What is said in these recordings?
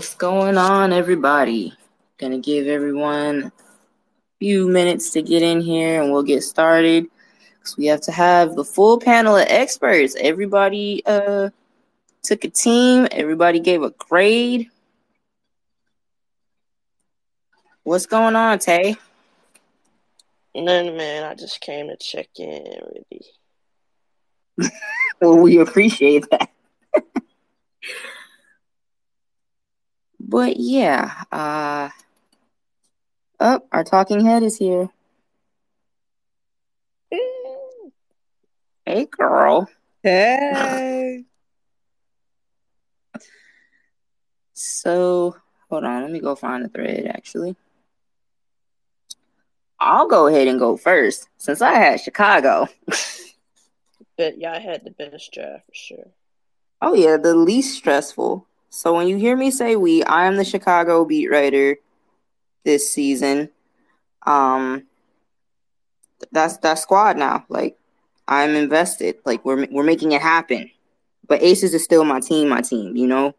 What's going on, everybody? Gonna give everyone a few minutes to get in here and we'll get started. Because we have to have the full panel of experts. Everybody uh took a team, everybody gave a grade. What's going on, Tay? None, man. I just came to check in, really. well, we appreciate that. But yeah, uh oh, our talking head is here. Hey girl. Hey. So hold on, let me go find the thread actually. I'll go ahead and go first since I had Chicago. But yeah, I had the best draft for sure. Oh yeah, the least stressful. So when you hear me say we, I am the Chicago beat writer this season. Um that's that squad now. Like I'm invested. Like we're we're making it happen. But Aces is still my team, my team, you know?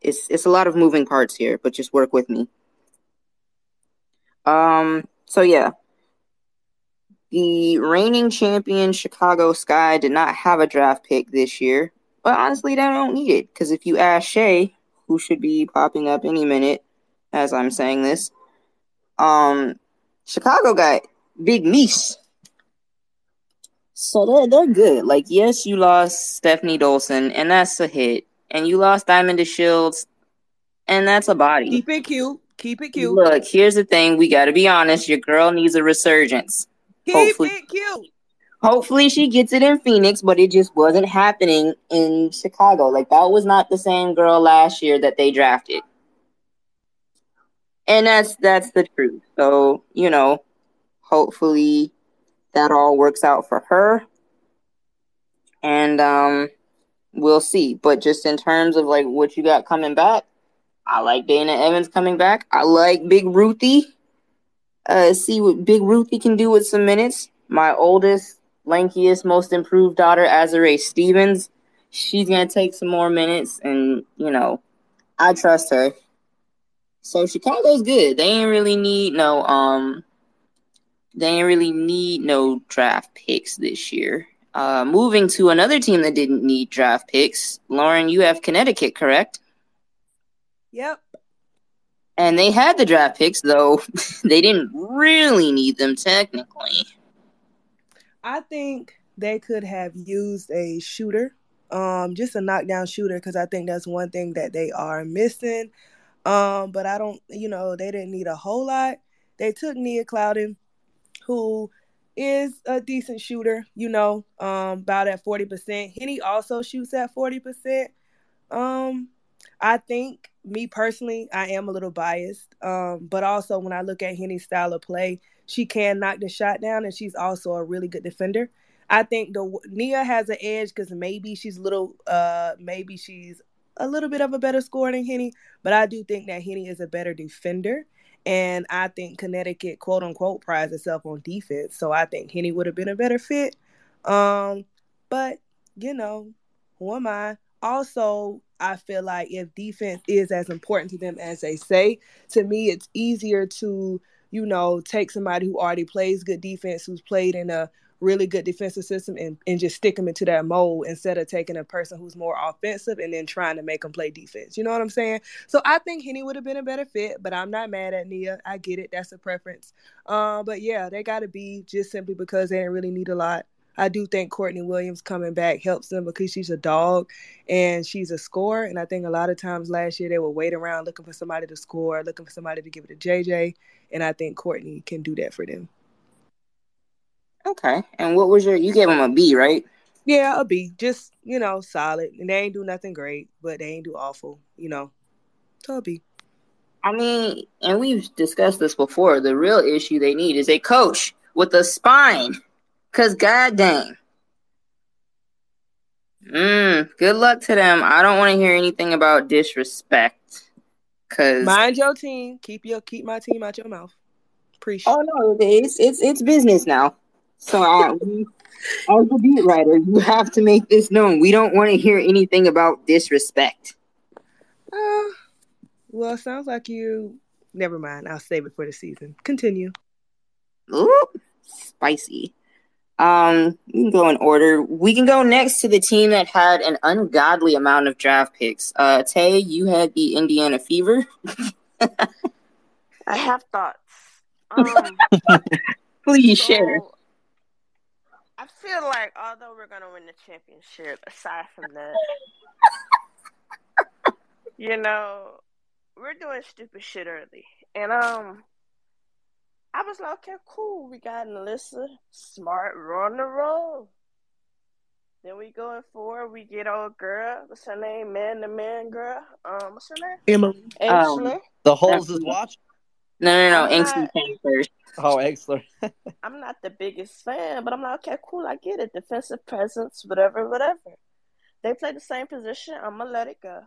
It's it's a lot of moving parts here, but just work with me. Um so yeah, the reigning champion Chicago Sky did not have a draft pick this year, but honestly, they don't need it because if you ask Shay, who should be popping up any minute as I'm saying this, um, Chicago got Big Niece. So they're they're good. Like, yes, you lost Stefanie Dolson, and that's a hit, and you lost Diamond DeShields, and that's a body. Keep it cute. Keep it cute. Look, here's the thing: we got to be honest. Your girl needs a resurgence. Keep hopefully- it cute. Hopefully she gets it in Phoenix, but it just wasn't happening in Chicago. Like that was not the same girl last year that they drafted. And that's that's the truth. So, you know, hopefully that all works out for her. And um we'll see. But just in terms of like what you got coming back, I like Dana Evans coming back. I like Big Ruthie. Uh see what Big Ruthie can do with some minutes. My oldest lankiest, most improved daughter, Azurá Stevens. She's gonna take some more minutes, and you know, I trust her. So Chicago's good. They ain't really need no um, they ain't really need no draft picks this year. Uh, moving to another team that didn't need draft picks, Lauren, you have Connecticut, correct? Yep. And they had the draft picks, though they didn't really need them technically. I think they could have used a shooter, um, just a knockdown shooter, because I think that's one thing that they are missing. Um, but I don't, you know, they didn't need a whole lot. They took Nia Clouden, who is a decent shooter, you know, um, about at 40%. Henny also shoots at 40%. Um, I think me personally, I am a little biased. Um, but also when I look at Henny's style of play, she can knock the shot down, and she's also a really good defender. I think the Nia has an edge because maybe she's little, uh, maybe she's a little bit of a better scorer than Henny, but I do think that Henny is a better defender. And I think Connecticut, quote unquote, prides itself on defense. So I think Henny would have been a better fit. Um, but you know, who am I? Also, I feel like if defense is as important to them as they say, to me, it's easier to, you know, take somebody who already plays good defense, who's played in a really good defensive system, and, and just stick them into that mold instead of taking a person who's more offensive and then trying to make them play defense. You know what I'm saying? So I think Henny would have been a better fit, but I'm not mad at Nia. I get it. That's a preference. Uh, but yeah, they got to be just simply because they didn't really need a lot. I do think Courtney Williams coming back helps them because she's a dog and she's a scorer. And I think a lot of times last year they would wait around looking for somebody to score, looking for somebody to give it to JJ. And I think Courtney can do that for them. Okay. And what was your? You gave them a B, right? Yeah, a B. Just, you know, solid. And they ain't do nothing great, but they ain't do awful, you know. So a B. I mean, and we've discussed this before. The real issue they need is a coach with a spine. Cause god dang. Mm, good luck to them. I don't want to hear anything about disrespect. Cause Mind your team. Keep your keep my team out your mouth. Appreciate oh no, it's it's it's business now. So uh, we, as a beat writer, you have to make this known. We don't want to hear anything about disrespect. Uh, Well, it sounds like you. Never mind. I'll save it for the season. Continue. Ooh, spicy. Um, we can go in order. We can go next to the team that had an ungodly amount of draft picks. Uh, Tay, you had the Indiana Fever. I have thoughts. Um, Please so, share. I feel like although we're gonna win the championship, aside from that, you know, we're doing stupid shit early, and um, I was like, okay, cool. We got Alyssa, smart, run the roll. Then we go in four. We get old girl. What's her name? Man to man girl. Um, what's her name? Emily. Ainsley. Um, The holes is watching. No, no, no. I'm Ainsley not- came first. Oh, Exler. I'm not the biggest fan, but I'm like, okay, cool. I get it. Defensive presence, whatever, whatever. They play the same position. I'm gonna let it go.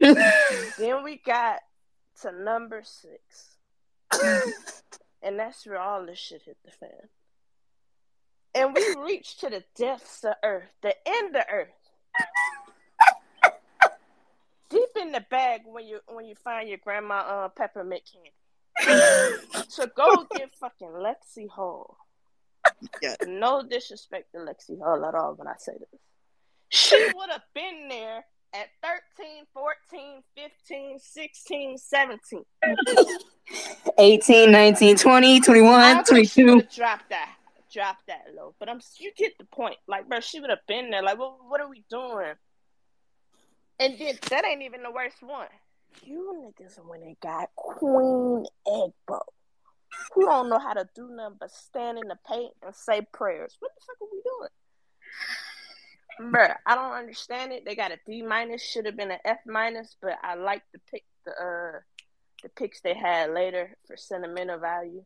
Then we got to number six. and that's where all this shit hit the fan. And we reached to the depths of Earth, the end of Earth. Deep in the bag when you when you find your grandma uh, peppermint candy. so go get fucking Lexie Hull. Yeah. No disrespect to Lexie Hull at all when I say this. She would have been there at 13, 14, 15, 16, 17. 18, 19, 20, 21, 22. would have dropped that, Drop that low. But I'm, you get the point. Like, bro, she would have been there. Like, what, what are we doing? And then that ain't even the worst one. You niggas when they got Queen Egbo, who don't know how to do nothing but stand in the paint and say prayers. What the fuck are we doing? Bruh, I don't understand it. They got a D minus, should have been an F minus, but I like to pick the uh the picks they had later for sentimental value.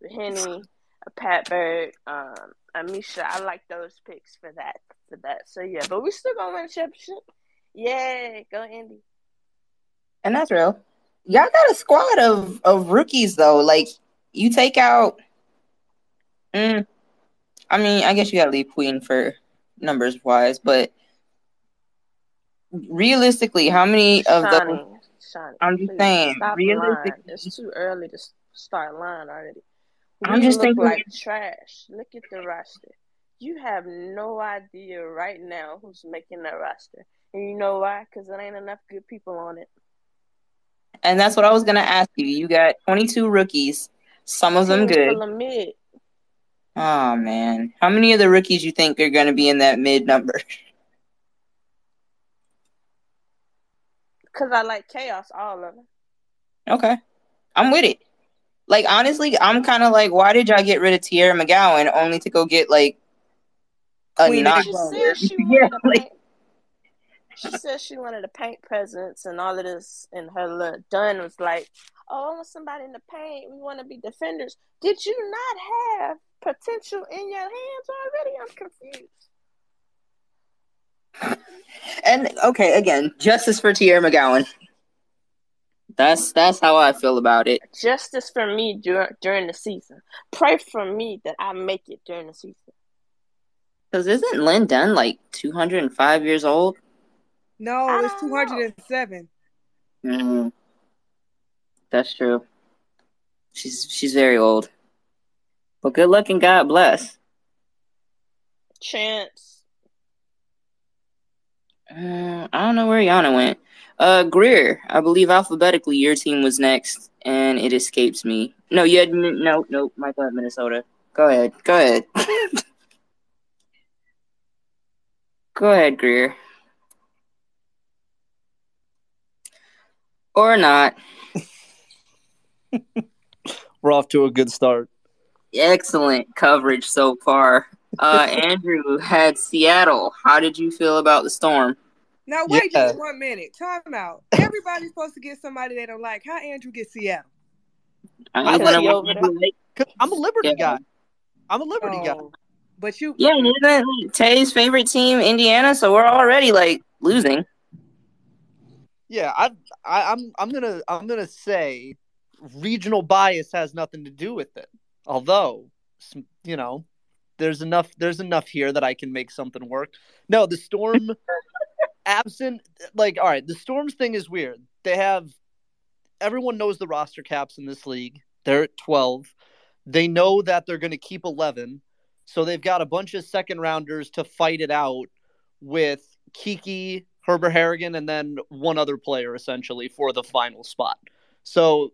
The Henny, a Pat Bird, um, Amisha. I like those picks for that for that. So yeah, but we still gonna win championship. Yay, go Indy. And that's real. Y'all got a squad of, of rookies, though. Like, you take out. Mm, I mean, I guess you got to leave Queen for numbers wise, but realistically, how many of those. Shawnee, I'm just saying, realistically- lying. It's too early to start lying already. We I'm just thinking- like trash. Look at the roster. You have no idea right now who's making that roster. And you know why? Because there ain't enough good people on it. And that's what I was going to ask you. You got 22 rookies, some of them good. Oh, man. How many of the rookies you think are going to be in that mid number? Because I like chaos, all of them. Okay. I'm with it. Like honestly, I'm kind of like, why did y'all get rid of Teaira McCowan only to go get like a Queen not? She Egbo. said she Yeah, wanted to like- paint. She said she wanted to paint presents and all of this, and her little done was like, "Oh, I want somebody in the paint. We want to be defenders." Did you not have potential in your hands already? I'm confused. And okay, again, justice for Teaira McCowan. That's that's how I feel about it. Justice for me during during the season. Pray for me that I make it during the season. Because isn't Lin Dunn like 205 years old? No, it's 207. Mm, that's true. She's she's very old. But good luck and God bless. Chance. Uh, I don't know where Yana went. Uh, Greer, I believe alphabetically your team was next, and it escapes me. No, you had no, no. Michael had Minnesota. Go ahead, go ahead, go ahead, Greer, or not. We're off to a good start. Excellent coverage so far. Uh, Andrew had Seattle. How did you feel about the storm? Now wait Yeah. just one minute. Time out. Everybody's supposed to get somebody they don't like. How Andrew get Seattle? I'm, I'm, like, over I'm a Liberty Yeah. guy. I'm a Liberty guy. Oh, but you Yeah, and isn't Tay's favorite team Indiana? So we're already like losing. Yeah, I, I, I'm, I'm gonna, I'm gonna say, regional bias has nothing to do with it. Although, you know, there's enough, there's enough here that I can make something work. No, the storm, absent, like, all right, the storms thing is weird. They have everyone knows the roster caps in this league. They're at 12. They know that they're going to keep 11. So they've got a bunch of second rounders to fight it out with Kiki, Herbert Harrigan, and then one other player essentially for the final spot. So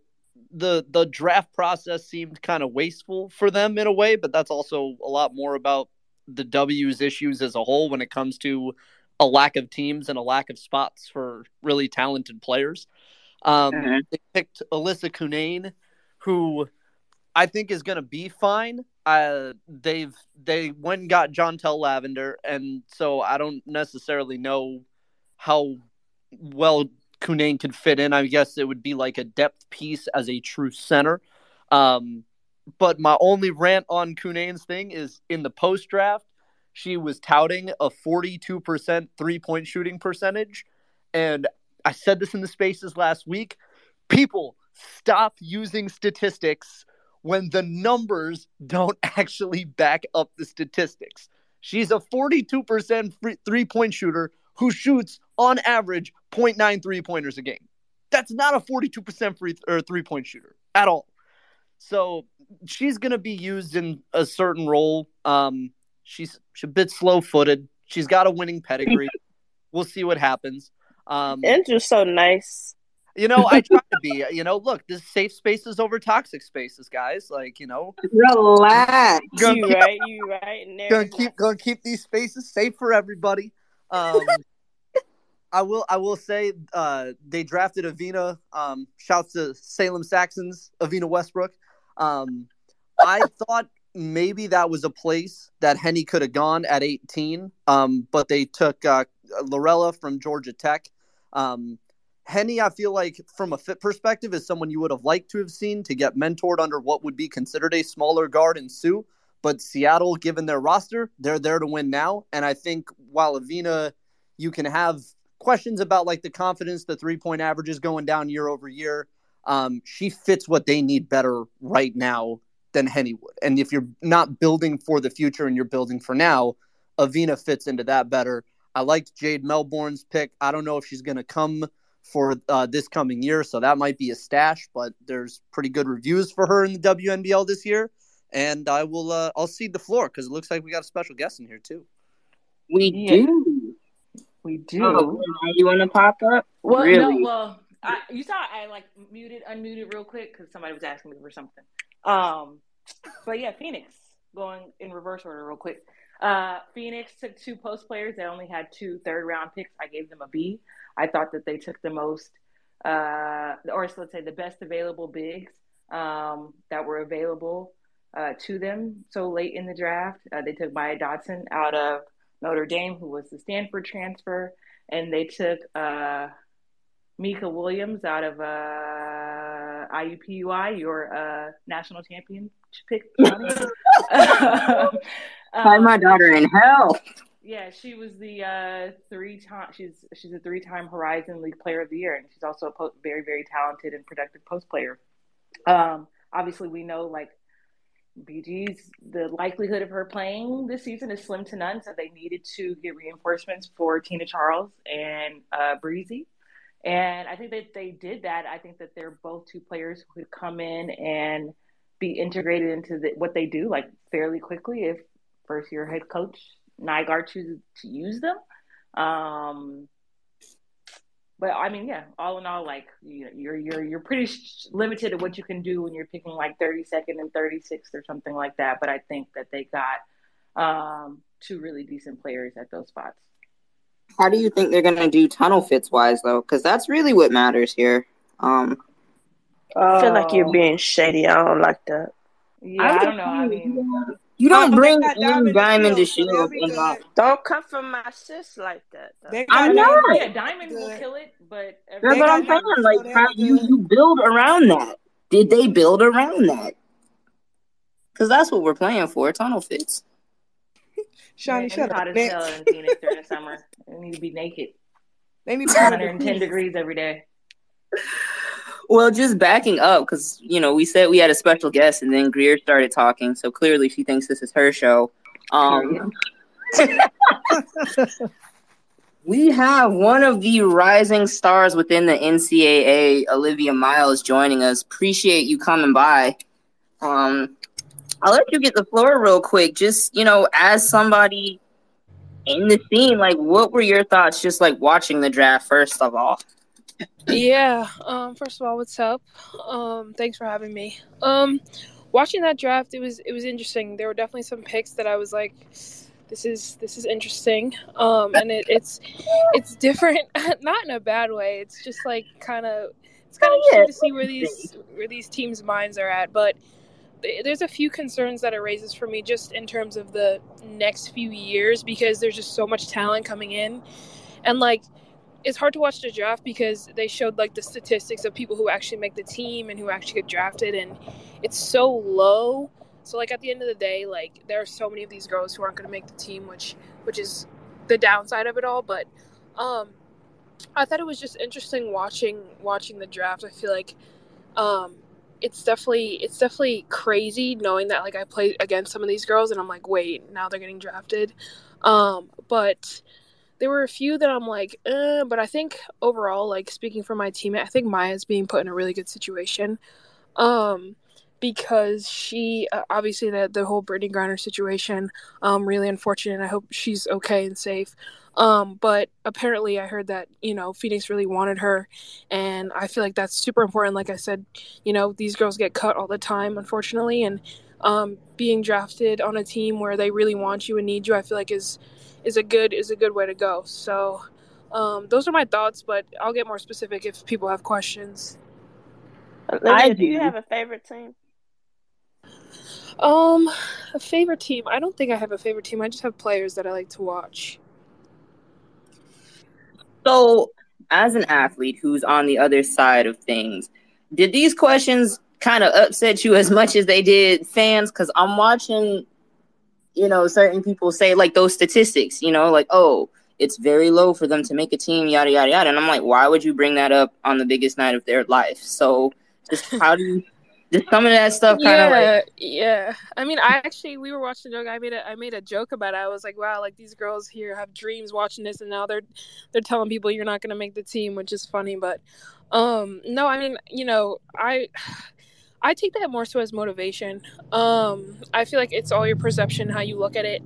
the the draft process seemed kind of wasteful for them in a way, but that's also a lot more about the W's issues as a whole when it comes to a lack of teams and a lack of spots for really talented players. Um, mm-hmm. They picked Elissa Cunane, who I think is going to be fine. Uh, they've they went and got Jantel Lavender, and so I don't necessarily know how well Cunane could fit in. I guess it would be like a depth piece as a true center. Um, but my only rant on Cunane's thing is in the post draft, she was touting a 42% three point shooting percentage. And I said this in the spaces last week. People, stop using statistics when the numbers don't actually back up the statistics. She's a 42% three point shooter who shoots on average 0.9 three pointers a game. That's not a 42% free or three point shooter at all. So she's going to be used in a certain role. Um, she's, she's a bit slow footed. She's got a winning pedigree. we'll see what happens. Um, Andrew's so nice. You know, I try to be. You know, look, this safe spaces over toxic spaces, guys. Like, you know, relax. You keep, right, you right. Gonna keep, gonna keep these spaces safe for everybody. Um, I will I will say uh, they drafted Evina. Um, shouts to Salem Saxons, Evina Westbrook. Um, I thought maybe that was a place that Henny could have gone at 18, um, but they took uh, Lorela from Georgia Tech. Um, Henny, I feel like from a fit perspective, is someone you would have liked to have seen to get mentored under what would be considered a smaller guard in Sue. But Seattle, given their roster, they're there to win now. And I think while Evina, you can have questions about like the confidence, the three point averages going down year over year. Um, she fits what they need better right now than Henny would. And if you're not building for the future and you're building for now, Evina fits into that better. I liked Jade Melbourne's pick. I don't know if she's going to come for uh, this coming year, so that might be a stash. But there's pretty good reviews for her in the WNBL this year, and I will uh, I'll cede the floor because it looks like we got a special guest in here too. We do. We do. Oh, you want to pop up? Well, really? no. Well, I, you saw I like muted, unmuted real quick because somebody was asking me for something. Um, but yeah, Phoenix going in reverse order real quick. Uh, Phoenix took two post players. They only had two third round picks. I gave them a B. I thought that they took the most, uh, or let's say the best available bigs um, that were available uh, to them so late in the draft. Uh, they took Maya Dodson out of Notre Dame, who was the Stanford transfer, and they took uh, Mika Williams out of uh, IUPUI, your uh, national champion pick. Find my daughter in hell. Yeah, she was the uh, three time. She's she's a three time Horizon League Player of the Year, and she's also a po- very very talented and productive post player. Um, obviously, we know like BG's the likelihood of her playing this season is slim to none, so they needed to get reinforcements for Tina Charles and uh, Breezy. And I think that they did that. I think that they're both two players who could come in and be integrated into the, what they do like fairly quickly if first year head coach Nygaard chooses to use them. Um, but I mean, yeah, all in all, like you're you're you're pretty limited at what you can do when you're picking like 32nd and 36th or something like that. But I think that they got um, two really decent players at those spots. How do you think they're going to do tunnel fits wise though? Because that's really what matters here. Um, I feel like you're oh. being shady. I don't like that. Yeah, I, I don't know. I mean, you don't bring in Diamond to shield. Don't come from my sis like that. I'm not. Yeah, Diamond will kill it, but that's what I'm saying. Like, how you you build around that? Did they build around that? Because that's what we're playing for. Tunnel fits. Shiny, yeah, shut up. Hot as hell in Phoenix during the summer. They need to be naked. They need 110 degrees every day. Well, just backing up because you know we said we had a special guest, and then Greer started talking. So clearly, she thinks this is her show. Um, we have one of the rising stars within the NCAA, Olivia Miles, joining us. Appreciate you coming by. Um, I'll let you get the floor real quick. Just you know, as somebody in the scene, like, what were your thoughts? Just like watching the draft, first of all. Yeah. Um. First of all, what's up? Um. Thanks for having me. Um. Watching that draft, it was it was interesting. There were definitely some picks that I was like, this is this is interesting. Um. And it, it's it's different, not in a bad way. It's just like kind of it's kind of interesting to see where these where these teams' minds are at, but there's a few concerns that it raises for me just in terms of the next few years because there's just so much talent coming in. And like it's hard to watch the draft because they showed like the statistics of people who actually make the team and who actually get drafted and it's so low. So like at the end of the day like there are so many of these girls who aren't going to make the team which which is the downside of it all but um i thought it was just interesting watching watching the draft. I feel like um it's definitely it's definitely crazy knowing that like i play against some of these girls and i'm like wait now they're getting drafted um but there were a few that I'm like, eh, but I think overall, like speaking for my teammate, I think Maya's being put in a really good situation. Um, because she uh, obviously the the whole Brittney Griner situation, um, really unfortunate. I hope she's okay and safe. Um, but apparently, I heard that you know Phoenix really wanted her, and I feel like that's super important. Like I said, you know these girls get cut all the time, unfortunately, and um, being drafted on a team where they really want you and need you, I feel like is is a good is a good way to go. So um, those are my thoughts, but I'll get more specific if people have questions. I do. do you have a favorite team? Um, a favorite team. I don't think I have a favorite team. I just have players that I like to watch. So, as an athlete who's on the other side of things, did these questions kind of upset you as much as they did fans? Because I'm watching you know, certain people say like those statistics, you know, like, oh, it's very low for them to make a team, yada yada yada. And I'm like, why would you bring that up on the biggest night of their life? So just how do you just some of that stuff kind of yeah, like yeah. I mean, I actually we were watching joke. I made a I made a joke about it. I was like, wow, like these girls here have dreams watching this, and now they're they're telling people you're not going to make the team, which is funny. But um, no, I mean, you know, I I take that more so as motivation. Um, I feel like it's all your perception, how you look at it.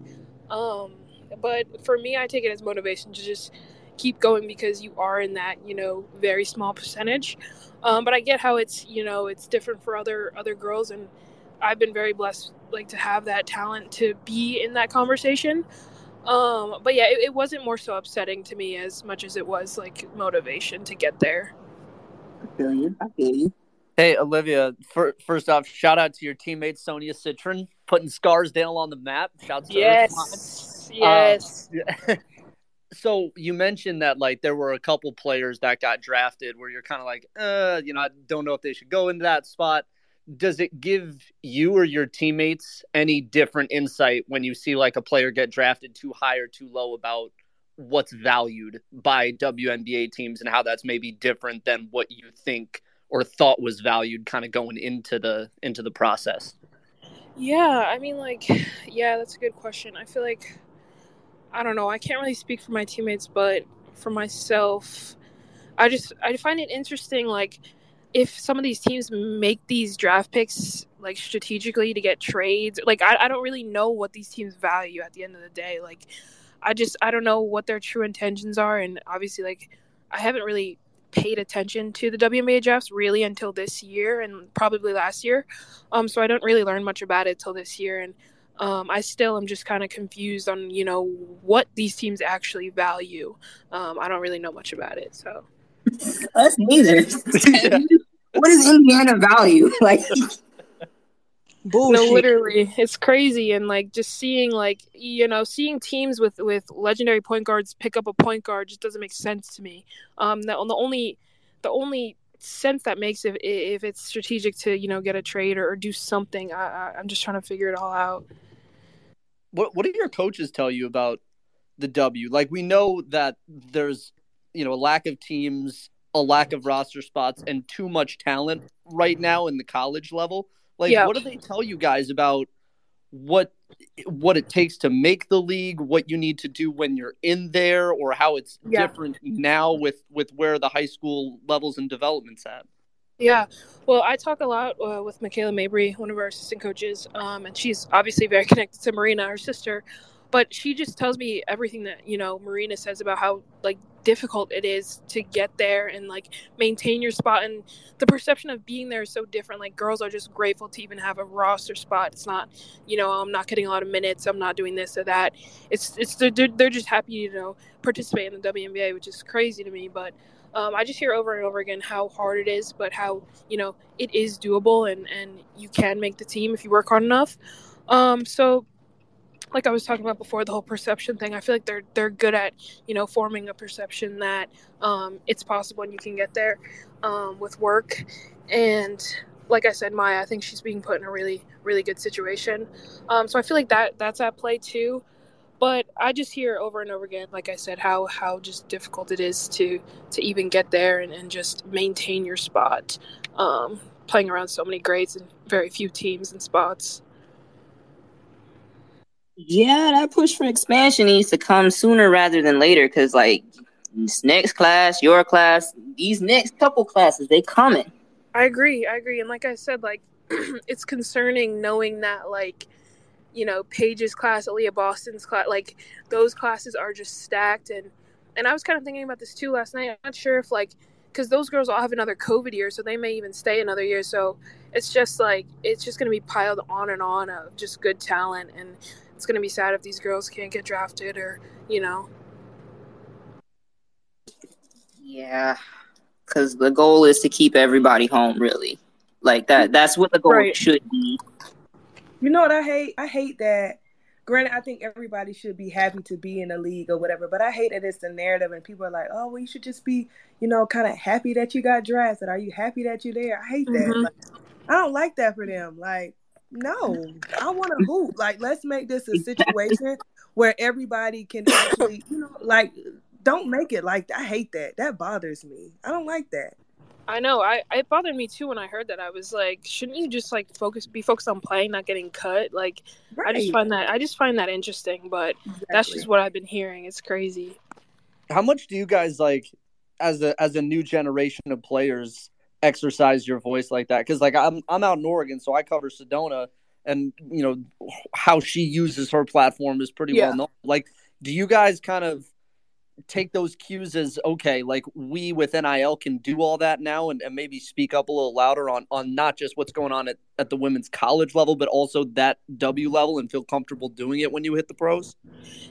Um, but for me, I take it as motivation to just keep going because you are in that, you know, very small percentage. Um, but I get how it's, you know, it's different for other other girls, and I've been very blessed, like to have that talent to be in that conversation. Um, but yeah, it, it wasn't more so upsetting to me as much as it was like motivation to get there. I feel you. I feel you. Hey, Olivia, for, first off, shout out to your teammate Sonia Citron, putting Scarsdale on the map. Shout to yes. Yes. Um, so you mentioned that like there were a couple players that got drafted where you're kind of like, uh, you know, I don't know if they should go into that spot. Does it give you or your teammates any different insight when you see like a player get drafted too high or too low about what's valued by WNBA teams and how that's maybe different than what you think or thought was valued kind of going into the into the process? Yeah, I mean like yeah, that's a good question. I feel like I don't know, I can't really speak for my teammates, but for myself, I just I find it interesting like if some of these teams make these draft picks like strategically to get trades, like I, I don't really know what these teams value at the end of the day. Like I just I don't know what their true intentions are and obviously like I haven't really paid attention to the WNBA drafts really until this year and probably last year. Um, so I don't really learn much about it till this year, and um, I still am just kind of confused on you know what these teams actually value. Um, I don't really know much about it, so. Us neither. what does Indiana value? Like Bullshit. No, literally, it's crazy, and like just seeing like you know seeing teams with with legendary point guards pick up a point guard just doesn't make sense to me. Um, the, the only the only sense that makes if if it's strategic to you know get a trade or, or do something. I, I I'm just trying to figure it all out. What what do your coaches tell you about the W? Like we know that there's you know a lack of teams, a lack of roster spots, and too much talent right now in the college level like, yeah. what do they tell you guys about what what it takes to make the league, what you need to do when you're in there, or how it's Yeah. different now with with where the high school levels and developments at? Yeah, well, I talk a lot uh, with Michaela Mabry, one of our assistant coaches, um, and she's obviously very connected to Marina, her sister. But she just tells me everything that you know Marina says about how like difficult it is to get there and like maintain your spot, and the perception of being there is so different. Like girls are just grateful to even have a roster spot. It's not, you know, I'm not getting a lot of minutes, I'm not doing this or that. It's it's they're, they're just happy to you know participate in the WNBA, which is crazy to me, but um, I just hear over and over again how hard it is, but how you know it is doable and and you can make the team if you work hard enough. Um, so, like I was talking about before, the whole perception thing. I feel like they're they're good at you know forming a perception that um, it's possible and you can get there um, with work. And like I said, Maya, I think she's being put in a really really good situation. Um, so I feel like that that's at play too but I just hear over and over again, like I said, how how just difficult it is to to even get there and, and just maintain your spot, um, playing around so many grades and very few teams and spots. Yeah, that push for expansion needs to come sooner rather than later because, like, this next class, your class, these next couple classes, they coming. I agree, I agree, and like I said, like it's concerning knowing that like you know Paige's class, Aaliyah Boston's class, like those classes are just stacked and and I was kind of thinking about this too last night. I'm not sure if like because those girls all have another COVID year, so they may even stay another year. So it's just like it's just going to be piled on and on of just good talent, and it's going to be sad if these girls can't get drafted or you know. Yeah, because the goal is to keep everybody home, really. Like that. That's what the goal Right. should be. You know what I hate? I hate that. Granted, I think everybody should be happy to be in the league or whatever, but I hate that it's the narrative and people are like, "Oh, well, you should just be, you know, kind of happy that you got drafted. Are you happy that you're there?" I hate that. Mhm. Like, I don't like that for them. Like, no, I want to hoop. Like, let's make this a situation where everybody can actually, you know, like, don't make it like. I hate that. That bothers me. I don't like that. I know. I it bothered me too when I heard that. I was like, shouldn't you just like focus, be focused on playing, not getting cut? Like, I just find that I just find that interesting, but that's just what I've been hearing. It's crazy. How much do you guys like as a as a new generation of players exercise your voice like that? Because like I'm I'm out in Oregon, so I cover Sedona, and you know how she uses her platform is pretty Yeah. well known. Like, do you guys kind of take those cues as okay like we with nil can do all that now and, and maybe speak up a little louder on on not just what's going on at, at the women's college level but also that w level and feel comfortable doing it when you hit the pros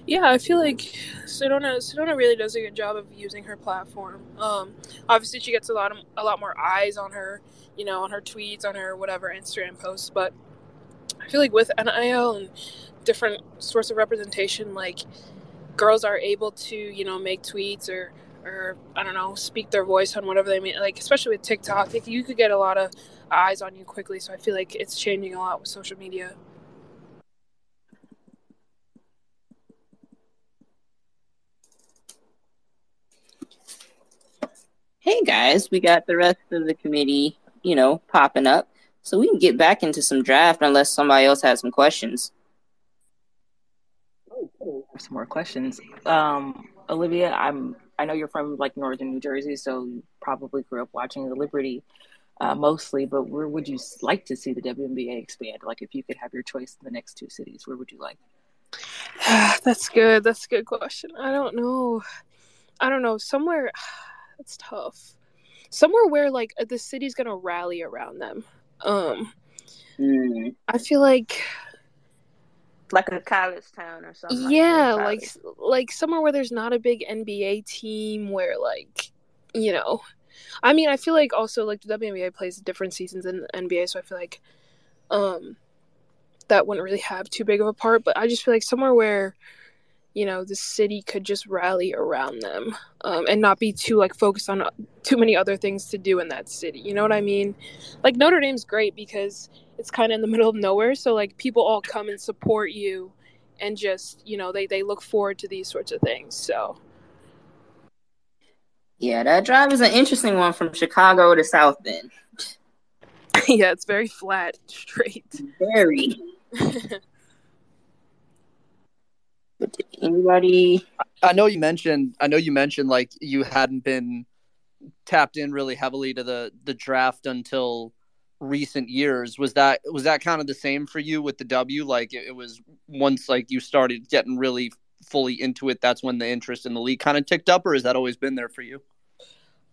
Yeah, I feel like Sedona Sedona really does a good job of using her platform. Um, obviously, she gets a lot of a lot more eyes on her, you know, on her tweets, on her whatever Instagram posts. But I feel like with NIL and different sorts of representation, like girls are able to, you know, make tweets or or I don't know, speak their voice on whatever they mean. Like especially with TikTok, like, you could get a lot of eyes on you quickly. So I feel like it's changing a lot with social media. Hey guys, we got the rest of the committee, you know, popping up. So we can get back into some draft unless somebody else has some questions. Some more questions. Um, Olivia, I'm I know you're from like northern New Jersey, so you probably grew up watching the Liberty uh, mostly. But where would you like to see the WNBA expand? Like, if you could have your choice in the next two cities, where would you like? That's good. That's a good question. I don't know. I don't know. Somewhere that's tough. Somewhere where like the city's gonna rally around them. Um, Hmm. I feel like Like a college town or something. yeah, like, like that, like somewhere where there's not a big NBA team where like you know. I mean, I feel like also like the WNBA plays different seasons than the NBA, so I feel like um that wouldn't really have too big of a part. But I just feel like somewhere where you know the city could just rally around them um, and not be too like focused on too many other things to do in that city you know what i mean like notre dame's great because it's kind of in the middle of nowhere so like people all come and support you and just you know they, they look forward to these sorts of things so Yeah, that drive is an interesting one from Chicago to South Bend. yeah it's very flat straight Very. But did anybody? I know you mentioned. I know you mentioned like you hadn't been tapped in really heavily to the the draft until recent years. Was that was that kind of the same for you with the W? Like it, it was once like you started getting really fully into it. That's when the interest in the league kind of ticked up, or has that always been there for you?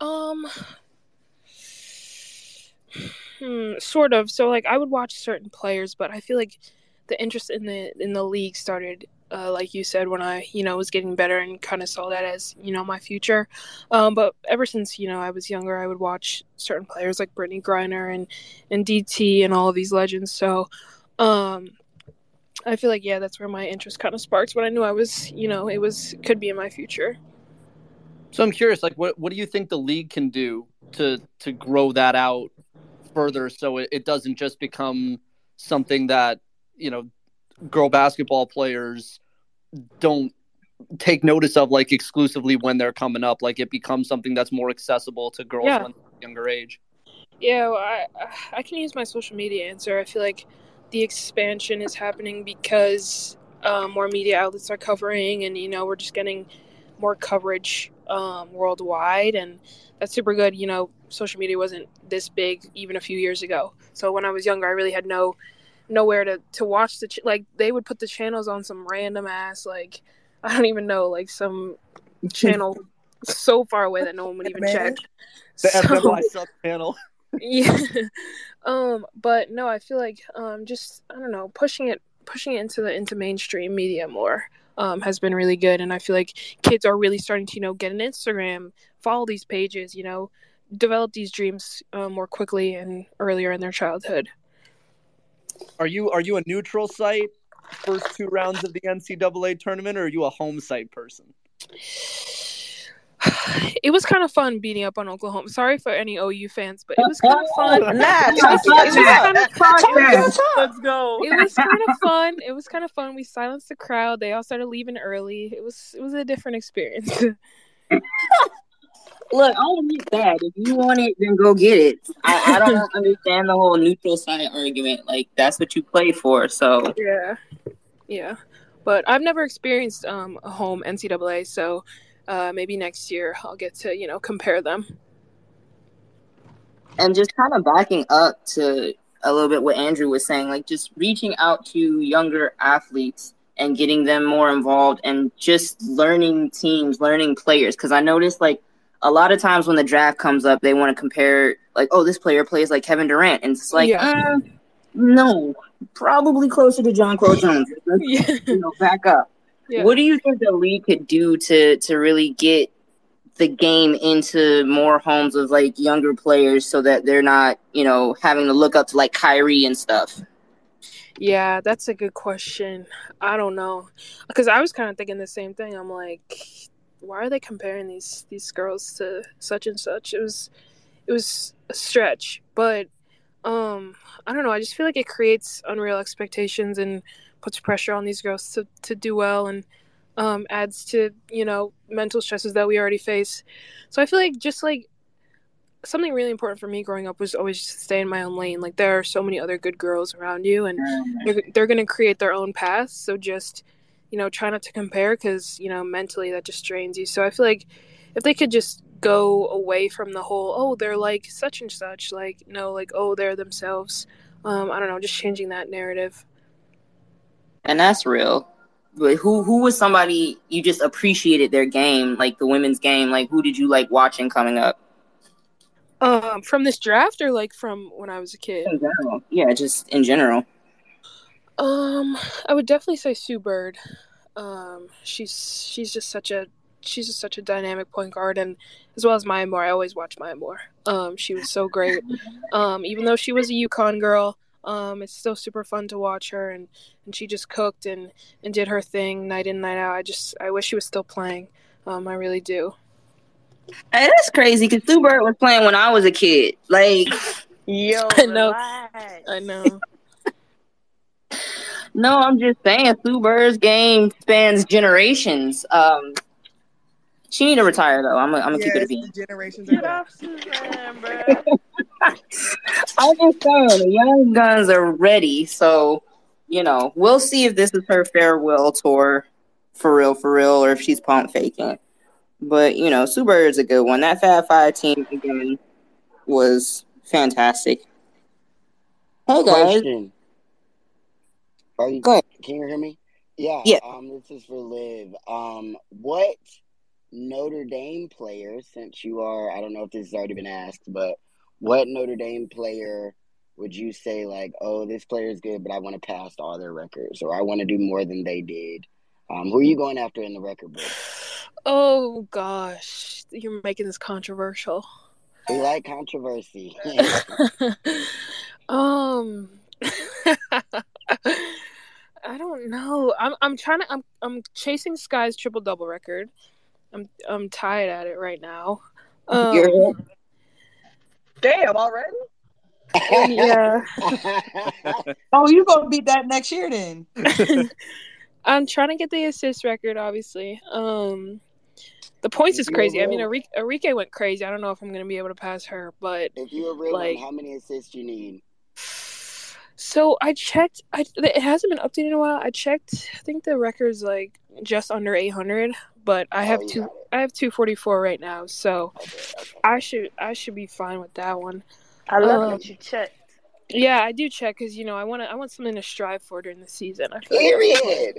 Um, hmm, sort of. So like I would watch certain players, but I feel like the interest in the in the league started uh, like you said when I you know was getting better and kind of saw that as you know my future. Um, but ever since you know I was younger, I would watch certain players like Brittney Griner and and DT and all of these legends. So um, I feel like yeah, that's where my interest kind of sparked when I knew I was you know it was could be in my future. So I'm curious, like what what do you think the league can do to to grow that out further so it, it doesn't just become something that you know girl basketball players don't take notice of like exclusively when they're coming up like it becomes something that's more accessible to girls Yeah. when younger age Yeah, well, I I can use my social media answer. I feel like the expansion is happening because um, more media outlets are covering, and you know we're just getting more coverage um, worldwide, and that's super good. You know, social media wasn't this big even a few years ago. So when I was younger, I really had no nowhere to to watch the ch- like they would put the channels on some random ass like I don't even know like some channel so far away that no one would even Man. check. the So- FMI sub channel yeah um but no i feel like um just i don't know pushing it pushing it into the into mainstream media more um has been really good and i feel like kids are really starting to you know get an instagram follow these pages you know develop these dreams um, more quickly and earlier in their childhood are you are you a neutral site first two rounds of the ncaa tournament or are you a home site person it was kind of fun beating up on oklahoma sorry for any ou fans but it was kind of fun Nah, it was, it was kind of Talk your let's go it was kind of fun. It was kind of fun. We silenced the crowd. They all started leaving early. It was it was a different experience. Look, I don't get that. If you want it, then go get it. I, I don't understand the whole neutral site argument. Like that's what you play for. So yeah, yeah. But I've never experienced um, a home NCAA, so uh, maybe next year I'll get to you know compare them. and just kind of backing up to a little bit what Andrew was saying, like just reaching out to younger athletes and getting them more involved and just learning teams, learning players. Because I noticed like a lot of times when the draft comes up, they want to compare like, oh, this player plays like Kevin Durant, and it's like, Yeah. uh, no, probably closer to Jonquel Jones. Yeah, you know, back up. yeah. What do you think the league could do to to really get the game into more homes of like younger players so that they're not, you know, having to look up to like Kyrie and stuff? Yeah, that's a good question. I don't know, because I was kind of thinking the same thing. I'm like, why are they comparing these these girls to such and such? It was it was a stretch, but um, I don't know. I just feel like it creates unreal expectations and puts pressure on these girls to to do well and um, adds to you know mental stresses that we already face. So I feel like just like something really important for me growing up was always just to stay in my own lane. Like there are so many other good girls around you, and they're, they're going to create their own path So just, you know, try not to compare because, you know, mentally that just drains you. So I feel like if they could just go away from the whole, oh, they're like such and such, like, no, like, oh, they're themselves. Um, I don't know, just changing that narrative. And that's real. But who who was somebody you just appreciated their game, like the women's game? Like who did you like watching coming up? Um, from this draft or like from when I was a kid? Yeah, just in general. Um, I would definitely say Sue Bird. Um, she's she's just such a she's just such a dynamic point guard, and as well as Maya Moore, I always watch Maya Moore. Um, she was so great. Um, even though she was a UConn girl, um, it's still super fun to watch her, and, and she just cooked and, and did her thing night in night out. I just I wish she was still playing. Um, I really do. Hey, that's crazy because Sue Bird was playing when I was a kid. Like, Yo, I know. relax. I know. no, I'm just saying Sue Bird's game spans generations. Um, she need to retire though. I'm, gonna- I'm gonna keep it a Yes, bean. generations are Get off Suzanne, bro. I'm just saying the young guns are ready, so you know we'll see if this is her farewell tour for real, for real, or if she's pump faking. But you know, Sue Bird is a good one. That Fab Five team again was fantastic. Hey guys, Question. Are you, Go ahead. Can you hear me? Yeah. Yeah. Um, this is for Liv. Um, what Notre Dame player, since you are, I don't know if this has already been asked, but what Notre Dame player would you say like, oh, this player is good, but I want to pass all their records, or I want to do more than they did? Um, who are you going after in the record book? Oh gosh, you're making this controversial. We like controversy. um I don't know. I'm I'm trying to I'm I'm chasing Sky's triple double record. I'm I'm tied at it right now. Um, You're- Damn, already? yeah. Oh, you gonna beat that next year then? I'm trying to get the assist record, obviously. Um, the points If is you crazy. I mean, real- Enrique, Enrique went crazy. I don't know if I'm gonna be able to pass her, but if you were real, Like- how many assists you need? so I checked. I it hasn't been updated in a while. I checked. I think the record's like just under 800, but I have Oh, you two. I have 244 right now, so Okay, okay. I should I should be fine with that one. I love Um, that you checked. Yeah, I do check because you know I want I want something to strive for during the season. I feel like Period.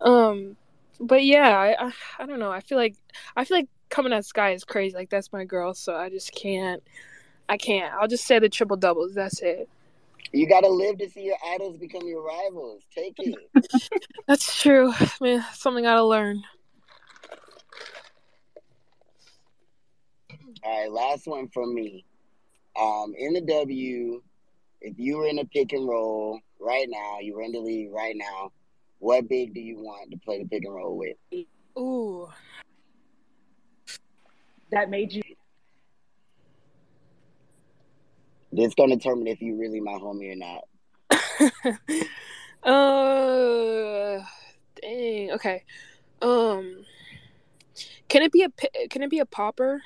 Um, but yeah, I, I I don't know. I feel like I feel like coming at Sky is crazy. Like that's my girl, so I just can't. I can't. I'll just say the triple doubles. That's it. You gotta live to see your idols become your rivals. Take it. That's true. Man, something I gotta learn. All right, last one from me. Um, in the W, if you were in a pick and roll right now, you were in the league right now, what big do you want to play the pick and roll with? Ooh. That made you This gonna determine if you really my homie or not. uh, dang. Okay. Um, can it be a can it be a popper?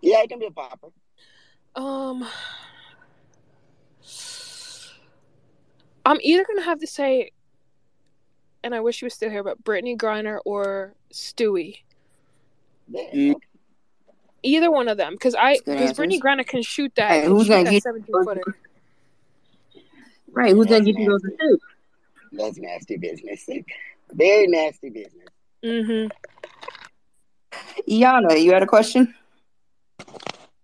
Yeah, it can be a popper. Um, I'm either gonna have to say, and I wish he was still here, but Brittney Griner or Stewie. Yeah, okay. Either one of them, because I because. Brittney Griner can shoot that. Hey, can who's gonna that get 17 footer. Right, who's gonna That's get you those nasty. assists? That's nasty business. Very nasty business. Mm-hmm. Yana, you had a question?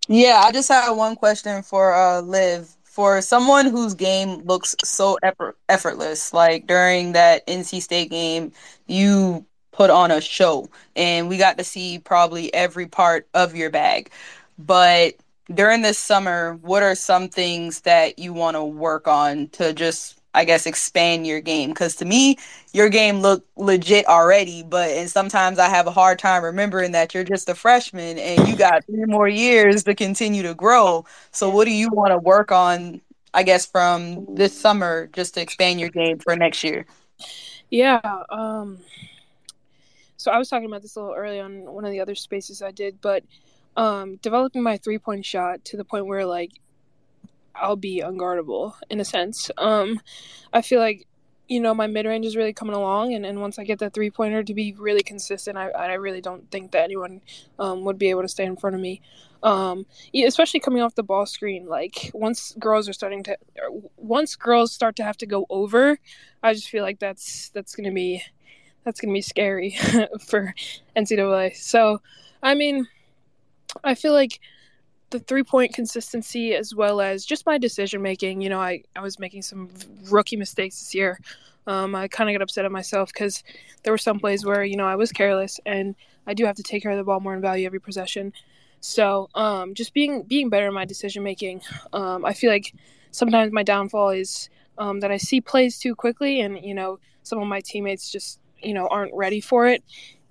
Yeah, I just had one question for uh Liv. For someone whose game looks so effort- effortless, like during that NC State game, you put on a show and we got to see probably every part of your bag. But during this summer, what are some things that you want to work on to just, I guess, expand your game? Because to me, your game looked legit already, but and sometimes I have a hard time remembering that you're just a freshman and you got three more years to continue to grow. So what do you want to work on, I guess, from this summer just to expand your game for next year? Yeah. Um. So I was talking about this a little early on one of the other spaces I did, but um, developing my three point shot to the point where like I'll be unguardable in a sense. Um, I feel like you know my mid range is really coming along, and, and once I get that three pointer to be really consistent, I I really don't think that anyone um, would be able to stay in front of me. Um, especially coming off the ball screen, like once girls are starting to, once girls start to have to go over, I just feel like that's that's gonna be that's gonna be scary for NCAA. So, I mean, I feel like the three point consistency as well as just my decision making. You know, I I was making some rookie mistakes this year. Um, I kind of got upset at myself because there were some plays where you know I was careless, and I do have to take care of the ball more and value every possession. So, um, just being being better in my decision making. Um, I feel like sometimes my downfall is um, that I see plays too quickly, and you know some of my teammates just you know aren't ready for it,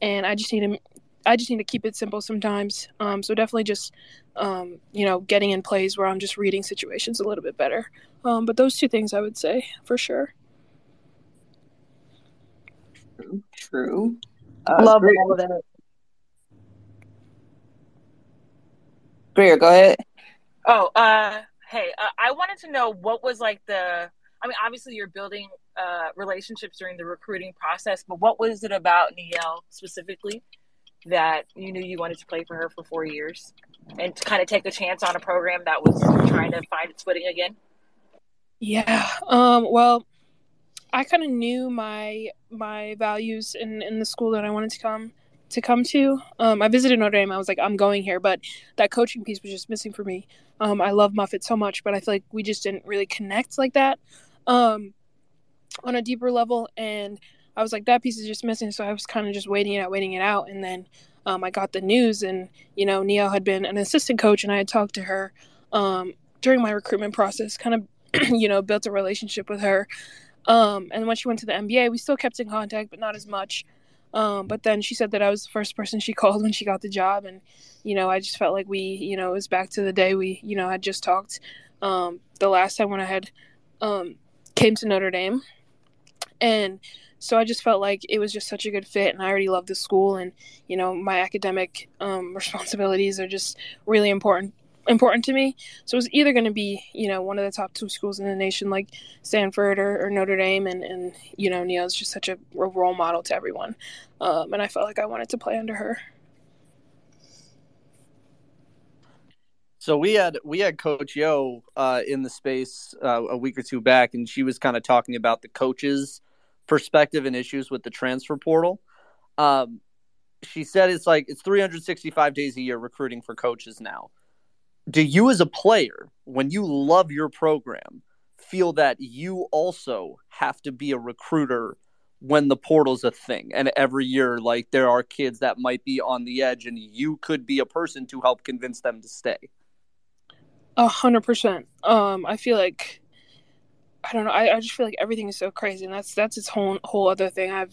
and I just need to I just need to keep it simple sometimes. Um, so definitely just um, you know getting in plays where I'm just reading situations a little bit better. Um, but those two things I would say for sure. True. Uh, Love Greer, all of that. Greer, go ahead. Oh, uh, hey, uh, I wanted to know what was like the. I mean, obviously you're building uh, relationships during the recruiting process, but what was it about Niele specifically that you knew you wanted to play for her for four years and to kind of take a chance on a program that was trying to find its footing again? Yeah. Um, well, I kind of knew my my values in in the school that I wanted to come to come to. Um, I visited Notre Dame. I was like, I'm going here, but that coaching piece was just missing for me. Um, I love Muffet so much, but I feel like we just didn't really connect like that um, on a deeper level. And I was like, that piece is just missing. So I was kind of just waiting it out, waiting it out. And then um, I got the news, and you know, Niele had been an assistant coach, and I had talked to her um, during my recruitment process. Kind of, you know, built a relationship with her. Um, and when she went to the NBA, we still kept in contact, but not as much. Um, but then she said that I was the first person she called when she got the job, and you know, I just felt like we, you know, it was back to the day we, you know, had just talked um, the last time when I had um, came to Notre Dame, and so I just felt like it was just such a good fit, and I already love the school, and you know, my academic um, responsibilities are just really important important to me. So it was either going to be, you know, one of the top two schools in the nation, like Stanford or, or Notre Dame, and and you know, Niele's just such a role model to everyone, um, and I felt like I wanted to play under her. So we had we had Coach Yo uh, in the space uh, a week or two back, and she was kind of talking about the coaches' perspective and issues with the transfer portal. Um, she said it's like it's 365 days a year recruiting for coaches now. Do you as a player when you love your program feel that you also have to be a recruiter when the portal's a thing? And every year like there are kids that might be on the edge and you could be a person to help convince them to stay a hundred percent um i feel like I don't know. I, I just feel like everything is so crazy, and that's that's its whole whole other thing. I have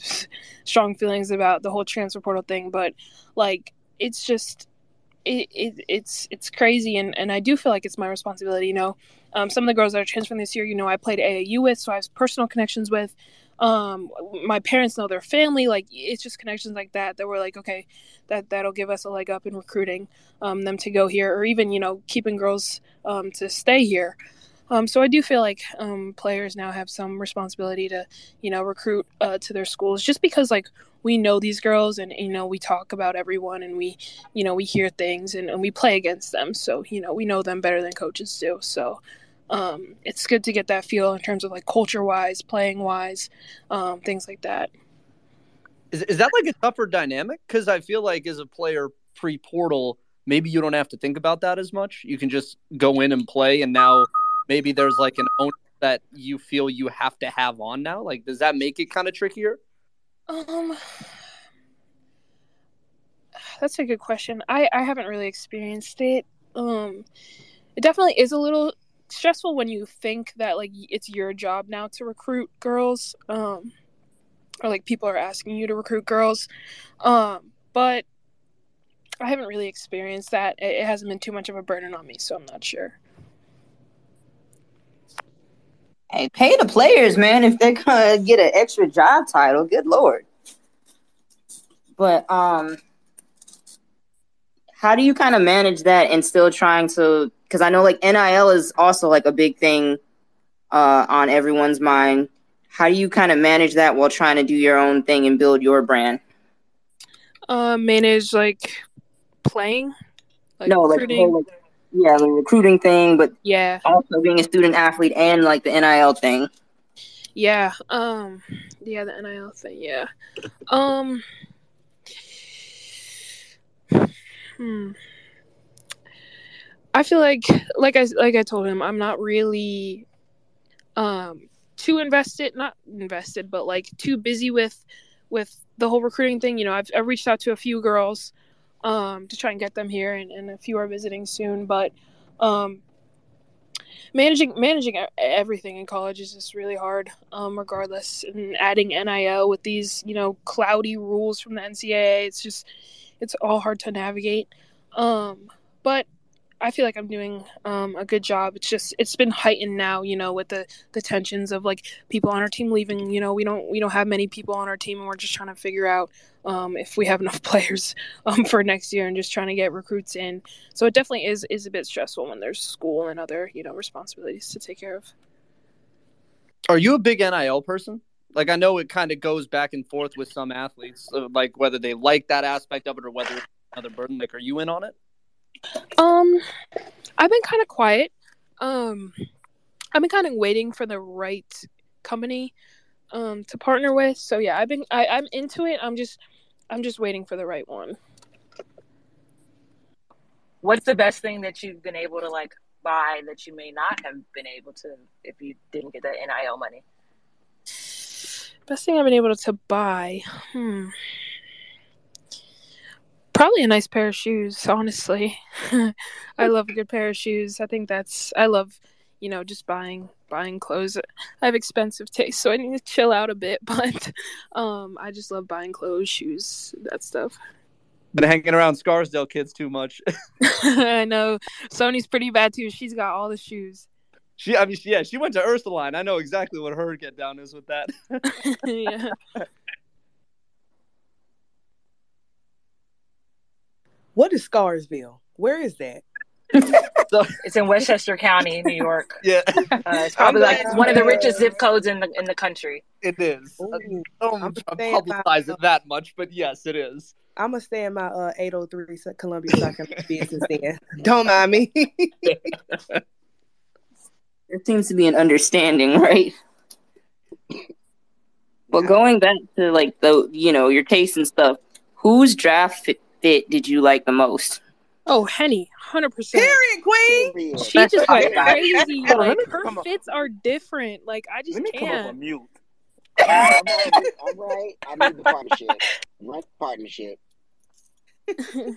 strong feelings about the whole transfer portal thing, but like it's just it, it, it's it's crazy and, and I do feel like it's my responsibility. You know, um, some of the girls that are transferring this year, you know, I played AAU with, so I have personal connections with. Um, my parents know their family. Like it's just connections like that that were like, okay, that that'll give us a leg up in recruiting um, them to go here, or even you know keeping girls um, to stay here. Um, so I do feel like um, players now have some responsibility to, you know, recruit uh, to their schools, just because like we know these girls and you know we talk about everyone and we, you know, we hear things and, and we play against them, so you know we know them better than coaches do. So um, it's good to get that feel in terms of like culture wise, playing wise, um, things like that. Is is that like a tougher dynamic? Because I feel like as a player pre portal, maybe you don't have to think about that as much. You can just go in and play, and now maybe there's like an owner that you feel you have to have on now? Like, does that make it kind of trickier? Um, that's a good question. I I haven't really experienced it. Um, it definitely is a little stressful when you think that like it's your job now to recruit girls. Um, or like people are asking you to recruit girls. Um, but I haven't really experienced that. It, hasn't been too much of a burden on me, so I'm not sure. Hey, pay the players, man, if they're gonna get an extra job title. Good lord. But um how do you kind of manage that and still trying to because I know like NIL is also like a big thing uh on everyone's mind. How do you kind of manage that while trying to do your own thing and build your brand? Uh manage like playing? Like no, like, like yeah, the recruiting thing, but yeah, also being a student athlete and like the NIL thing. Yeah, um, yeah, the NIL thing. Yeah, um, hmm. I feel like, like I like I told him, I'm not really, um, too invested, not invested, but like too busy with, with the whole recruiting thing. You know, I've I've reached out to a few girls um, to try and get them here, and, and a few are visiting soon. But um, managing managing everything in college is just really hard, um, regardless. And adding NIL with these, you know, cloudy rules from the NCAA, it's just it's all hard to navigate. Um, but I feel like I'm doing um, a good job. It's just it's been heightened now, you know, with the the tensions of like people on our team leaving. You know, we don't we don't have many people on our team, and we're just trying to figure out um, if we have enough players um, for next year, and just trying to get recruits in. So it definitely is is a bit stressful when there's school and other you know responsibilities to take care of. Are you a big NIL person? Like I know it kind of goes back and forth with some athletes, uh, like whether they like that aspect of it or whether it's another burden. Like, are you in on it? Um, I've been kind of quiet. Um, I've been kind of waiting for the right company um to partner with. So yeah, I've been I, I'm into it. I'm just I'm just waiting for the right one. What's the best thing that you've been able to like buy that you may not have been able to if you didn't get that NIL money? Best thing I've been able to buy. Hmm. Probably a nice pair of shoes, honestly. I love a good pair of shoes. I think that's I love, you know, just buying buying clothes. I have expensive taste, so I need to chill out a bit, but um I just love buying clothes, shoes, that stuff. Been hanging around Scarsdale kids too much. I know. Sonia's pretty bad too. She's got all the shoes. she, I mean, she, yeah, she went to Ursuline. I know exactly what her get down is with that. yeah. What is Scarsville? Where is that? so It's in Westchester County, New York. yeah, Uh, it's probably like one of the richest zip codes in the in the country. it is. Ooh, I don't I'm try to saying publicize my- it that much, but yes, it is. I'm gonna stay in my uh 803 Columbia South Carolina business then. Don't mind me. There seems to be an understanding, right? But going back to like the you know your taste and stuff, whose draft fit, fit did you like the most? Oh, Henny, hundred percent. Period, queen. Period. She just went crazy. Like her come up- fits are different. Like I just Let me come up on can't. mute. All right, all right. I need the partnership. Run partnership.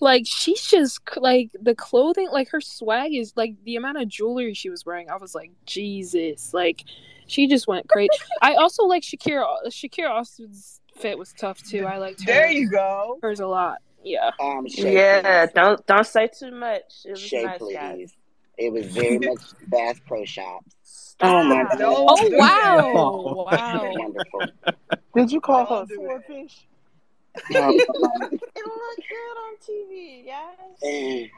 like she's just like the clothing, like her swag is like the amount of jewelry she was wearing. I was like, Jesus, like she just went crazy. I also like Shakira. Shakira Austin's fit was tough too. I liked her. There you go. hers a lot. Yeah. Um, Shay, Yeah, please. don't don't say too much. It was Shay, nice, please. guys. It was very much Bass Pro Shops. Oh my god! Don't Oh do that. wow, wow. Wonderful. Did you call her swordfish? Oh, It looked good on TV, guys.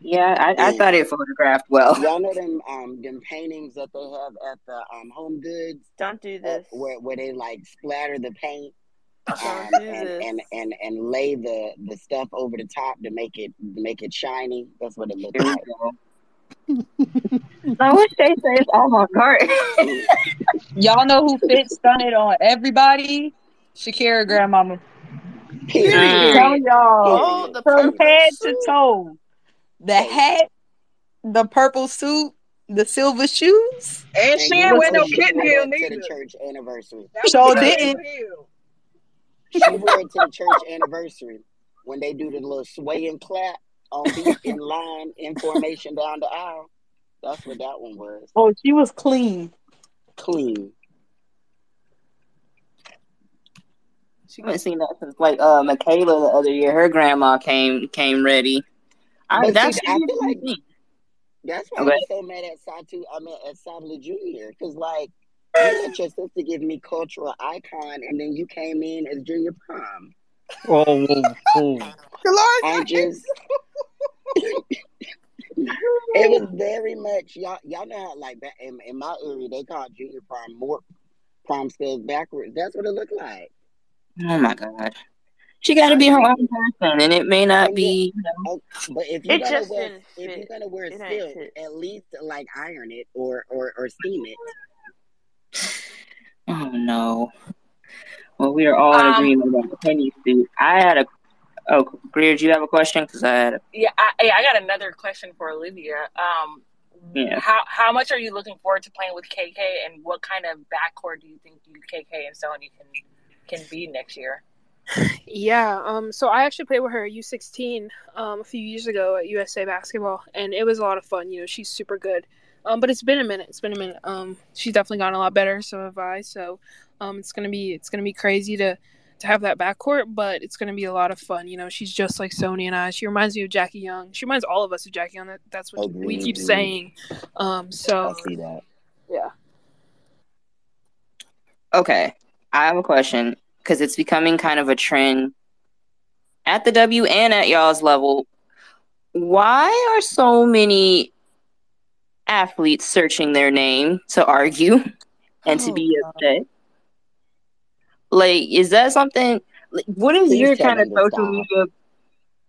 And yeah, I, I thought it photographed well. y'all know them um them paintings that they have at the um Home Goods Don't do this. where where they like splatter the paint um Don't and, this. and and and lay the the stuff over the top to make it to make it shiny. That's what it looks like. I wish they said avant garde. Y'all know who fits stunted on everybody? Shakira grandmama. Period. Tell y'all. Oh, the From head to toe. The hat, the purple suit, the silver shoes. And And she ain't know wear no she kitten heel that to the church anniversary. That was Sure the didn't. She wore it to the church anniversary when they do the little sway and clap on beat in line in formation down the aisle. That's what that one was. Oh, she was clean. Clean. She haven't seen that since like uh Michaela the other year. Her grandma came came ready. I, that's see, I feel like that's why Okay. I'm so mad at Satu. I mean at Savla Junior because like you let your sister give me cultural icon, and then you came in as junior prom. Oh, whoa, whoa. Dolores I just. It was very much y'all. Y'all know how like back in, in my area they call junior prom more prom spells backwards. That's what it looked like. Oh my god. She got to be her own person, and it may not be. You know, Oh, but if you're gonna wear if you're gonna wear It ain't silk, at least like iron it or or or steam it. oh no. Well, we are all in Um, agreement about the penny suit. I had a. Oh, Greer, do you have a question? Because I had. A, Yeah, I, I got another question for Olivia. Um, Yeah. how how much are you looking forward to playing with KK, and what kind of backcourt do you think you KK and Sonia can can be next year? Yeah, um, so I actually played with her at U16 um, a few years ago at USA Basketball, and it was a lot of fun. You know, she's super good. Um, but it's been a minute. It's been a minute. Um, she's definitely gotten a lot better. So have I. So, um, it's gonna be it's gonna be crazy to to have that backcourt, but it's gonna be a lot of fun. You know, she's just like Sonia and I. She reminds me of Jackie Young. She reminds all of us of Jackie Young. That, that's what we keep saying. Um, so I see that. yeah. okay, I have a question because it's becoming kind of a trend at the W and at y'all's level. Why are so many athletes searching their name to argue and to Oh, be God. upset. Like, is that something? Like, what is your kind of social media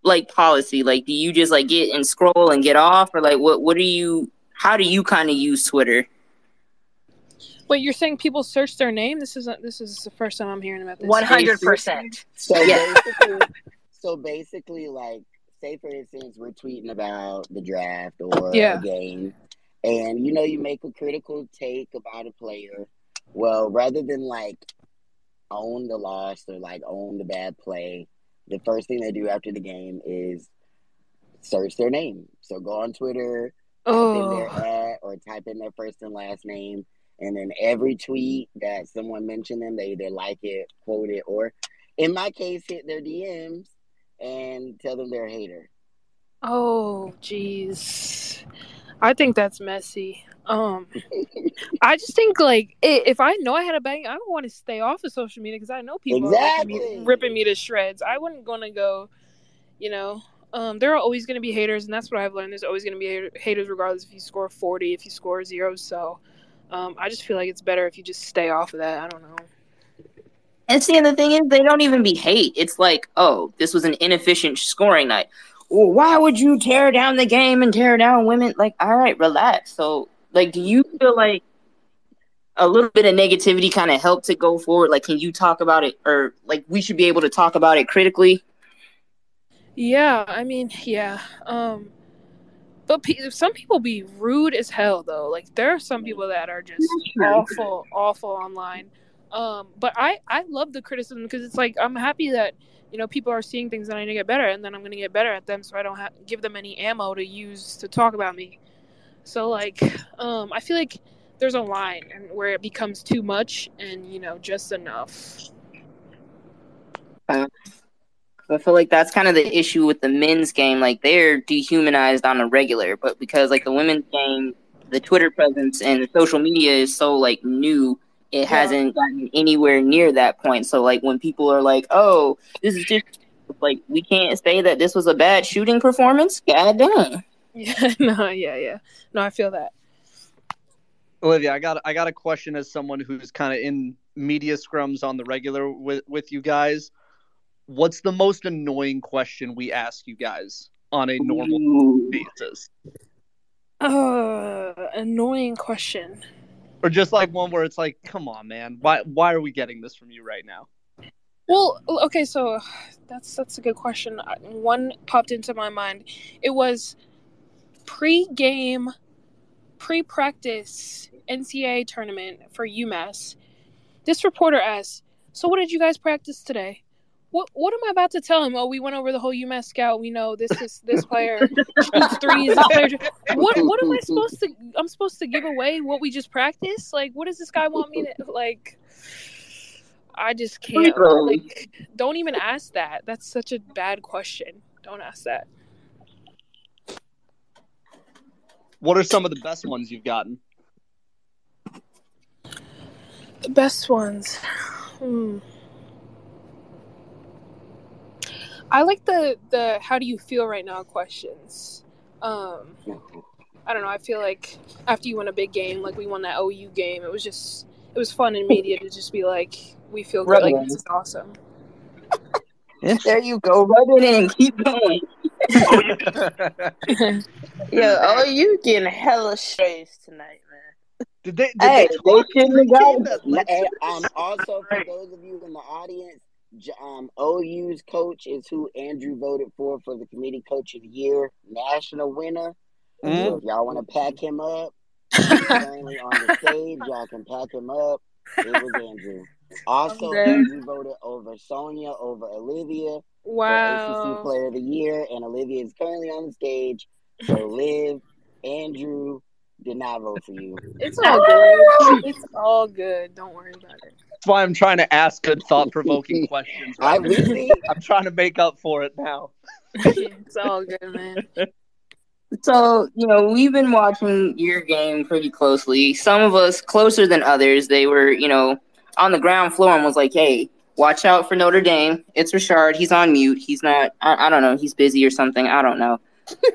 like policy? Like, do you just like get and scroll and get off, or like what? What do you? How do you kind of use Twitter? Wait, you're saying people search their name? This isn't. This is the first time I'm hearing about this. One hundred percent. So Yeah. basically, so basically, like, say for instance, we're tweeting about the draft or Yeah. a game, and you know, you make a critical take about a player. Well, rather than like own the loss or like own the bad play, the first thing they do after the game is search their name. So go on Twitter, type in their Oh, at or type in their first and last name, and then every tweet that someone mentioned them, they either like it, quote it, or in my case, hit their DMs and tell them they're a hater. oh, jeez. I think that's messy. Um, I just think like if I know I had a bang, I would want to stay off of social media because I know people are ripping me, ripping me to shreds. I wouldn't gonna go, you know. Um, there are always going to be haters, and that's what I've learned. There's always going to be haters, regardless if you score 40, if you score zero. So, um, I just feel like it's better if you just stay off of that. I don't know. And see, and the thing is, they don't even be hate. It's like, oh, this was an inefficient scoring night. Well, why would you tear down the game and tear down women? Like, all right, relax. So, like, do you feel like a little bit of negativity kind of helped to go forward? Like, can you talk about it, or like we should be able to talk about it critically? Yeah, I mean, yeah. Um, but pe- some people be rude as hell though. Like there are some people that are just awful, awful online. Um, but I I love the criticism because it's like I'm happy that you know people are seeing things that I need to get better, and then I'm gonna get better at them, so I don't have give them any ammo to use to talk about me. So like, um, I feel like there's a line and where it becomes too much and you know just enough. I feel like that's kind of the issue with the men's game. Like they're dehumanized on a regular, but because like the women's game, the Twitter presence and the social media is so like new, it hasn't gotten anywhere near that point. So like when people are like, "Oh, this is just like we can't say that this was a bad shooting performance." God damn. Yeah, no, yeah, yeah. No, I feel that. Olivia, I got I got a question as someone who's kind of in media scrums on the regular with with you guys. What's the most annoying question we ask you guys on a normal Ooh. basis, Uh, annoying question. or just like one where it's like, "Come on, man, why why are we getting this from you right now?" Well, okay, so that's that's a good question. One popped into my mind. It was pre-game, pre-practice NCAA tournament for UMass. This reporter asked, "So what did you guys practice today?" What what am I about to tell him? Oh, we went over the whole UMass scout. We know this is this player shoots threes. This player, what what am I supposed to? I'm supposed to give away what we just practiced? Like, what does this guy want me to like? I just can't. Like, don't even ask that. That's such a bad question. Don't ask that. What are some of the best ones you've gotten? The best ones. Hmm. I like the the how do you feel right now questions. Um, I don't know. I feel like after you win a big game, like we won that OU game, it was just it was fun in media to just be like, we feel good, like this is awesome. There you go. Rub it in. Keep going. Yo, oh, you getting hella strays tonight, man. Did they? Did Hey, they they talk shouldn't have pregame gotten that led to And, um, also for those of you in the audience, J- um, OU's coach is who Andrew voted for for the committee coach of the year, national winner. Mm. So if y'all want to pack him up, currently on the stage. Y'all can pack him up. It was Andrew. Also, Andrew voted over Sonia over Olivia for ACC Wow. Player of the Year, and Olivia is currently on the stage. So Liv, Andrew did not vote for you. It's all good. It's all good. Don't worry about it. That's why I'm trying to ask good, thought-provoking questions. I Right? now. really I'm trying to make up for it now. it's all good, man. So, you know, we've been watching your game pretty closely. Some of us closer than others. They were, you know, on the ground floor and was like, hey, watch out for Notre Dame. It's Richard. He's on mute. He's not, I, I don't know, he's busy or something. I don't know.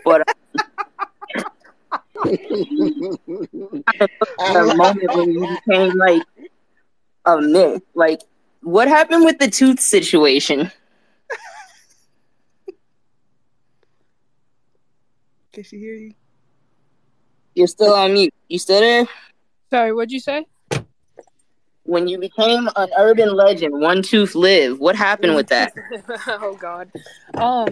But um, the moment when you became like a myth. Like, what happened with the tooth situation? Can she hear you? You're still on mute. You still there? Sorry, what'd you say? When you became an urban legend, one tooth Liv. What happened with that? oh God. Um.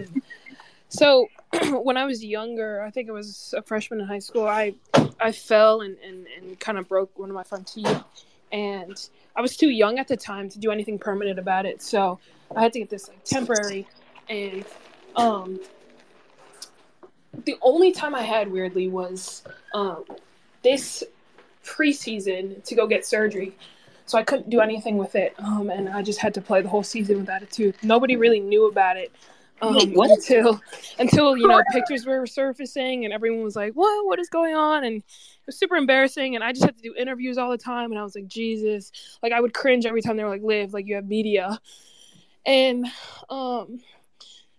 So when I was younger, I think I was a freshman in high school. I I fell and and, and kind of broke one of my front teeth, and I was too young at the time to do anything permanent about it. So I had to get this like temporary, and um. The only time I had weirdly was um, this preseason to go get surgery so I couldn't do anything with it, um, and I just had to play the whole season without a tooth. Nobody really knew about it um, what? until until you know pictures were surfacing, and everyone was like, "What? What is going on?" And it was super embarrassing, and I just had to do interviews all the time, and I was like, "Jesus!" Like I would cringe every time they were like, "Liv, like you have media," and um.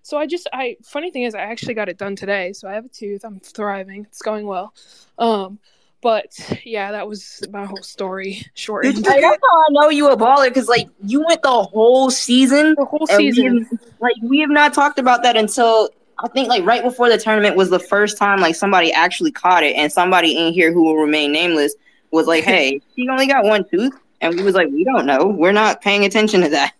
So I just I funny thing is I actually got it done today. So I have a tooth. I'm thriving. It's going well. Um but yeah, that was my whole story shortened. Like, that's how I know you a baller because like you went the whole season. The whole and we season. have- like we have not talked about that until I think like right before the tournament was the first time like somebody actually caught it, and somebody in here who will remain nameless was like, "Hey, he only got one tooth," and we was like, "We don't know. We're not paying attention to that."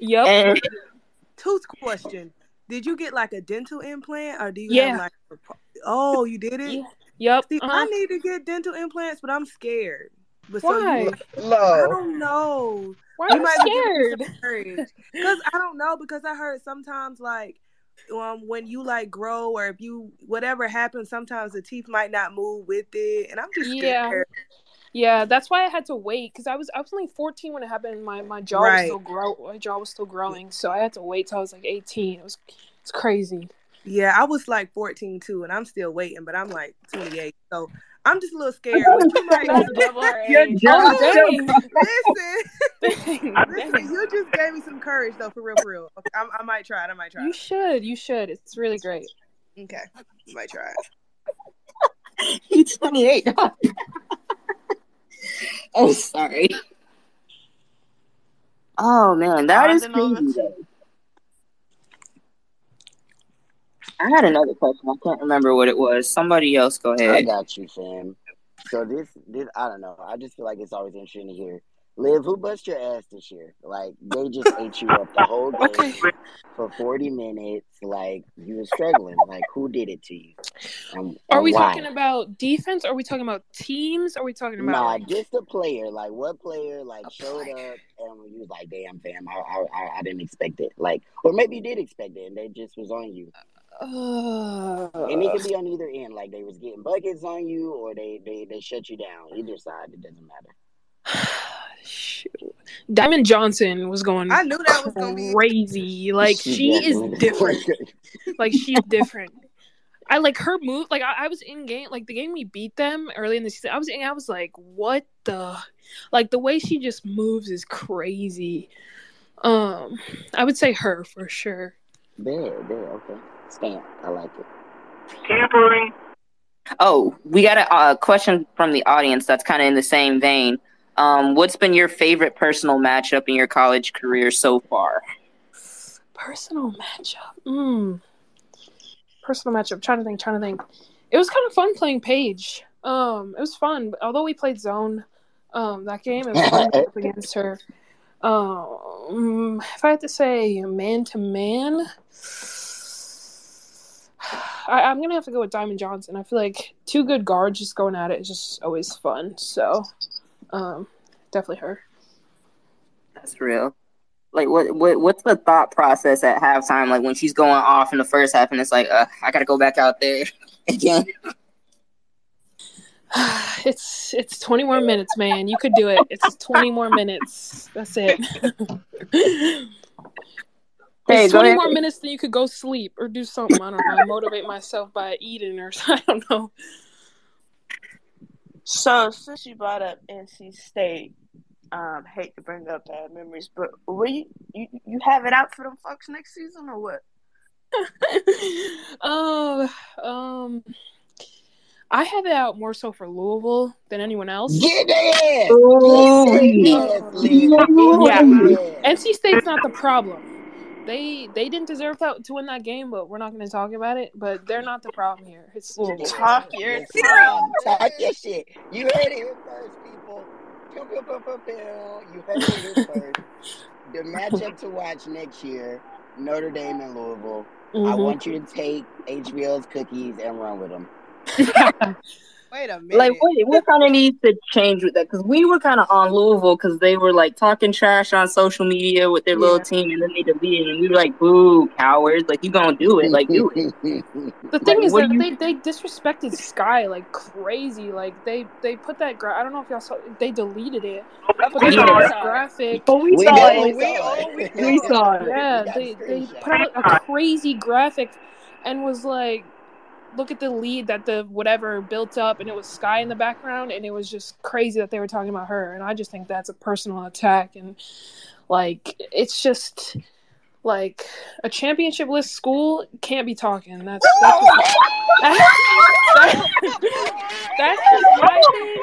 Yep. And Tooth question. Did you get like a dental implant or do you Yeah. have like a, pro- Oh, you did it? Yeah. Yep. See, uh-huh. I need to get dental implants, but I'm scared. But so Why? you, I don't know. Why You are might be giving you some courage. Because I don't know. Because I heard sometimes like um when you like grow or if you whatever happens, sometimes the teeth might not move with it, and I'm just Yeah. scared. Yeah, that's why I had to wait because I was I was only 14 when it happened. My my jaw was still grow my jaw was still growing, so I had to wait till I was like 18. It was it's crazy. Yeah, I was like 14 too, and I'm still waiting, but I'm like 28, so I'm just a little scared. You might. Not above our Your age. Oh. Listen, listen, you just gave me some courage though, for real, for real. Okay, I, I might try it. I might try You should. You should. It's really great. Okay, I might try it. he's 28. oh, sorry. Oh man, that is Finding all the crazy. though. I had another question. I can't remember what it was. Somebody else go ahead. I got you, fam. So this, this, I don't know. I just feel like it's always interesting to hear. Liv, who bust your ass this year? Like they just ate you up the whole game Okay. for forty minutes. Like you were struggling. Like who did it to you? And, Are and we why? talking about defense? Are we talking about teams? Are we talking about Nah, just a player. Like what player like a showed player? up and you was like, "Damn, fam, I, I, I- I didn't expect it." Like, or maybe you did expect it and they just was on you. And it Uh, could be on either end. Like they was getting buckets on you, or they they they shut you down. Either side, it doesn't matter. shoot. Diamond Johnson was going I knew that was gonna be. crazy. Like She she is different. Like she's different. I like her move. Like I, I was in game, like the game we beat them early in the season. I was, in, I was like, what the, like the way she just moves is crazy. Um, I would say her for sure. There, there, okay. Stamp. I like it. Oh, we got a uh, question from the audience that's kind of in the same vein. Um, what's been your favorite personal matchup in your college career so far? Personal matchup. Mm. Personal matchup. Trying to think. Trying to think. It was kind of fun playing Paige. Um, it was fun. Although we played zone, um, that game it was fun to go up against her. Um, if I had to say man to man, I, I'm gonna have to go with Diamond Johnson. I feel like two good guards just going at it is just always fun. So, um, definitely her. That's real. Like, what, what what's the thought process at halftime? Like when she's going off in the first half, and it's like, uh, I gotta go back out there again. It's it's 20 more minutes, man. You could do it. It's 20 more minutes. That's it. Hey, it's 20 ahead. more minutes then you could go sleep or do something. I don't know. Motivate myself by eating or something. I don't know. So since you brought up NC State, um, hate to bring up bad memories, but will you, you you have it out for them folks next season or what? Oh, um, I have it out more so for Louisville than anyone else. Get their ass. Ooh, Get yeah. their. Yeah. Get their ass. NC State's not the problem. They they didn't deserve that, to win that game, but we're not going to talk about it. But they're not the problem here. It's Louisville. Talk your Listen. Talk your shit. You heard it here first, people. You heard it here first. The matchup to watch next year, Notre Dame and Louisville. I Mhm. want you to take HBO's cookies and run with them. Wait a minute. Like, wait, what kind of needs to change with that? Because we were kind of on Louisville because they were like talking trash on social media with their little team, and then they deleted, and we were like, "Boo, cowards! Like, you gonna do it? Like, do it." The thing Like, is what that do they, they disrespected Sky like crazy. Like they they put that gra- I don't know if y'all saw they deleted it. But they put Yeah. this I saw it. graphic. But we, We saw it. we saw it. Oh, we saw it. Yeah, they they put out a crazy graphic and was like look at the lead that the whatever built up and it was Sky in the background and it was just crazy that they were talking about her and I just think that's a personal attack and like it's just like a championship list school can't be talking. That's that's just, that's, that's just my thing.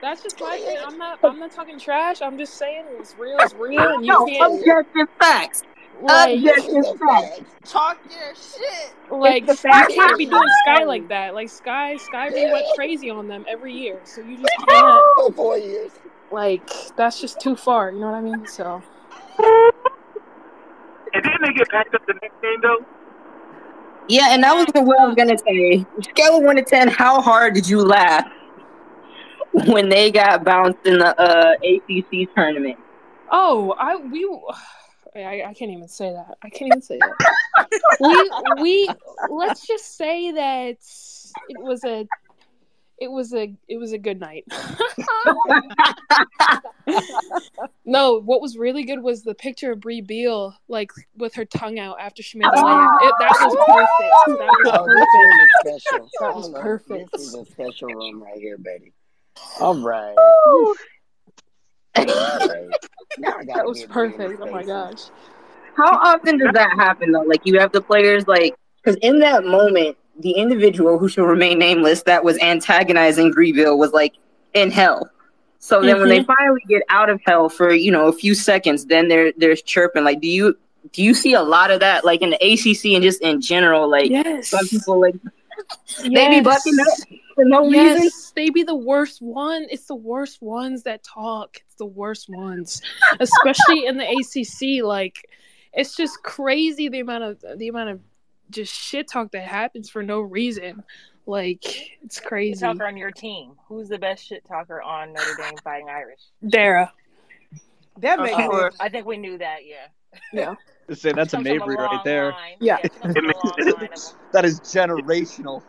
That's just my thing. I'm not I'm not talking trash. I'm just saying what's real is real and you No, can't objective facts. Like Objective It's a facts. fact. Talk your shit. like the you fact can't be doing Sky like that. Like Sky Sky we went crazy on them every year. So you just can't For four years. like that's just too far, you know what I mean? So And didn't they get backed up the next game though? Yeah, and that was the what I was gonna say. Scale of one to ten, how hard did you laugh when they got bounced in the uh, ACC tournament? Oh, I we I, I can't even say that. I can't even say that. we we let's just say that it was a it was a it was a good night. no, what was really good was the picture of Brie Beal like with her tongue out after she made the ah! layup. It, that was perfect. That was Oh, this perfect. is special. That was perfect. This is a special room right here, Betty. All right. All right. Now I gotta That was perfect. Oh my gosh. How often does that happen though? Like you have the players like because in that moment, the individual who shall remain nameless that was antagonizing Greeville was like in hell. So then when they mm-hmm. finally get out of hell for you know a few seconds, then they're there's chirping. Like, do you do you see a lot of that like in the ACC and just in general? Like Yes. some people like they be bucking up for no reason. Yes, they be the worst one. It's the worst ones that talk. It's the worst ones, especially in the ACC. Like, it's just crazy the amount of the amount of just shit talk that happens for no reason. Like, it's Shit crazy. talker on your team. Who's the best shit talker on Notre Dame Fighting Irish? Dara. That makes course. sense. I think we knew that. Yeah. Yeah. Say that's a Comes Mabrey long right there. line. Yeah. it comes from a long line of 'em. That is generational.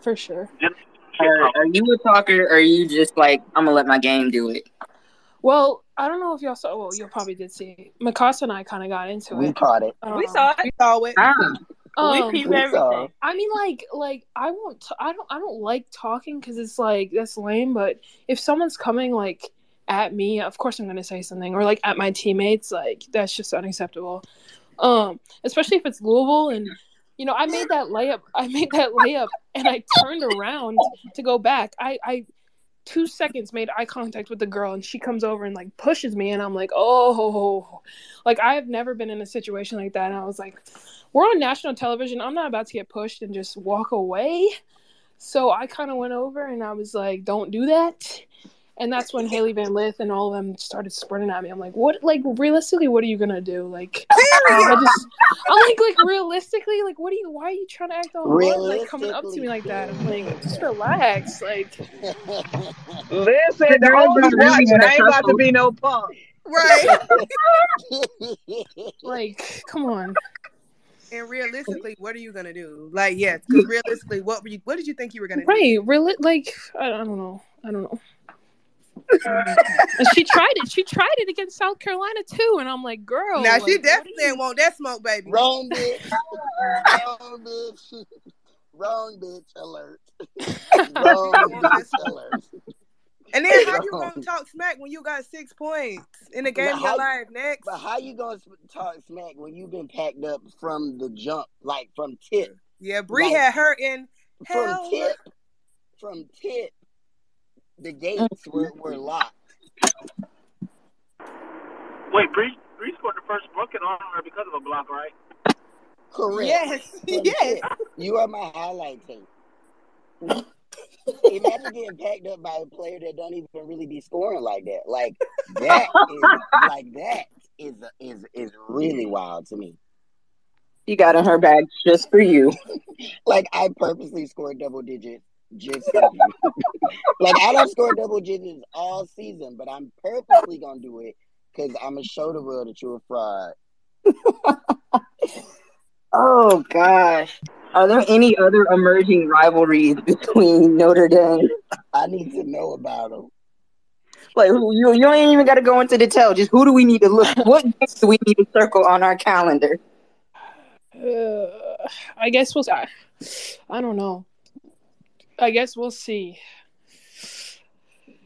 For sure. Are, are you a talker or are you just like I'm gonna let my game do it? Well, I don't know if y'all saw. Well, you probably did see. Mykasa and I kind of got into We it. We caught it. Um, We saw it. We saw it. Ah, um, we peep everything. it. I mean, like, like I won't. T- I don't. I don't like talking because it's like that's lame. But if someone's coming like at me, of course I'm gonna say something, or like at my teammates, like that's just unacceptable. Um, especially if it's Louisville and you know I made that layup. I made that layup and I turned around to go back. I I two seconds made eye contact with the girl and she comes over and like pushes me and I'm like, oh, like I have never been in a situation like that. And I was like, we're on national television. I'm not about to get pushed and just walk away. So I kind of went over and I was like, don't do that. And that's when Hailey Van Lith and all of them started sprinting at me. I'm like, what? Like, realistically, what are you gonna do? Like, I just, I'm like, like realistically, like, what are you? Why are you trying to act all hard, like coming up to me like that? I'm like, just relax, like. Listen, The the girls old don't really I ain't about to be no punk. Right. Like, come on. and realistically, what are you gonna do? Like, yes, because realistically, what were you? What did you think you were gonna do? Right, really? Like, I, I don't know. I don't know. And she tried it. She tried it against South Carolina too, and I'm like, girl. Now like, she definitely you- ain't want that smoke, baby. Wrong bitch. Wrong bitch. Wrong bitch alert. Wrong bitch alert. And then how you gonna talk smack when you got six points in the game of your life next? But how you gonna talk smack when you've been packed up from the jump, like from tip? Yeah, Bree Like- had her in from Hell. tip, from tip, the gates mm-hmm. were, were locked. Wait, Bree, Bree scored the first bucket on her because of a block, right? Correct. Yes, From yes. You are my highlight tape. Imagine getting packed up by a player that don't even really be scoring like that. Like that is like that is is is really wild to me. She got in her bag just for you. Like I purposely scored double digits just like I don't score double digits all season, but I'm purposely gonna do it because I'm gonna show the world that you're a fraud. Oh gosh. Are there any other emerging rivalries between Notre Dame? I need to know about them. Like who you you ain't even gotta go into detail. Just who do we need to look what games do we need to circle on our calendar? Uh, I guess we'll. I, I don't know. I guess we'll see.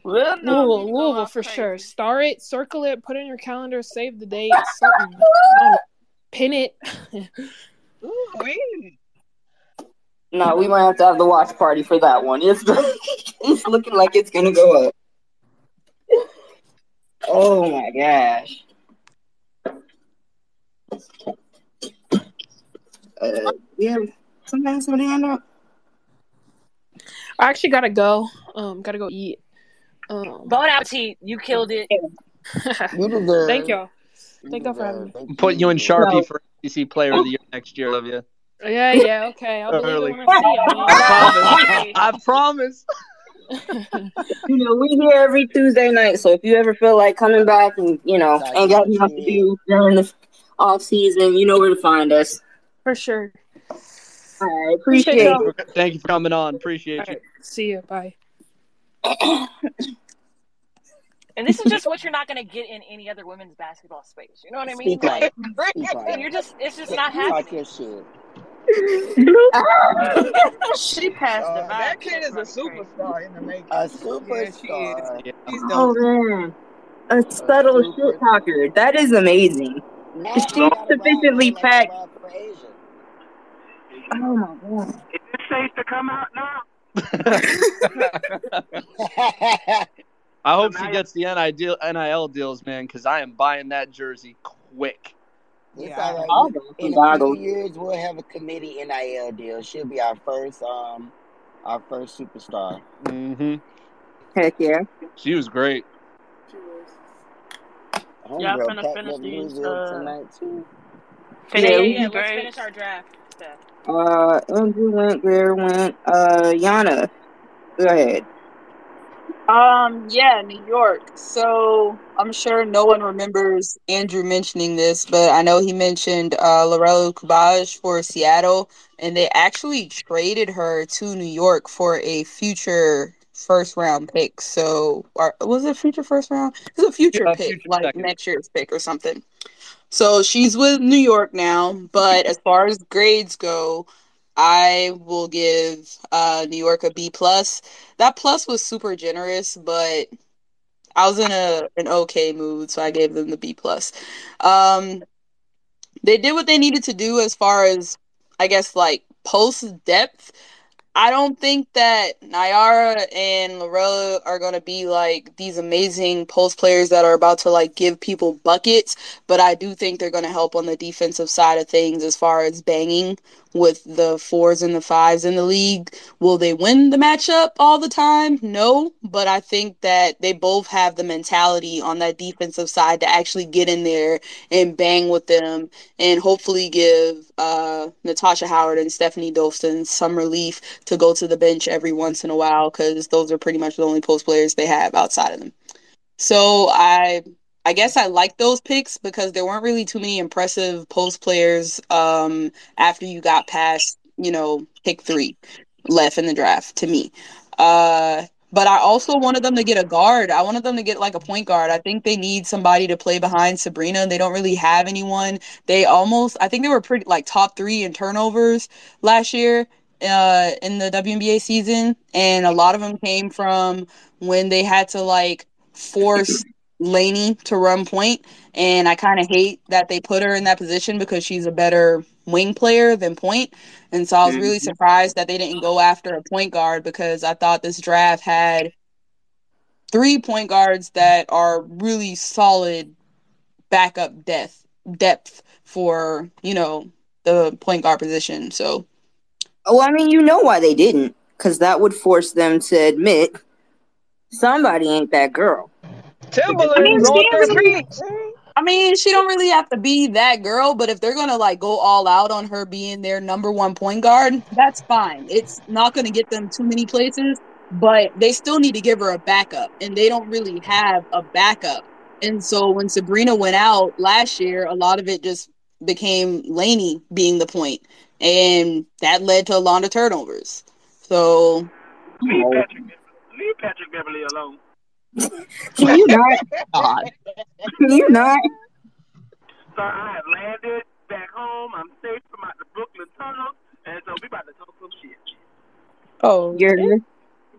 Well, no, Louisville, Louisville for crazy. sure. Star it, circle it, put it in your calendar, save the date, something. I don't know. Pin it. No, we might have to have the watch party for that one. It's it's looking like it's gonna go up. Oh my gosh. Uh, we have somebody somebody hand up. I actually gotta go. Um, gotta go eat. Um, Bon appetit. You killed it. Thank y'all. Thank y'all for having deserve. me. Thank Put you in. Sharpie No. for ACC Player of the Year next year, Olivia. Yeah, yeah, okay. I'll believe Early. I see it. man. I promise. You know, we here every Tuesday night, so if you ever feel like coming back and you know Like, ain't got enough to do during the off season, you know where to find us. For sure. I Appreciate appreciate y'all. it. Thank you for coming on. Appreciate All you. right. See you. Bye. And this is just what you're not going to get in any other women's basketball space. You know what I mean? Speak on Like. Speak on you're it. just, it's just not Talk happening. your shit. She passed the Uh, vibe that kid is a superstar in the making. A Yeah, she superstar. Yeah. She's oh man, a subtle super- shit talker. That is amazing. Now Is I she gotta vibe sufficiently her like I packed? Vibe for Asia. Oh my god. Is it safe to come out now? I hope she gets the NIL, NIL deals, man, because I am buying that jersey quick. It's Yeah, all right. I'll We- go some In a few years, we'll have a committee NIL deal. She'll be our first, um, our first superstar. Mm-hmm. Heck yeah. She was great. Y'all Homegirl finna packed finish up these, uh, tonight too. Yeah, Yeah, yeah, we yeah. just- Let's finish our draft. Steph. Uh, Andrew went, Bear went, uh, Yana, go ahead. Um, yeah, New York. So I'm sure no one remembers Andrew mentioning this, but I know he mentioned uh Lorela Cubaj for Seattle, and they actually traded her to New York for a future first round pick. So or, was it future first round? It's a future Yeah, pick, future like second. next year's pick or something. So she's with New York now, but as far as grades go, I will give uh New York a B plus. That plus was super generous, but I was in a an okay mood, so I gave them the B plus. Um, they did what they needed to do as far as I guess like post depth. I don't think that Nyara and Lorela are gonna be like these amazing post players that are about to like give people buckets, but I do think they're gonna help on the defensive side of things as far as banging with the fours and the fives in the league. Will they win the matchup all the time? No, but I think that they both have the mentality on that defensive side to actually get in there and bang with them and hopefully give uh, Natasha Howard and Stefanie Dolson some relief to go to the bench every once in a while because those are pretty much the only post players they have outside of them. So I I guess I like those picks because there weren't really too many impressive post players um, after you got past, you know, pick three left in the draft to me. Uh, but I also wanted them to get a guard. I wanted them to get like a point guard. I think they need somebody to play behind Sabrina. They don't really have anyone. They almost, I think they were pretty like top three in turnovers last year uh, in the WNBA season. And a lot of them came from when they had to like force Laney to run point, and I kind of hate that they put her in that position because she's a better wing player than point. And so I was really Mhm. surprised that they didn't go after a point guard because I thought this draft had three point guards that are really solid backup depth depth for, you know, the point guard position. So Oh, I mean, you know why they didn't, because that would force them to admit somebody ain't that girl. I mean, she ain't really- I mean, she don't really have to be that girl, but if they're gonna like go all out on her being their number one point guard, that's fine. It's not gonna get them too many places, but they still need to give her a backup, and they don't really have a backup. And so when Sabrina went out last year, a lot of it just became Laney being the point, and that led to a lot of turnovers. So Leave Patrick, leave Patrick Beverley alone. Can you not? God. Can you not? So I have landed back home. I'm safe from out the Brooklyn tunnels, and so we about to talk some shit. Oh, You're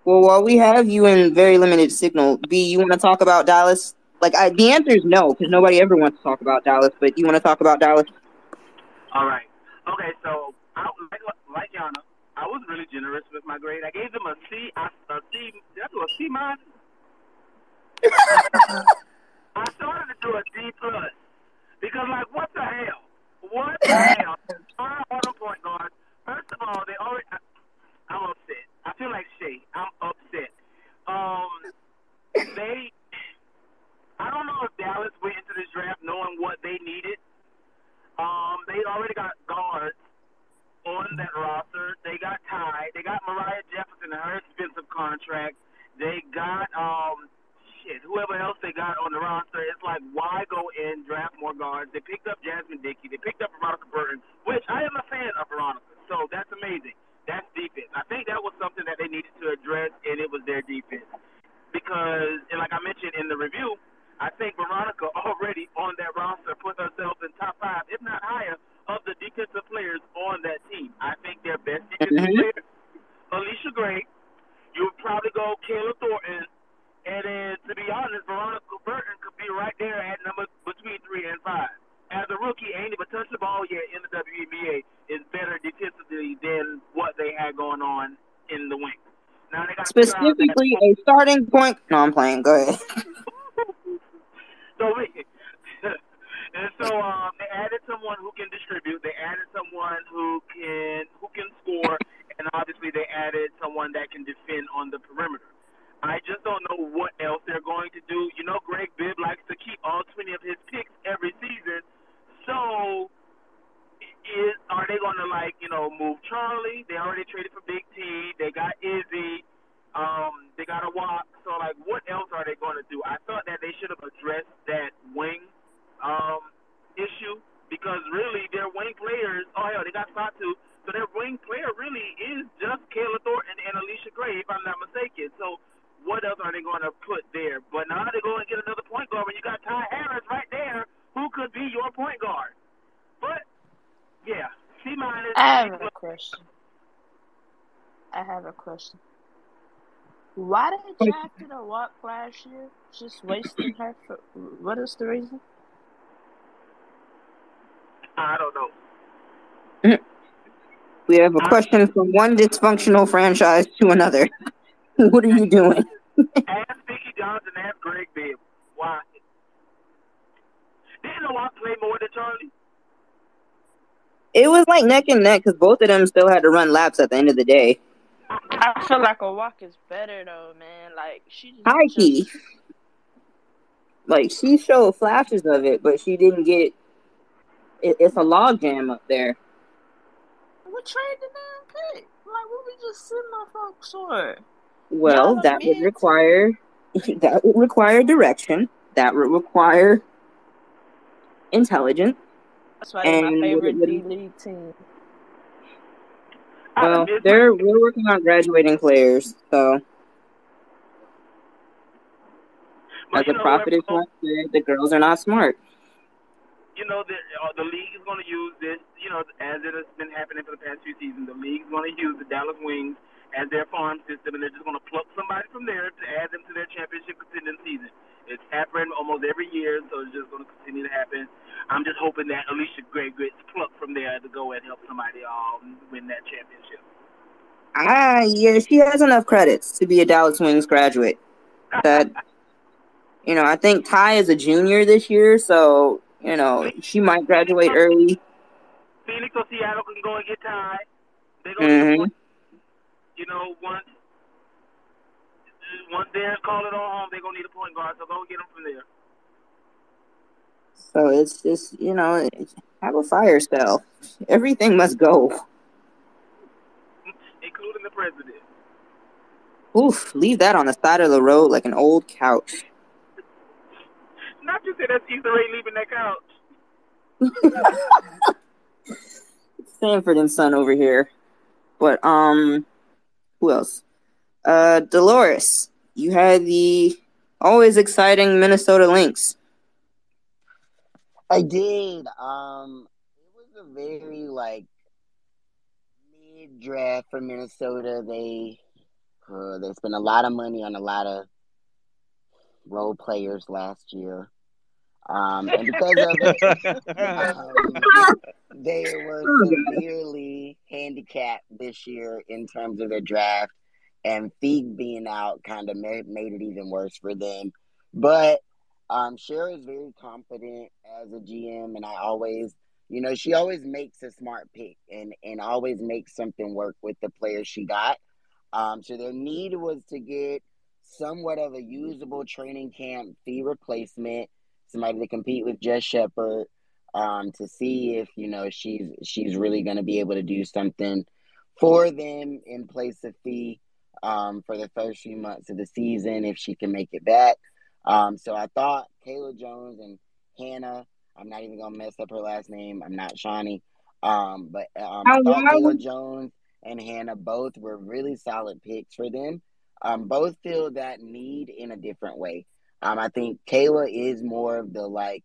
well. While we have you in very limited signal, B, you want to talk about Dallas? Like, I, the answer is no, because nobody ever wants to talk about Dallas. But you want to talk about Dallas? All right. Okay, so I, like, like Yana, I was really generous with my grade. I gave them a C. I, a C. Did I do a C minus? I started to do a D plus because, like, what the hell? What the hell? Our auto point guards. First of all, they already. I, I'm upset. I feel like Shay. I'm upset. Um, they. I don't know if Dallas went into this draft knowing what they needed. Um, they already got guards on that roster. They got Ty. They got Moriah Jefferson and her expensive contract. They got um shit, whoever else they got on the roster. It's like why go in, draft more guards? They picked up Jasmine Dickey. They picked up Veronica Burton, which I am a fan of Veronica. So that's amazing. That's defense. I think that was something that they needed to address, and it was their defense. Because, and like I mentioned in the review, I think Veronica already on that roster put herself in top five, if not higher, of the defensive players on that team. I think their best defensive Mhm. player, Allisha Gray. You would probably go Kayla Thornton, and then to be honest, Veronica Burton could be right there at number between three and five. As a rookie, ain't even touched the ball yet in the WNBA. Is better defensively than what they had going on in the wing. Now they got to figure out that- Specifically, a starting point. No, I'm playing. Go ahead. so and so um, they added someone who can distribute. They added someone who can who can score, and obviously they added someone that can defend on the perimeter. I just don't know what else they're going to do. You know, Greg Bibb likes to keep all 20 of his picks every season. So, is are they going to like you know move Charli? They already traded for Big T. They got Izzy. Um, they got Awak. So like, what else are they going to do? I thought that they should have addressed that wing um, issue because really their wing players. Oh hell, they got Fatu. So their wing player really is just Kayla Thornton and Allisha Gray, if I'm not mistaken. So what else are they going to put there? But now they go and get another point guard when you got Ty Harris right there, who could be your point guard. But yeah, C minus. I have a question. I have a question. Why did they drafted Awak last year? Just wasting her for what is the reason? I don't know. We have a question from one dysfunctional franchise to another. what are you doing? Ask Vickie Johnson, ask Greg Bibb. Why? Didn't know I play more than Charli. It was like neck and neck because both of them still had to run laps at the end of the day. I feel like Awak is better though, man. Like she just High key. Like she showed flashes of it, but she didn't get. It, it's a log jam up there. We trade the damn pick. Like what we just sitting on folks for? Well, Y'all that would require that would require direction. That would require intelligence. That's why they're my And favorite what- D League team. Well, they're we're working on graduating players, so But as you a know, prophet is once said, the girls are not smart. you know the uh, the league is going to use this. You know, as it has been happening for the past few seasons, the league is going to use the Dallas Wings as their farm system, and they're just going to pluck somebody from there to add them to their championship contending season. It's happened almost every year, so it's just going to continue to happen. I'm just hoping that Allisha Gray gets plucked from there to go and help somebody um, win that championship. Ah, yeah, she has enough credits to be a Dallas Wings graduate. That, you know, I think Ty is a junior this year, so you know she might graduate early. Phoenix or Seattle can go and get Ty. They're going to hmm you know, once once they're call it all home, they're gonna need a point guard, so go get them from there. So it's just you know have a fire sale. Everything must go. Including the president. Oof, leave that on the side of the road like an old couch. Not just say that's Issa Rae leaving that couch. Sanford and Son over here. But um who else? Uh Dolores. You had the always exciting Minnesota Lynx. I did. Um, it was a very like mid draft for Minnesota. They uh, they spent a lot of money on a lot of role players last year. Um, and because of it, um, they were severely handicapped this year in terms of their draft, and Phee being out kind of made, made it even worse for them. But um, Cheryl is very confident as a GM, and I always, you know, she always makes a smart pick and and always makes something work with the players she got. Um, so their need was to get somewhat of a usable training camp Phee replacement, somebody to compete with Jess Shepard, um, to see if you know she's she's really going to be able to do something for them in place of Phee um, for the first few months of the season if she can make it back. Um, so I thought Kayla Jones and Hannah. I'm not even gonna mess up her last name. I'm not Shawnee. Um, but um, I thought Kayla Jones and Hannah both were really solid picks for them. Um, both feel that need in a different way. Um, I think Kayla is more of the like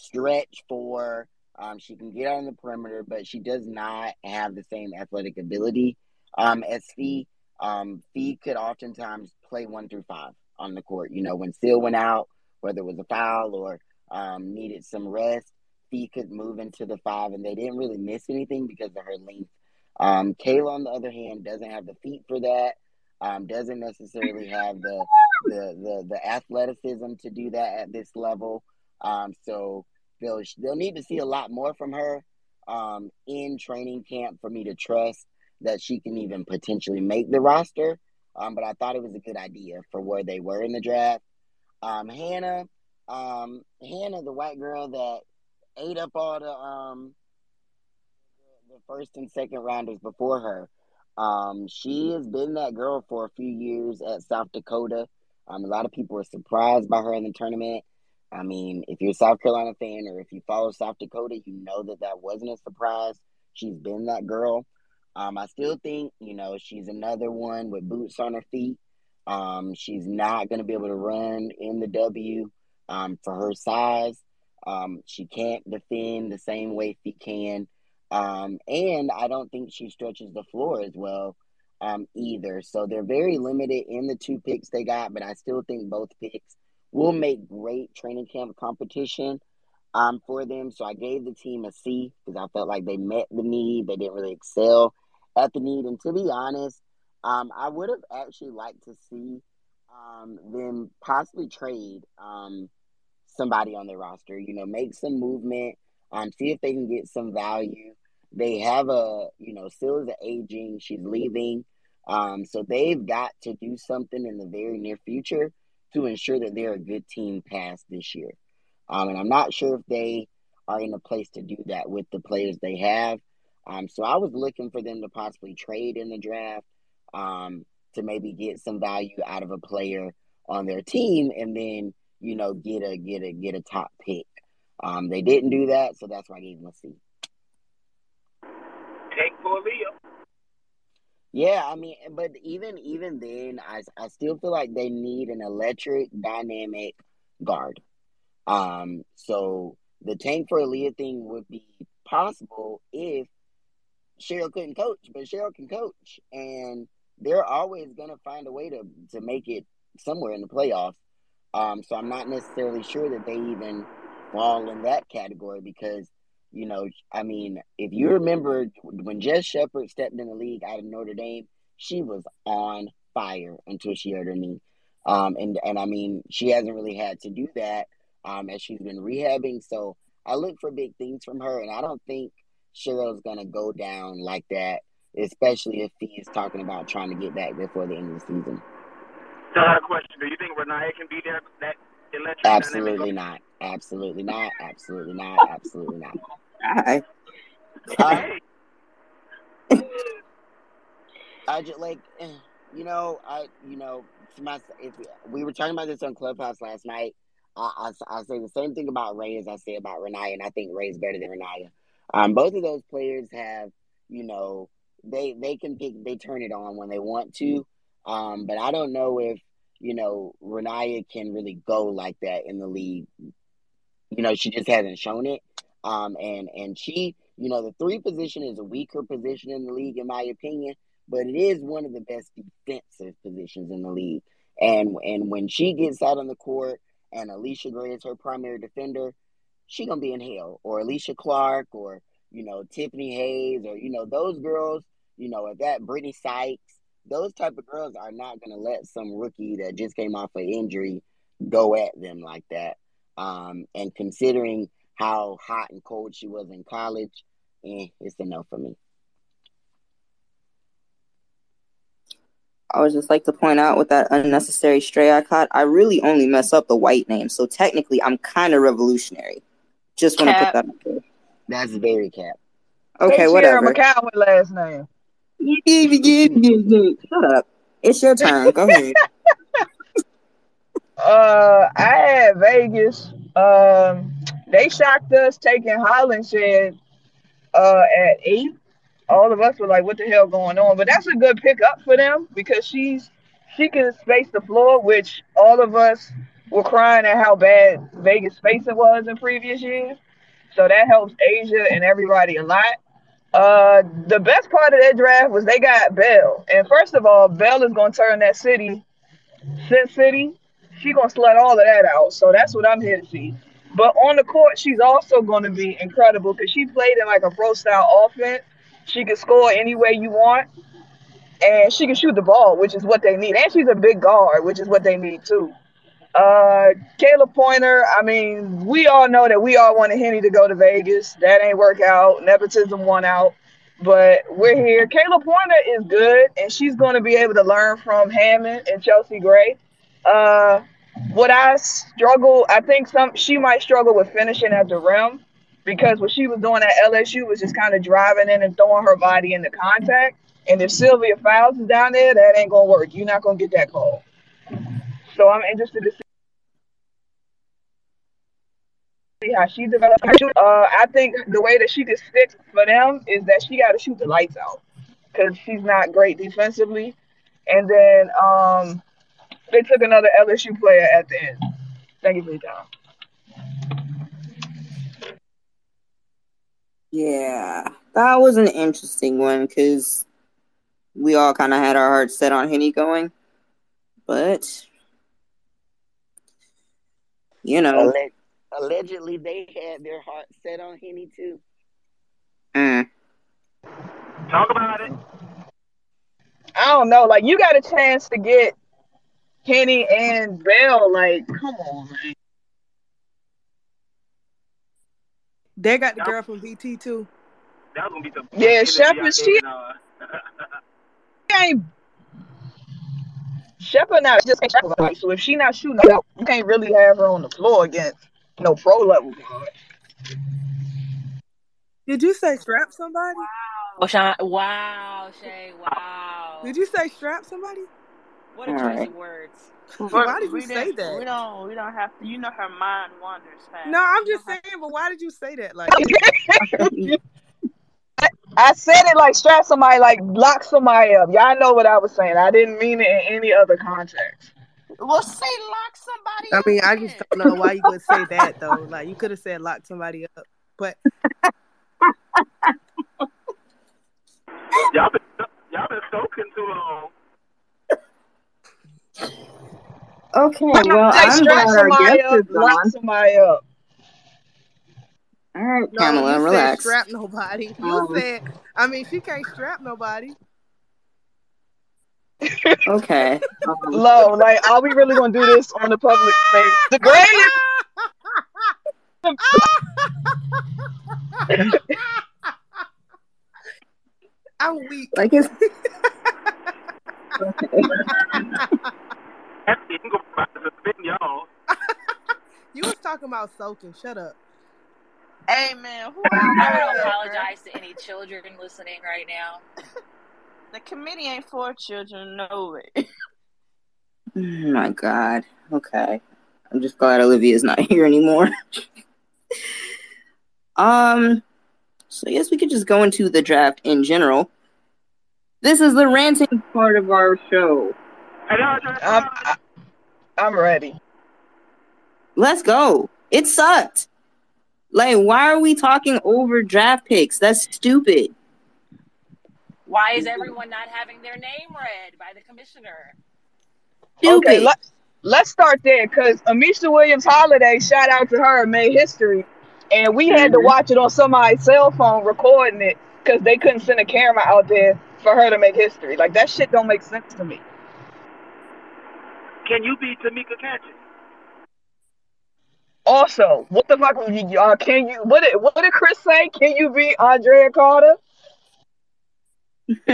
stretch four. Um, she can get on the perimeter, but she does not have the same athletic ability um, as Phee. Um, Phee could oftentimes play one through five on the court. You know, when Syl went out, whether it was a foul or um, needed some rest, Phee could move into the five, and they didn't really miss anything because of her length. Um, Kayla, on the other hand, doesn't have the feet for that. Um, doesn't necessarily have the, the the the athleticism to do that at this level. Um, so they'll they'll need to see a lot more from her um, in training camp for me to trust that she can even potentially make the roster. Um, but I thought it was a good idea for where they were in the draft. Um, Hannah, um, Hannah, the white girl that ate up all the um the first and second rounders before her. Um, she has been that girl for a few years at South Dakota. Um, a lot of people were surprised by her in the tournament. I mean, if you're a South Carolina fan or if you follow South Dakota, you know that that wasn't a surprise. She's been that girl. Um, I still think, you know, she's another one with boots on her feet. Um, she's not going to be able to run in the W um, for her size. Um, she can't defend the same way she can. Um, and I don't think she stretches the floor as well um, either. So they're very limited in the two picks they got, but I still think both picks will make great training camp competition um, for them. So I gave the team a C because I felt like they met the need. They didn't really excel at the need. And to be honest, um, I would have actually liked to see um, them possibly trade um, somebody on their roster. You know, make some movement, um, see if they can get some value. They have a, you know, still is aging. She's leaving. Um, so they've got to do something in the very near future to ensure that they're a good team past this year. Um, and I'm not sure if they are in a place to do that with the players they have. Um, so I was looking for them to possibly trade in the draft um, to maybe get some value out of a player on their team, and then you know get a get a get a top pick. Um, they didn't do that, so that's why I gave them a C. Take for Leo. Yeah, I mean, but even even then, I I still feel like they need an electric, dynamic guard. Um, so the tank for Aliyah thing would be possible if Cheryl couldn't coach, but Cheryl can coach, and they're always gonna find a way to to make it somewhere in the playoffs. Um, so I'm not necessarily sure that they even fall in that category because, you know, I mean, if you remember when Jess Shepard stepped in the league out of Notre Dame, she was on fire until she hurt her knee. Um, and and I mean, she hasn't really had to do that um, as she's been rehabbing. So I look for big things from her, and I don't think Cheryl's gonna go down like that, especially if he is talking about trying to get back before the end of the season. So I got a question. Do you think Rennia can be there? That electric Absolutely not. Absolutely not. Absolutely not. Absolutely not. I, Uh, I just like, you know, I, you know, to my, if we were talking about this on Clubhouse last night, I, I, I say the same thing about Ray as I say about Rennia, and I think Ray's better than Rennia. Um, both of those players have, you know, they they can pick, they turn it on when they want to, um, but I don't know if you know Rennia can really go like that in the league. You know, she just hasn't shown it. Um, and and she, you know, the three position is a weaker position in the league, in my opinion, but it is one of the best defensive positions in the league. And and when she gets out on the court, and Allisha Gray is her primary defender, she gonna be in hell. Or Alysha Clark, or you know Tiffany Hayes, or you know those girls. You know at that Brittney Sykes, those type of girls are not gonna let some rookie that just came off an injury go at them like that. Um, and considering how hot and cold she was in college, eh, it's a no for me. I would just like to point out with that unnecessary stray I caught, I really only mess up the white name. So technically, I'm kind of revolutionary. Just want to put that out there. That's very cap. Okay, Hey, whatever. Sierra McCowan last name. Shut up. It's your turn. Go ahead. Uh, I had Vegas. Um, they shocked us taking Hollingshed uh at eight. All of us were like, "What the hell going on?" But that's a good pickup for them because she's she can space the floor, which all of us were crying at how bad Vegas spacing was in previous years. So that helps A'ja and everybody a lot. Uh, the best part of that draft was they got Bell, and first of all, Bell is gonna turn that city, Sin City. She gonna slut all of that out. So that's what I'm here to see. But on the court, she's also to be incredible because she played in like a pro style offense. She can score any way you want, and she can shoot the ball, which is what they need. And she's a big guard, which is what they need too. Uh, Khayla Pointer. I mean, we all know that we all wanted Henny to go to Vegas. That ain't work out. Nepotism won out. But we're here. Khayla Pointer is good, and she's going to be able to learn from Hammond and Chelsea Gray. Uh, what I struggle, I think some she might struggle with finishing at the rim because what she was doing at LSU was just kind of driving in and throwing her body into contact. And if Sylvia Fowles is down there, that ain't gonna work. You're not gonna get that call. So I'm interested to see how she develops. Uh, I think the way that she can stick for them is that she got to shoot the lights out because she's not great defensively. And then um, they took another LSU player at the end. Thank you for your time. Yeah, that was an interesting one because we all kind of had our hearts set on Henny going, but you know, Alleg- allegedly, they had their heart set on Henny too. mm, Talk about it. I don't know. Like you got a chance to get Kenny and Bell. Like, come on, man. They got the girl from BT too. That was gonna be the Yeah, energy Shepard, she it, uh, ain't Shepard not just Shepard. Like, so if she not shooting out, you can't really have her on the floor against no pro level guard. Did you say strap somebody? Oh, Sean, wow, Shay, wow. Did you say strap somebody? What a All choice right. of words. Why did you say that? We don't. We don't have to. You know, her mind wanders fast. No, I'm just don't saying, but why did you say that? Like, I said it like strap somebody, like lock somebody up. Y'all know what I was saying. I didn't mean it in any other context. have- Well, say lock somebody. I up mean, I just then. don't know why you would say that though. Like, you could have said lock somebody up, but y'all been y'all been soaking too long. Okay, well, Hey, I'm strap glad our somebody guest up, is lock gone. somebody up. All right, No, Pamela, you relax. said strap nobody. You Um, said, I mean, she can't strap nobody. Okay. Um, Low, like, are we really gonna do this on the public space? The greatest. I'm weak. like it's That's it. You can go back to the spin, y'all. You was talking about soaking. Shut up. Hey man, who I are want to apologize to any children listening right now. The committee ain't for children, no way. oh my god. Okay. I'm just glad Olivia's not here anymore. um so I guess we could just go into the draft in general. This is the ranting part of our show. Hey, y'all, y'all, I'm, y'all, I, I'm ready. Let's go. It sucked. Like, why are we talking over draft picks? That's stupid. Why is everyone not having their name read by the commissioner? Stupid. Okay, let, let's start there because Ameshya Williams Holliday, shout out to her, made history. And we had to Mhm. watch it on somebody's cell phone recording it because they couldn't send a camera out there for her to make history. Like, that shit don't make sense to me. Can you be Tamika Catchings? Also, what the fuck would you, uh, can you, what did, what did Chris say? Can you be Andrea Carter?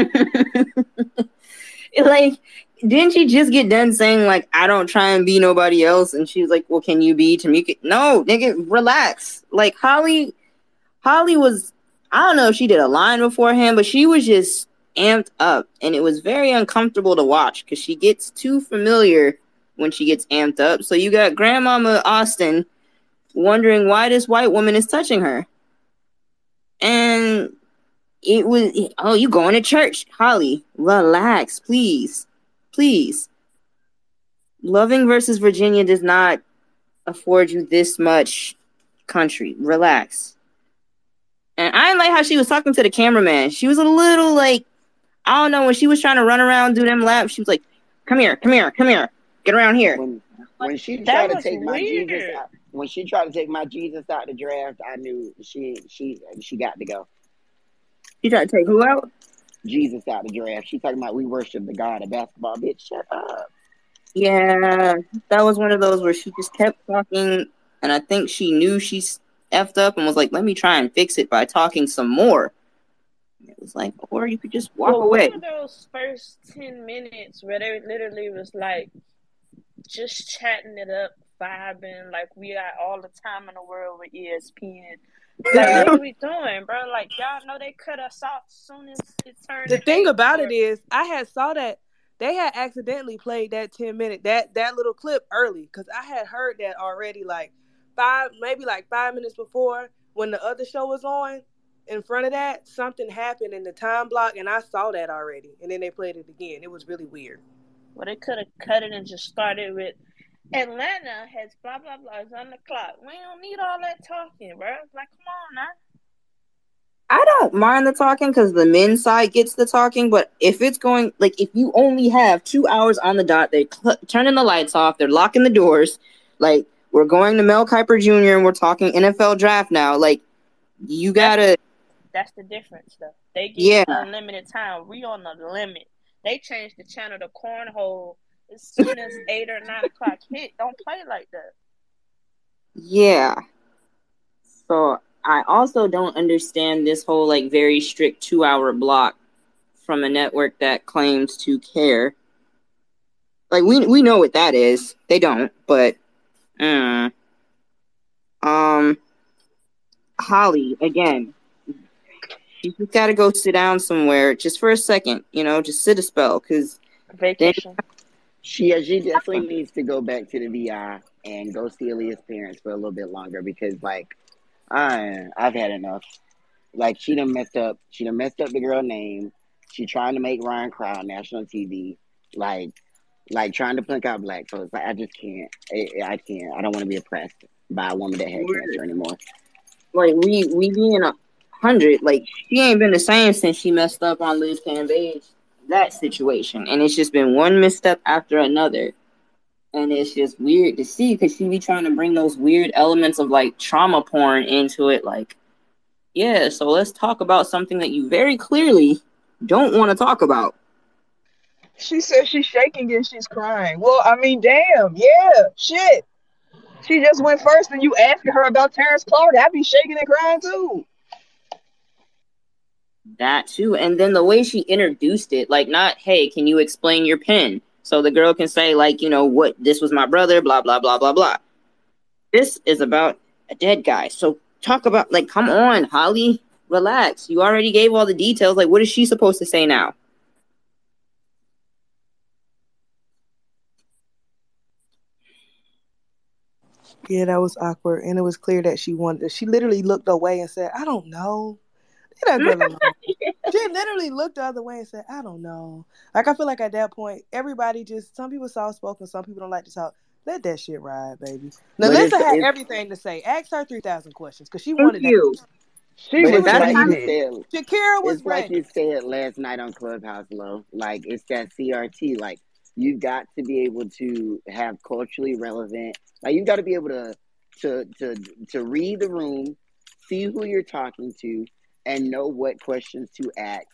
like, didn't she just get done saying like, "I don't try and be nobody else"? And she was like, "Well, can you be Tamika?" No, nigga, relax. Like Holly, Holly was. I don't know if she did a line beforehand, but she was just amped up, and it was very uncomfortable to watch because she gets too familiar when she gets amped up. So you got Grandmama Austin wondering why this white woman is touching her, and it was oh you going to church? Holly relax please please. Loving versus virginia does not afford you this much country. Relax. And i didn't like how she was talking to the cameraman. She was a little like i don't know when she was trying to run around do them laps she was like come here come here come here get around here When when she That tried to was take my Jesus out, when she tried to take my Jesus out the draft, I knew she she she got to go. she tried to take who out Jesus out the draft. She talking about we worship the God of basketball. Bitch, shut up. yeah that was one of those where she just kept talking and i think she knew she effed up and was like let me try and fix it by talking some more it was like or you could just walk Well, away one of those first ten minutes where they literally was like just chatting it up, vibing, like we got all the time in the world with ESPN. Like, what are we doing, bro? Like, y'all know they cut us off soon as it turned. The thing about it is, I had saw that they had accidentally played that ten minute that that little clip early because I had heard that already, like five maybe like five minutes before when the other show was on. In front of that, something happened in the time block, and I saw that already. And then they played it again. It was really weird. Well, they could have cut it and just started with Atlanta has blah blah blah is on the clock. We don't need all that talking, bro. Like, come on now. I don't mind the talking because the men's side gets the talking, but if it's going like if you only have two hours on the dot, they're cl- turning the lights off, they're locking the doors. Like we're going to Mel Kiper Jr. and we're talking NFL draft now. Like you gotta, That's the difference, though. They get Yeah. unlimited time. We on the limit. They changed the channel to cornhole as soon as eight or nine o'clock hit. Don't play like that. yeah. So I also don't understand this whole like very strict two hour block from a network that claims to care. Like we we know what that is. They don't, but uh, um Holly again. You just gotta go sit down somewhere just for a second, you know, just sit a spell because Vacation. She uh, she definitely needs to go back to the VI and go see Aliyah's parents for a little bit longer because like I I've had enough. Like she done messed up. She done messed up the girl name. She trying to make Rhyne cry on national TV. Like like trying to plunk out black folks. Like I just can't. I, I can't. I don't want to be oppressed by a woman that had cancer anymore. like we we being a hundred, like she ain't been the same since she messed up on Liz Cambage, that situation. And it's just been one misstep after another. and it's just weird to see because she be trying to bring those weird elements of like trauma porn into it. Like, yeah, so let's talk about something that you very clearly don't want to talk about. She says she's shaking and she's crying. Well, I mean, damn, yeah, shit. She just went first, and you asking her about Terrence Clarke. I'd be shaking and crying too. That too, and then the way she introduced it, like not, hey, can you explain your pen? So the girl can say, like, you know, what this was my brother, blah blah blah blah blah. This is about a dead guy. So talk about like, come on, Holly, relax. You already gave all the details. Like, what is she supposed to say now? Yeah, that was awkward, and it was clear that she wanted. She literally looked away and said, "I don't know." Leave that girl mm-hmm. alone. she literally looked the other way and said, "I don't know." Like I feel like at that point, everybody just some people soft spoken, some people don't like to talk. Let that shit ride, baby. Now, But it's, Lisa had it's, everything to say. Ask her three thousand questions because she Thank wanted that. She but was it's like you waiting. said. Shakira was It's like you said last night on Clubhouse, Low. Like it's that CRT. Like you've got to be able to have culturally relevant. Like you've got to be able to to to to read the room, see who you're talking to, and know what questions to ask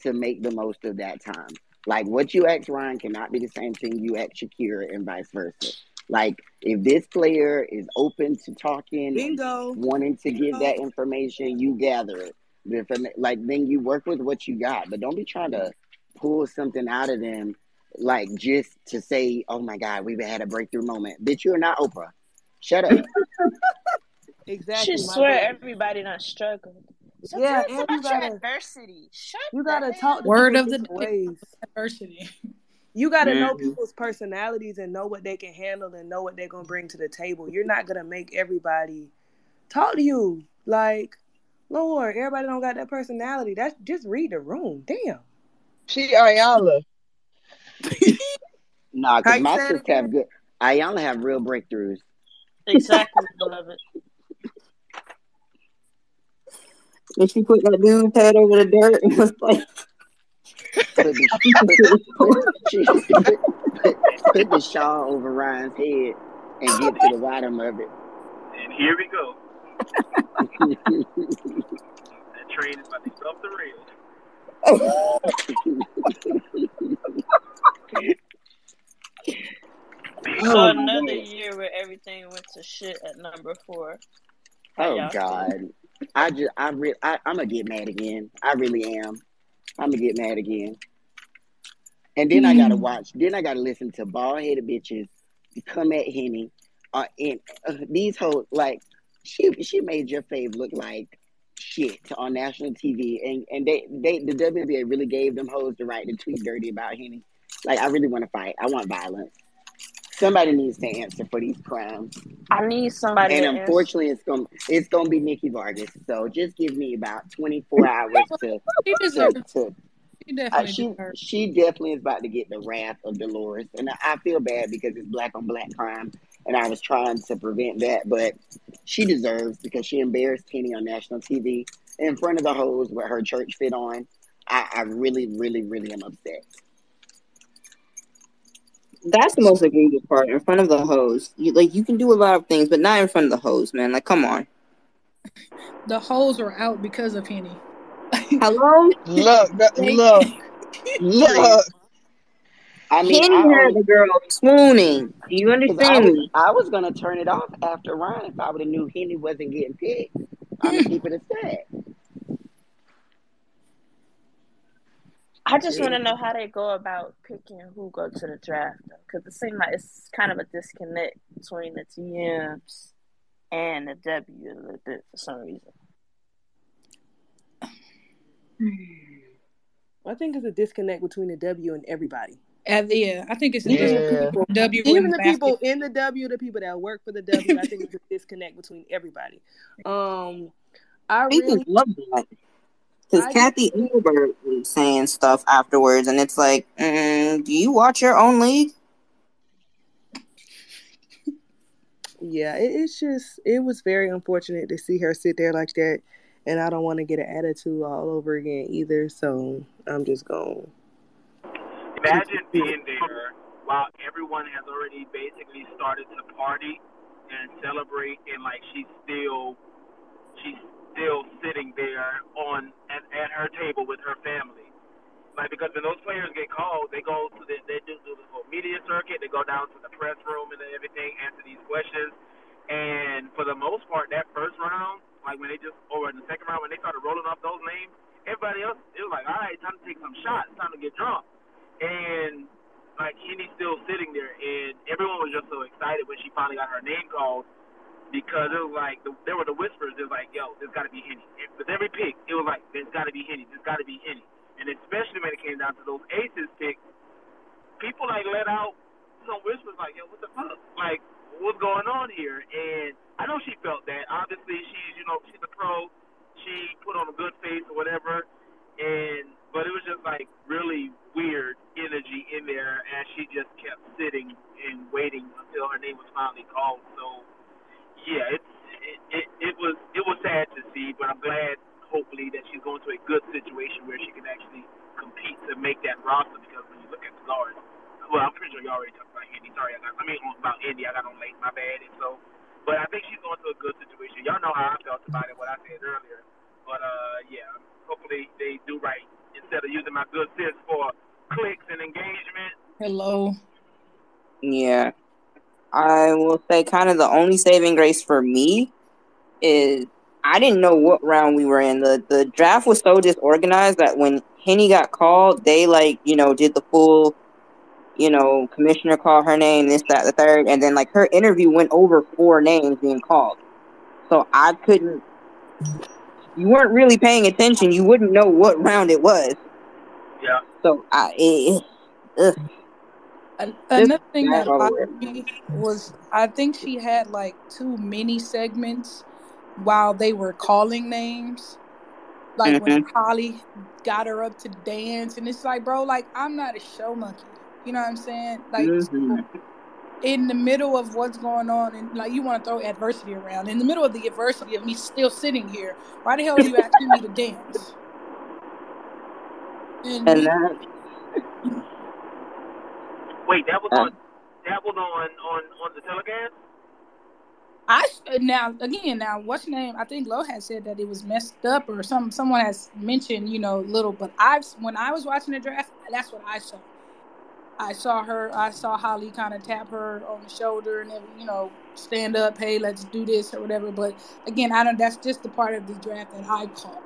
to make the most of that time. Like what you ask Rhyne cannot be the same thing you ask Shakira, and vice versa. Like if this player is open to talking Bingo. wanting to give that information, you gather it. The Like then you work with what you got, but don't be trying to pull something out of them, like just to say, "Oh my God, we've had a breakthrough moment." Bitch, you're not Oprah. Shut up. Exactly. She swear bad. everybody not struggled. So Yeah, tell us and you about your gotta adversity. Shut you gotta talk Word of the day: ways. adversity. You gotta know Mhm. people's personalities and know what they can handle and know what they're gonna bring to the table. You're not gonna make everybody talk to you. Like, Lord, everybody don't got that personality. That's just read the room. Damn. She Ayala. Nah, because you my say sisters have again? good. I only have real breakthroughs. Exactly, beloved. And she put that dude's head over the dirt and was like, Put the put, the shawl over Rhyne's head and get to the bottom of it. And here we go. That train is about to go off the rails. So oh, another man. year where everything went to shit at number four. How oh y'all? God, I just I re- I I'm gonna get mad again. I really am. I'm gonna get mad again. And then I gotta watch. Then I gotta listen to bald headed bitches come at Henny. Uh, and uh, these hoes like she she made your fave look like shit on national TV, and and they they the WNBA really gave them hoes the right to tweet dirty about Henny. Like I really want to fight. I want violence. Somebody needs to answer for these crimes. I need somebody And to answer. unfortunately, it's gonna it's gonna be Nikki Fargas. So just give me about twenty four hours to She to deserves. to She uh, definitely she deserves. she definitely is about to get the wrath of Dolores, and I, I feel bad because it's black on black crime, and I was trying to prevent that, but she deserves because she embarrassed Kenny on national TV in front of the hoes with her church fit on. I, I really, really, really am upset. That's the most egregious part. In front of the hose, you, like you can do a lot of things, but not in front of the hose, man. Like, come on. The hoes are out because of Henny. Hello, Look, th- They- look, look. I mean, Kenny I had the girl swooning. Do you because I understand me? I was gonna turn it off after Rhyne if I would have knew Henny wasn't getting picked. I'm gonna keep it a I just want to know how they go about picking who go to the draft, because it seems like it's kind of a disconnect between the TMs and the W a little bit for some reason. I think it's a disconnect between the W and everybody. And yeah, I think it's a Even the people, W even in the basket. people in the W, the people that work for the W. I think it's a disconnect between everybody. Um, I I really, just love that because Cathy Engelbert was saying stuff afterwards, and it's like, mm, do you watch your own league? yeah, it, it's just it was very unfortunate to see her sit there like that, and I don't want to get an attitude all over again either. So I'm just going. Imagine being there while everyone has already basically started to party and celebrate, and like she's still she's still sitting there on at, at her table with her family. Like because when those players get called, they go to the they do, do the whole media circuit. They go down to the press room and everything, answer these questions. And for the most part, that first round, like when they just or in the second round when they started rolling off those names, everybody else it was like, all right, time to take some shots, time to get drunk. And like Henny's still sitting there, and everyone was just so excited when she finally got her name called because it was like the, there were the whispers. It was like, yo, there's got to be Henny. With every pick, it was like, there's got to be Henny. There's got to be Henny. And especially when it came down to those aces picks, people like let out some whispers like, yo, what the fuck? Like, what's going on here? And I know she felt that. Obviously, she's you know she's a pro. She put on a good face or whatever. And but it was just like really weird energy in there, and she just kept sitting and waiting until her name was finally called. So yeah, it's it, it, it was it was sad to see, but I'm glad hopefully that she's going to a good situation where she can actually compete to make that roster because when you look at the guards, well, I'm pretty sure you already talked about Indy. Sorry, I, got, I mean about Indy. I got on late. My bad. And so, but I think she's going to a good situation. Y'all know how I felt about it. What I said earlier. But uh, yeah, hopefully they do right instead of using my good sense for clicks and engagement. Hello. Yeah. I will say kind of the only saving grace for me is I didn't know what round we were in. The the draft was so disorganized that when Henny got called, they like, you know, did the full, you know, commissioner call her name, this, that, the third, and then like her interview went over four names being called. So I couldn't you weren't really paying attention, you wouldn't know what round it was. Yeah. So I it, ugh. Another thing that bothered me was I think she had like two mini segments while they were calling names. Like when Mhm. Holly got her up to dance, and it's like, bro, like I'm not a show monkey. You know what I'm saying? Like Mhm. in the middle of what's going on, and like you want to throw adversity around. In the middle of the adversity of me still sitting here, why the hell are you asking me to dance? And And that Wait, that was uh, on that was on on on the telecast. I now again now what's your name? I think Lo had said that it was messed up or some someone has mentioned you know little, but I've when I was watching the draft, that's what I saw. I saw her. I saw Holly kind of tap her on the shoulder and every, you know stand up, hey, let's do this or whatever. But again, I don't. That's just the part of the draft that I caught.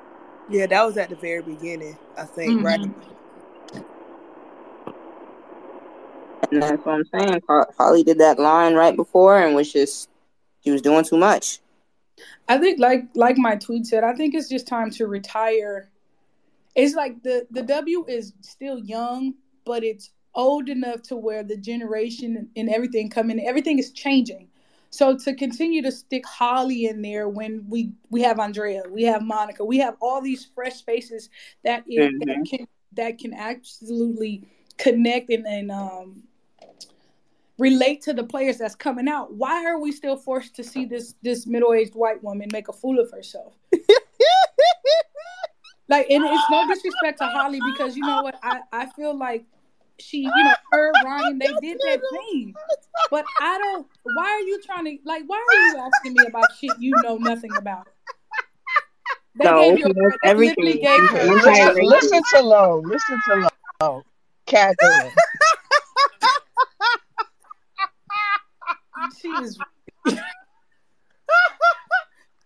Yeah, that was at the very beginning, I think, right? hmm and that's what I'm saying. Holly did that line right before and was just she was doing too much. I think like like my tweet said, I think it's just time to retire. It's like the the W is still young, but it's old enough to where the generation and everything coming, everything is changing. So to continue to stick Holly in there when we we have Andrea, we have Monica, we have all these fresh faces that is hmm that can that can absolutely connect and, and um relate to the players that's coming out. Why are we still forced to see this this middle aged white woman make a fool of herself? Like, and it's no disrespect to Holly because you know what? I I feel like she, you know, her Ryan, they did that thing. But I don't. Why are you trying to like? Why are you asking me about shit you know nothing about? They No, gave you. A, knows they literally everything. gave He's her. a Listen, listen to Lo. Listen to Lo. Cackling. She is.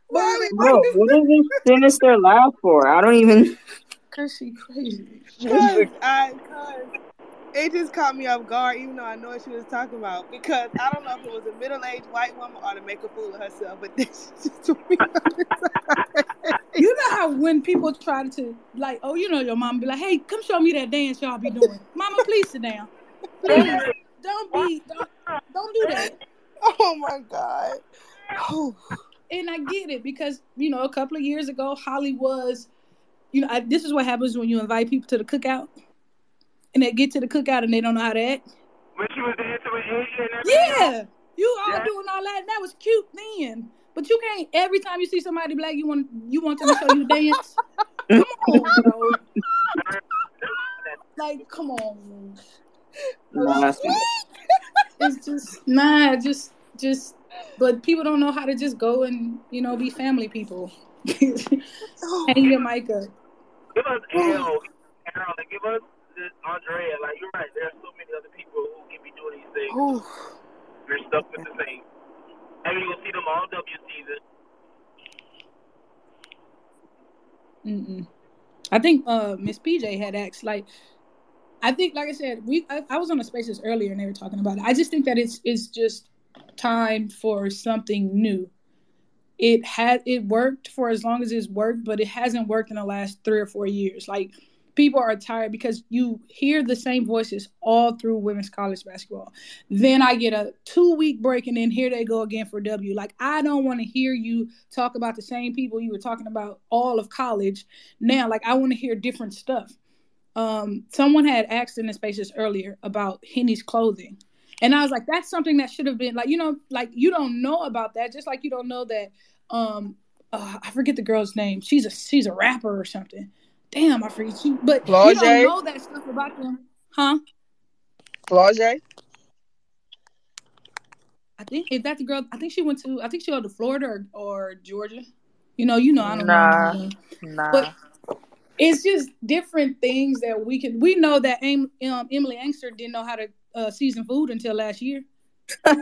Mommy, Bro, what is this sinister laugh for? I don't even. Cause she crazy. cause I cause it just caught me off guard, even though I know what she was talking about. Because I don't know if it was a middle aged white woman or to make a fool of herself, but this just took me You know how when people try to like, oh, you know, your mom be like, hey, come show me that dance y'all be doing. Mama, please sit down. Please, don't be, don't, don't do that. Oh my god. Oh. And I get it because you know, a couple of years ago, Holly was, you know, I, this is what happens when you invite people to the cookout, and they get to the cookout and they don't know how to act. When she was dancing with A'ja and. Yeah, you all Yeah. doing all that, and that was cute then. But you can't every time you see somebody black, you want you want them to show you dance. Come on, bro. Like, come on. Nah, that's- it's just nah, just just. But people don't know how to just go and you know be family people. Hang your mic up. Give us L, Carol, and give us this Andrea. Like you're right. There are so many other people who can be doing these things. Ooh. We're stuck with the same. And you're gonna see them all W season. Mm-mm. I think uh Miss PJ had asked like I think like I said we I, I was on the spaces earlier and they were talking about it. I just think that it's it's just time for something new. It had it worked for as long as it's worked, but it hasn't worked in the last three or four years. Like people are tired because you hear the same voices all through women's college basketball. Then I get a two week break and then here they go again for W. Like I don't want to hear you talk about the same people you were talking about all of college. Now, like I want to hear different stuff. Um, someone had asked in the spaces earlier about Henny's clothing. And I was like, that's something that should have been like, you know, like you don't know about that, just like you don't know that um uh, I forget the girl's name. She's a she's a rapper or something. Damn, I forget she but you don't know that stuff about them. Huh? Flau'jae? I think if that's the girl, I think she went to I think she went to Florida or, or Georgia. You know, you know, I don't Nah, know. nah. But it's just different things that we can. We know that um, Emily Engstler didn't know how to uh, season food until last year. that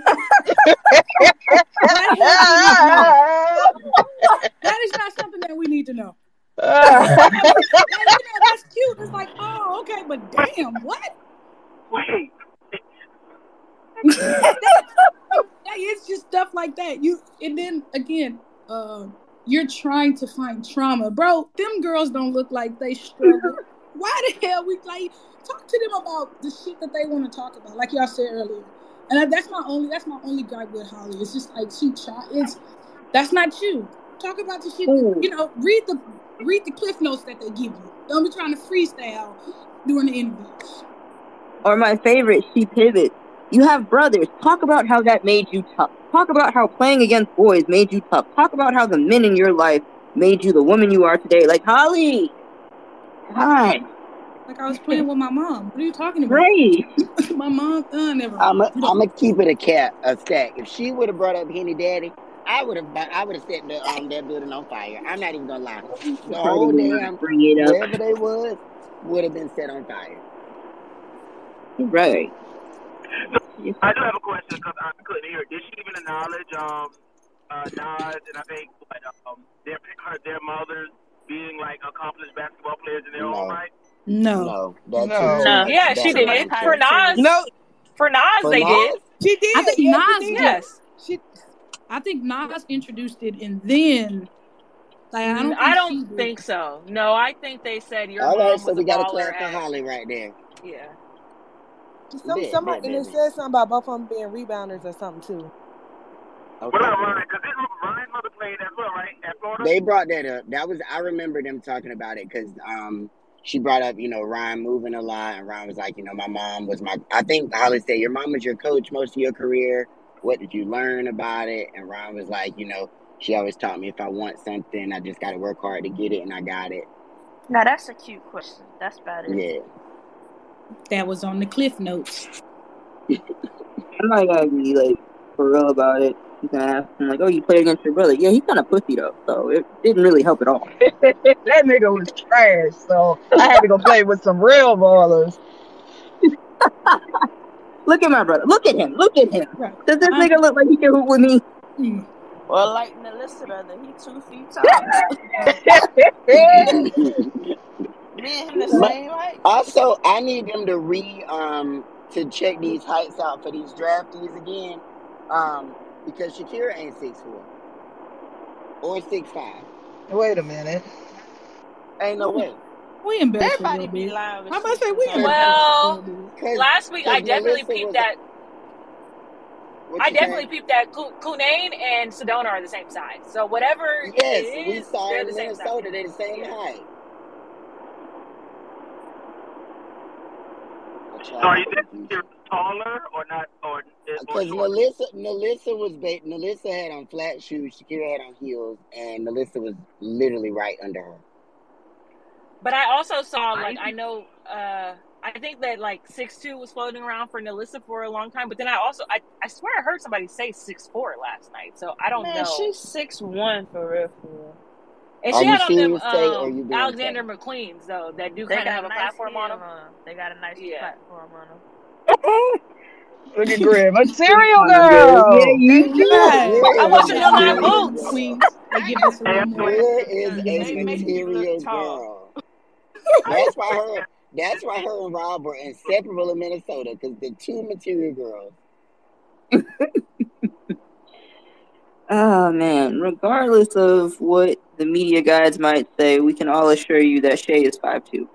is not something that we need to know. Like, you know, that's cute. It's like, oh, okay, but damn, what? Wait. Like, it's just stuff like that. You and then again, uh, you're trying to find trauma, bro. Them girls don't look like they struggle. Why the hell we like talk to them about the shit that they want to talk about, like y'all said earlier. And that's my only that's my only gripe with Holly. It's just like she try. It's that's not you. Talk about the shit. Ooh. You know, read the read the cliff notes that they give you. Don't be trying to freestyle during the interviews. Or my favorite, she pivots. You have brothers. Talk about how that made you tough. Talk about how playing against boys made you tough. Talk about how the men in your life made you the woman you are today. Like Holly. God. Like I was playing with my mom. What are you talking about? Great. my mom, uh, never. I'm mind. a, I'm gonna keep it a cat a stack. If she would have brought up Henny Daddy, I would have I would have set the um that building on fire. I'm not even gonna lie. The whole Probably damn bring it up. wherever they was would have been set on fire. Right. I do have a question because I couldn't hear. Did she even acknowledge um uh Nas and I think what um their her their mothers being like accomplished basketball players in their own right? No. No, that No. No. much. Yeah, she did. took For. Nas, No, for Nas, For they Nas? did. she did. I think Yeah, Nas she did. did. Yes. She, I think Nas introduced it and then like I don't Mm, I don't think so. No, I think they said your All right, mom so was a we got a baller clap for. Holly right there. Yeah. Some, Bet, somebody, bet, and it bet, bet. said something about both of them being rebounders or something too. What about. Ryan? Because Ryan's mother played as well, right? At Florida. They brought that up. That was I remember them talking about it because um she brought up you know Ryan moving a lot and Ryan was like you know my mom was my I think Holly said your mom was your coach most of your career. What did you learn about it? And Ryan was like you know she always taught me if I want something I just got to work hard to get it and I got it. Now that's a cute question. That's about it. Yeah. That was on the cliff notes. Somebody gotta be like for real about it. You can ask him like, "Oh, you played against your brother." Yeah, he's kind of pussy though, so it didn't really help at all. that nigga was trash, so I had to go play with some real ballers. Look at my brother. Look at him. Look at him. Does this I- nigga look like he can hoop with me? Mm. Well, like Melissa, brother, he two feet tall. Me and him the My- same height. Also, I need them to re um to check these heights out for these draftees again, um because Shakira ain't six four or six five. Wait a minute. Ain't no way. We embellished a Everybody be lying with How about I say we so- Well, a little bit. Cause, Last week I definitely Melissa peeped was that. what I definitely saying? peeped that Ku- Cunane and Sedona are the same size. So whatever Yes, it we saw they're in the same size. Minnesota. They're the same height. So are you confuse you're taller or not, or or Because? Melissa, Melissa was ba- Melissa had on flat shoes, Shakira had on heels, and Melissa was literally right under her. But I also saw like I know uh I think that like six two was floating around for Nalyssa for a long time, but then I also I, I swear I heard somebody say six four last night, so I don't Man, know. she's six one for real. For real. And Are she had on them serious, Tay, or you um, Alexander funny? McQueen's though that do kind of have a a nice platform on heel, them. huh? They got a nice Yeah. platform on them. Look at Grim, a cereal Yeah, girl. you Good Right. Greer I want a to know my material boots. girl. Queens. They a I'm more. Greer They is give us a a They little make you more. material girl. That's why her. That's why her and Rob were inseparable in Minnesota because the two material girls. Oh man, regardless of what the media guides might say, we can all assure you that Shay is five two.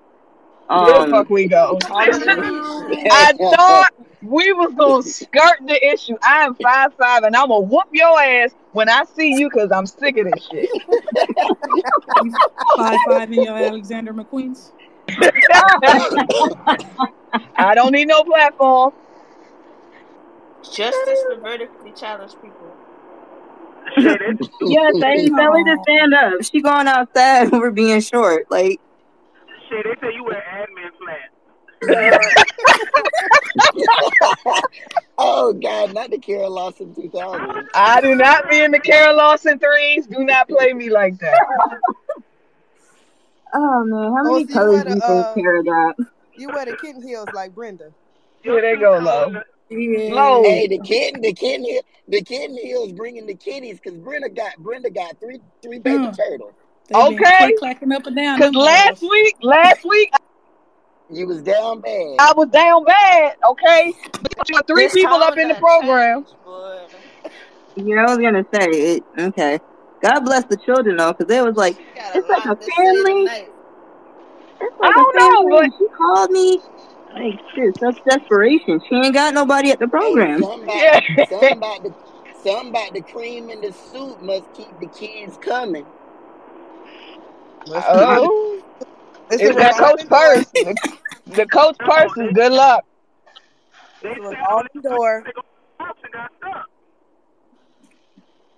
Where the Um, fuck we go? Taller than me. Shit. I thought we was gonna skirt the issue. I am five five, and I'm gonna whoop your ass when I see you, cause I'm sick of this shit. You five five in your Alexander McQueen's. I don't need no platform. Justice for vertically challenged people. Shit, they, yes, I her to stand up. She going outside over being short. Like, shit, they say you wear admin flat. oh God, not the Kara Lawson 2000. I do not be in the Kara Lawson threes. Do not play me like that. oh man, how Oh, many so you colors wear do you the think uh, Kara got? you wear the kitten heels like Brenda. Here they go, low. Yeah. Low. Hey, the kitten, the kitten, heel- the kitten heels bringing the kitties because Brenda got Brenda got three three baby Mm. turtles. They Okay. click clacking up and down. Cause last girls. week, last week You was down bad. I was down bad. Okay, you got three This people up in the program. changed. Yeah, I was gonna say it. Okay, God bless the children though, because it was like She got a it's like a lot to say family. tonight. It's I like a don't know, family. but She called me. Like shit, such desperation. She ain't got nobody at the program. some about yeah. some about the the cream in the soup must keep the kids coming. Must keep it. oh, It's a it's that coach revolving purse. The, the coach purse is good luck. they It's a said revolving door. they go house and got stuck.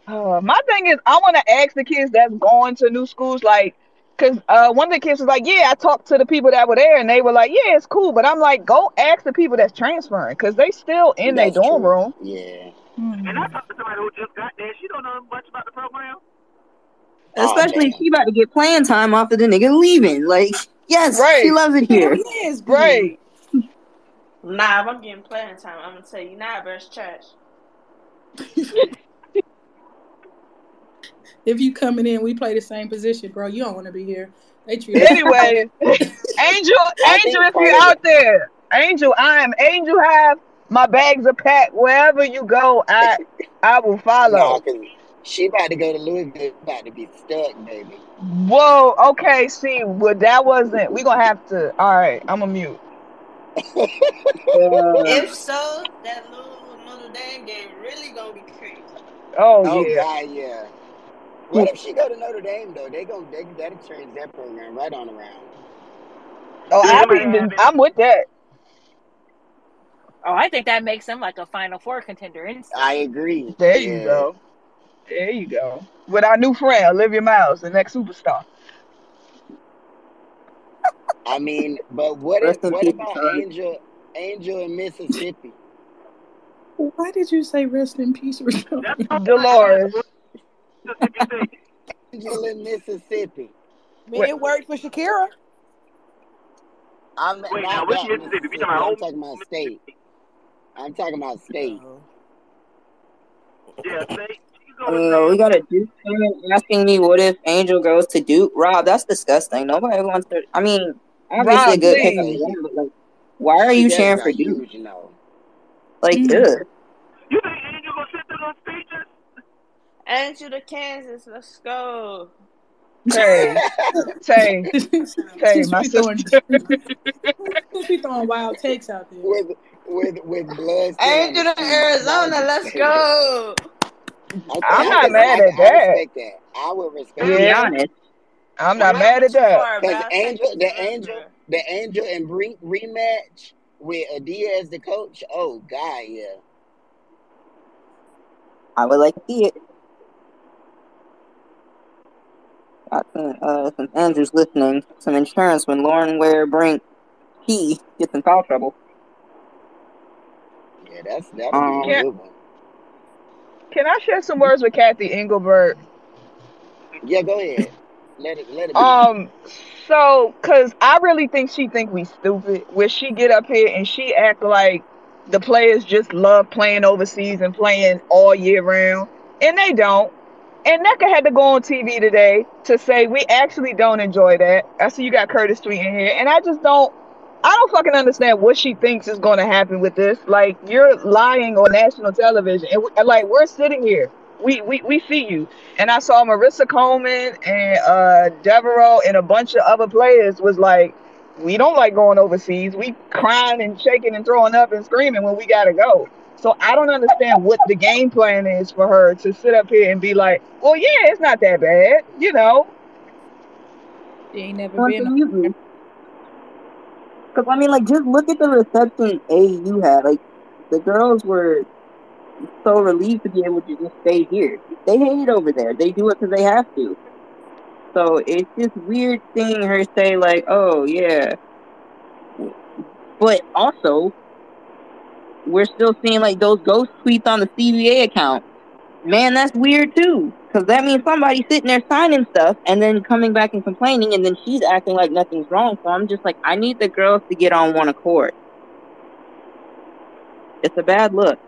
Uh, my thing is, I want to ask the kids that's going to new schools, like, cause uh, one of the kids was like, "Yeah, I talked to the people that were there, and they were like, yeah, it's cool." But I'm like, go ask the people that's transferring, cause they still in their dorm true. room. Yeah. And I Mm. talked to somebody who just got there. She don't know much about the program. Oh Especially if she about to get playing time off of the nigga leaving. Like, yes, right. she loves it here. yeah, it's good. right. Nah, if I'm getting playing time, I'm gonna tell you nah, bro, it's trash. If you coming in, we play the same position, bro. You don't want to be here. They treat. Anyway, Angel, Angel, if you of out there, Angel, I am Angel Hive. My bags are packed. Wherever you go, I I will follow. cause she about to go to Louisville. About to be stuck, baby. Whoa, okay, see, well that wasn't. We gonna have to. All right, I'm a mute. Uh, If so, that little Notre Dame game really gonna be crazy. Oh Oh yeah. God, yeah. What if she go to Notre Dame though? They gon' they that'll change that program right on around. Oh, I anybody be. have any? I'm with that. Oh, I think that makes them like a Final Four contender instantly. I agree. There you go. There you go. With our new friend Olivia Miles, the next superstar. I mean, but what if what about son. Angel Angel in Mississippi? Why did you say rest in peace, Rashawn? That's Dolores. Mississippi say. Angel in Mississippi. I mean, it worked for Shakira. I'm Wait, now not which Mississippi? Mississippi. talking about I'm old talking about state. I'm talking about state. Yeah, say you Uh, we got a Duke fan asking me what if Angel goes to Duke. Rob, that's disgusting. Nobody wants to. I mean, obviously a Rob, good pick Yeah, up please. but like, why are you does cheering for Duke? huge, you know. Like, Mm. ugh. you think Angel gonna sit through those speeches? Angel to Kansas, let's go. Tay, Tay, Since Tay, my we throwing sister. since throwing wild takes out there. with with with blood Angel to. Arizona, let's go. Okay, I'm not mad at that. respect that. I would respect To be Yeah, honest, I'm It not might mad at that. because Angel the Angel over. the Angel and re- rematch with Adia as the coach. Oh God, yeah. I would like to see it. Got some, uh, some Andrews listening. Some insurance when Lauren Ware Brink he gets in foul trouble. Yeah, that's that'll be a Um, Can, good one. can I share some words with Cathy Engelbert? Yeah, go ahead. Let it let it be. Um, so, cause I really think she think we stupid. Where she get up here and she act like the players just love playing overseas and playing all year round, and they don't. And Nneka had to go on TV today to say we actually don't enjoy that. I see you got Curtis tweeting here, and I just don't. I don't fucking understand what she thinks is going to happen with this. Like you're lying on national television, and, we, and, like we're sitting here, we, we we see you. And I saw Marissa Coleman and uh Devereaux and a bunch of other players was like, we don't like going overseas. We crying and shaking and throwing up and screaming when we gotta go. So I don't understand what the game plan is for her to sit up here and be like, well, yeah, it's not that bad, you know. She ain't never been. Absolutely. Because I mean, like, just look at the reception A you had. Like, the girls were so relieved to be able to just stay here. They hate it over there. They do it because they have to. So it's just weird seeing her say like, "Oh yeah," but also we're still seeing like those ghost tweets on the CBA account. Man, that's weird too. Because that means somebody's sitting there signing stuff and then coming back and complaining, and then she's acting like nothing's wrong. So I'm just like, I need the girls to get on one accord. It's a bad look.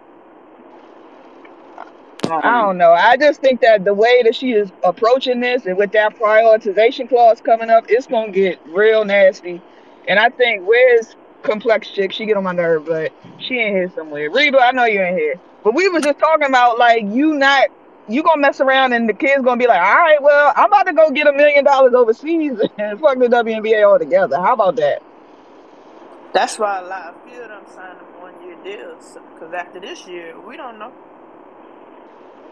I don't know. I just think that the way that she is approaching this and with that prioritization clause coming up, it's gonna get real nasty. And I think where's complex chick? She get on my nerve, but she ain't here somewhere. Reba, I know you ain't here. But we was just talking about like you not you gonna mess around and the kids gonna be like, all right, well, I'm about to go get a million dollars overseas and fuck the WNBA altogether. How about that? That's why a lot of few of them one year deals. Because after this year, we don't know.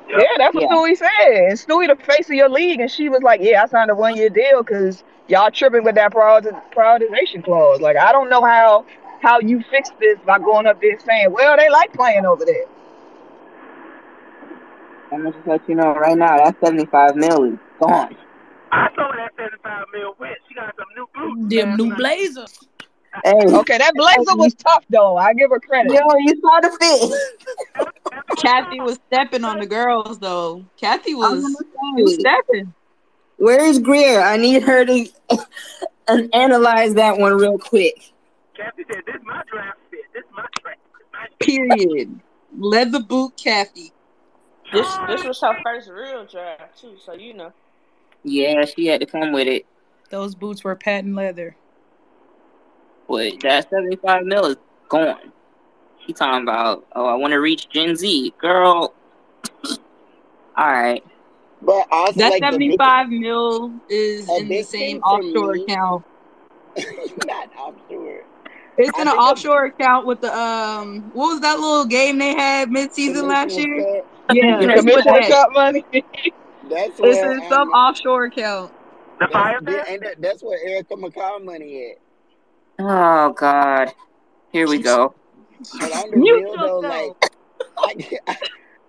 Yeah, that's what yeah. Stewie said. And Stewie the face of your league, and she was like, "Yeah, I signed a one year deal because y'all tripping with that priority- prioritization clause." Like, I don't know how how you fix this by going up there saying, "Well, they like playing over there." I'm gonna just let you know right now that 75 mil is gone. I saw where that 75 mil went. She got some new boots. Them new blazers. Hey, Okay, that blazer was tough though. I give her credit. yo, you saw the fit. Cathy was stepping on the girls though. Cathy was was gonna she was say, stepping. where is Greer? I need her to an- analyze that one real quick. Cathy said, "This my draft fit. This my track. This Period. Leather boot Cathy. This this was her first real draft, too. So, you know. Yeah, she had to come with it. Those boots were patent leather. But that 75 mil is gone. She talking about, oh, I want to reach Gen Z. Girl, all right. But also, That like the big, 75 mil is in the same offshore me, account. not offshore. It's I in an think a offshore account with the um what was that little game they had mid season last year? cut. Yeah, The Yeah. it's with commissioner that. cup money. That's It's where in some offshore account. The That's fire yeah, test? ain't that, that's where Erica McCall money at. Oh, God. Here we go. But on real though, like yourself. I,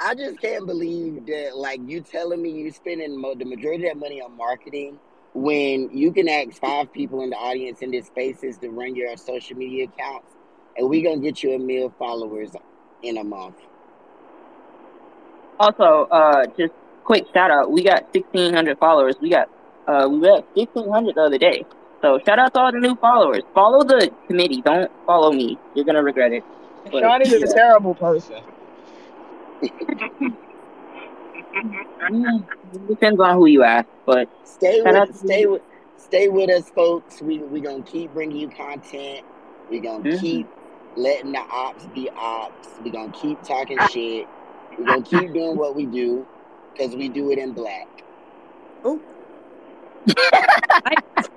I just can't believe that like you telling me you're spending mo- the majority of that money on marketing when you can ask five people in the audience in this spaces to run your social media accounts and we gonna get you a mil followers in a month. Also, uh, just quick shout out. We got 1,600 followers. We got, uh, we got 1,500 the other day. So shout out to all the new followers. Follow the committee. Don't follow me. You're going to regret it. But Shawnee's a yeah. terrible person. It depends on who you ask. But Stay with to stay with stay with us folks. We we gonna keep bringing you content. We gonna Mhm. keep letting the ops be ops. We gonna keep talking shit. We gonna keep doing what we do because we do it in black. Oh,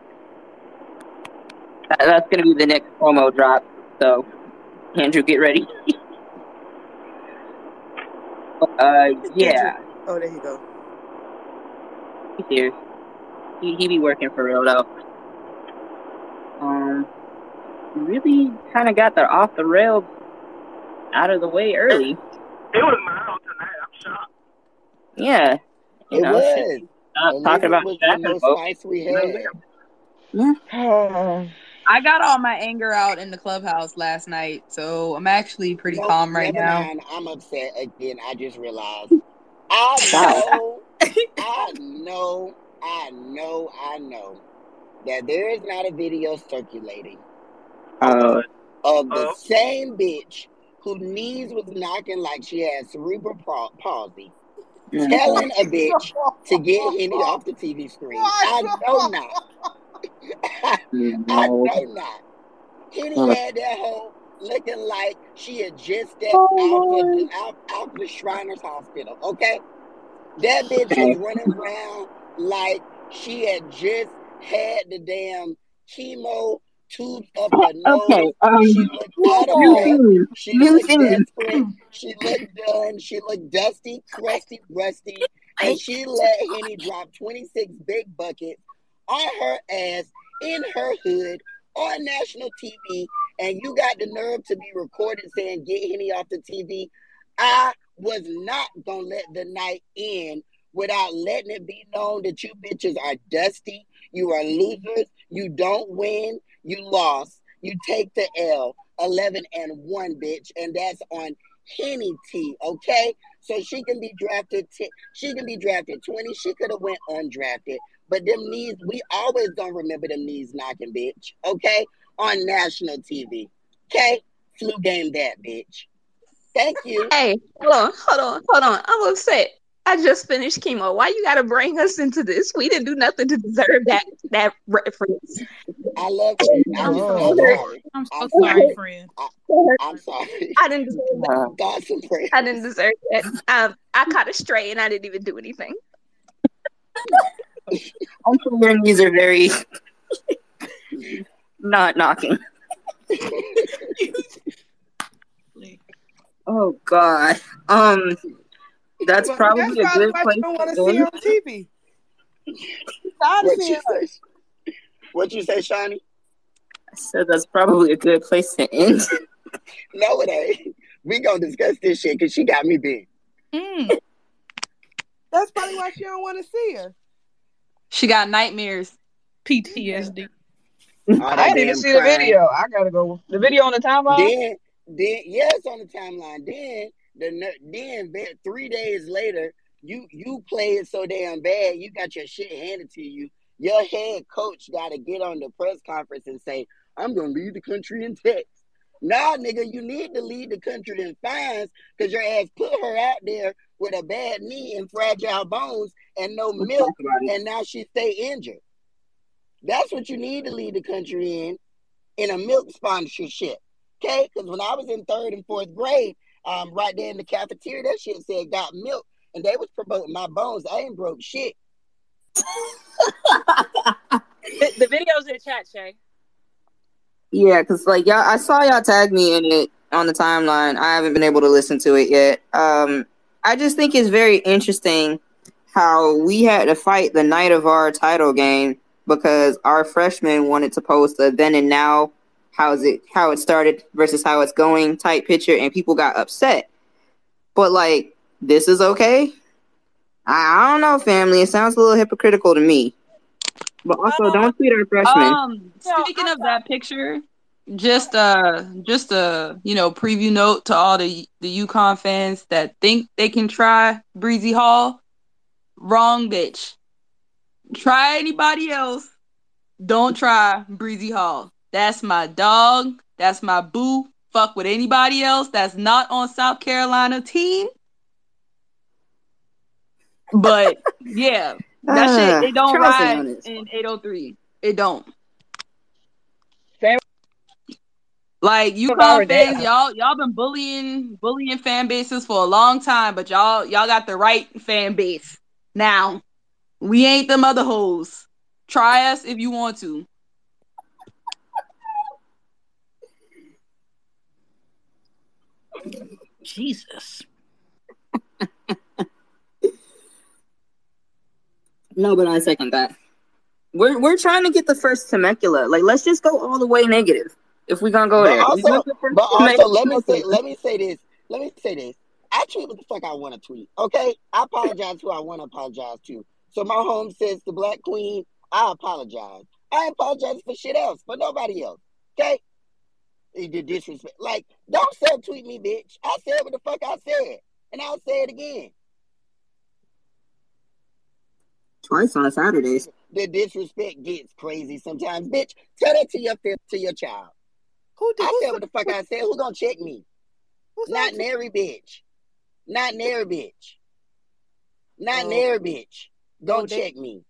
that, that's going to be the next promo drop. So, Andrew, get ready. uh, yeah. oh, there you go. He's here. He, he be working for real, though. Um, really kind of got the off the rail out of the way early. It was mild tonight. I'm shocked. Yeah. You It know, was. Stop At talking about was Shaq the most folks. spice we You know, had. Yeah. I got all my anger out in the clubhouse last night, so I'm actually pretty Nope, calm right now. mind. I'm upset again. I just realized. I know, I know, I know, I know that there is not a video circulating Uh, of the Oh. same bitch whose knees was knocking like she had cerebral palsy, telling a bitch to get Henny off the TV screen. I know not. I no. know not. Uh, had that hoe looking like she had just stepped Oh, out, the, out, out the Shriners Hospital, okay? That bitch was running around like she had just had the damn chemo tubes up her Okay. nose. Um, She looked out of new breath. She looked desperate. She looked done. She looked dusty, crusty, rusty. And she let Henny drop 26 big buckets on her ass in her hood on national TV. And you got the nerve to be recorded saying, get Henny off the TV. I was not going to let the night end without letting it be known that you bitches are dusty. You are losers. You don't win. You lost. You take the L. 11 and 1, bitch. And that's on Henny T, okay? So she can be drafted. T- she can be drafted 20. She could have went undrafted. But them knees, we always gonna remember them knees knocking, bitch. Okay? On national TV. Okay? Flu game that, bitch. Thank you. Hey, hold on, hold on, hold on. I'm upset. I just finished chemo. Why you gotta bring us into this? We didn't do nothing to deserve that that reference. I love you. I'm, I'm I'm so sorry. sorry. I'm so I'm sorry, sorry. friend. I, I'm sorry. I didn't deserve that. Thoughts and prayers. I didn't deserve that. Um, I caught a stray and I didn't even do anything. I'm sure your knees are very not knocking. Oh God. Um, that's Well, probably that's a good place you don't want to to see end. on TV. What seeing you say? What you say, Shawnee? I said that's probably a good place to end. No, it ain't. We gonna discuss this shit because she got me big. Mm. That's probably why she don't want to see her. She got nightmares. PTSD. Oh, All I didn't even damn see the video. I gotta go. The video on the timeline. Then, then, yes, on the timeline. Then, the then ve- three days later, you you played so damn bad. You got your shit handed to you. Your head coach got to get on the press conference and say, "I'm gonna lead the country in text." Nah, nigga, you need to lead the country in fines because your ass put her out there with a bad knee and fragile bones and no Let's milk, talk about it. and now she stay injured. That's what you need to lead the country in, in a milk sponsorship. Okay? Because when I was in third and fourth grade, um, right there in the cafeteria, that shit said got milk, and they was promoting my bones. I ain't broke shit. The, the video's in the chat, Shay. Yeah, because like y'all, I saw y'all tag me in it on the timeline. I haven't been able to listen to it yet. Um, I just think it's very interesting how we had to fight the night of our title game because our freshmen wanted to post a then and now, how's it, how it started versus how it's going type picture, and people got upset. But like, this is okay. I, I don't know, family. It sounds a little hypocritical to me. But also, don't tweet our freshmen. Um, speaking of that picture, just uh, just a you know preview note to all the the UConn fans that think they can try Breezy Hall. Wrong, bitch. Try anybody else. Don't try Breezy Hall. That's my dog. That's my boo. Fuck with anybody else that's not on South Carolina team. But yeah, that Ah, shit it don't Charles ride in 803. It don't. Same Like with UConn fans, dad. y'all y'all been bullying bullying fan bases for a long time, but y'all y'all got the right fan base now. We ain't them other hoes. Try us if you want to. Jesus. No, but I second that. We're we're trying to get the first Temecula. Like, let's just go all the way negative if we're gonna go But there. Also, want the first but also, Temecula. let me say, let me say this. Let me say this. I tweet what the fuck I want to tweet. Okay, I apologize who I want to apologize to. So my home says the Black Queen. I apologize. I apologize for shit else, for nobody else. Okay? You did disrespect. Like, don't subtweet me, bitch. I said what the fuck I said. And I'll say it again. Twice on Saturdays. The disrespect gets crazy sometimes, bitch. Tell that to your to your child. Who did? I said what the fuck I said. Who gonna check me? Not Nary bitch. Not Nary bitch. Not Oh. Nary bitch. Don't Oh, check me.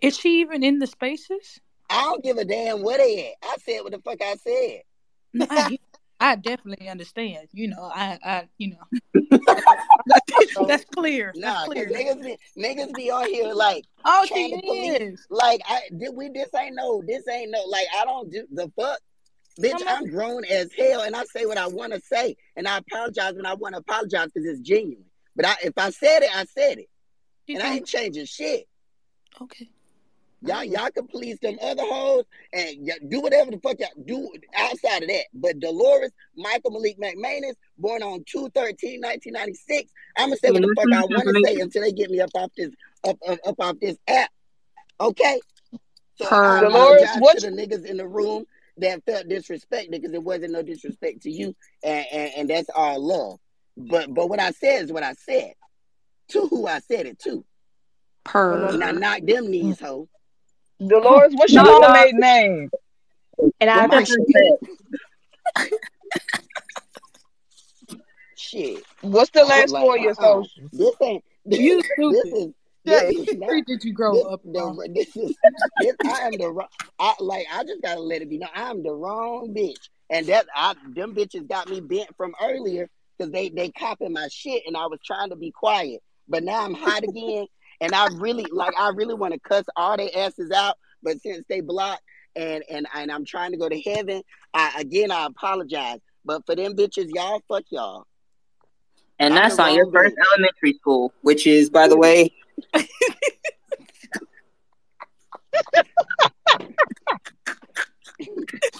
Is she even in the spaces? I don't give a damn where they at. I said what the fuck I said. No, I, I definitely understand. You know, I, I, you know, that's clear. Nah, cause clear. niggas be niggas be on here like Oh, she police. is. Like I did we this ain't no this ain't no like I don't do the fuck. Bitch, Come on. I'm grown as hell and I say what I want to say and I apologize when I want to apologize because it's genuine. But I, if I said it, I said it, She's and I ain't changing shit. okay. Y'all, y'all can please them other hoes and y- do whatever the fuck y'all do outside of that. But Dolores Michael Malik McManus, born on 213 1996, I'm gonna say what the fuck I want to say until they get me up off this up, up, up off this app. Okay. So I Dolores, what to the niggas in the room that felt disrespected because it wasn't no disrespect to you, and, and, and that's all love. But but what I said is what I said to who I said it to. Per. Now knock them knees, ho. Dolores, what's your No, maiden name? And I Well, my appreciate shit, that. shit. What's the last Like, four years your uh-uh. This ain't this, You this stupid. this is not free did you grow this up the this is this I am the wrong I like I just gotta let it be known I'm the wrong bitch. And that I them bitches got me bent from earlier because they they copying my shit and I was trying to be quiet. But now I'm hot again and I really like I really want to cuss all their asses out, but since they blocked and and and I'm trying to go to heaven, I again I apologize. But for them bitches, y'all fuck y'all. And I'm that's the on your first bitch. elementary school, which is, by the way,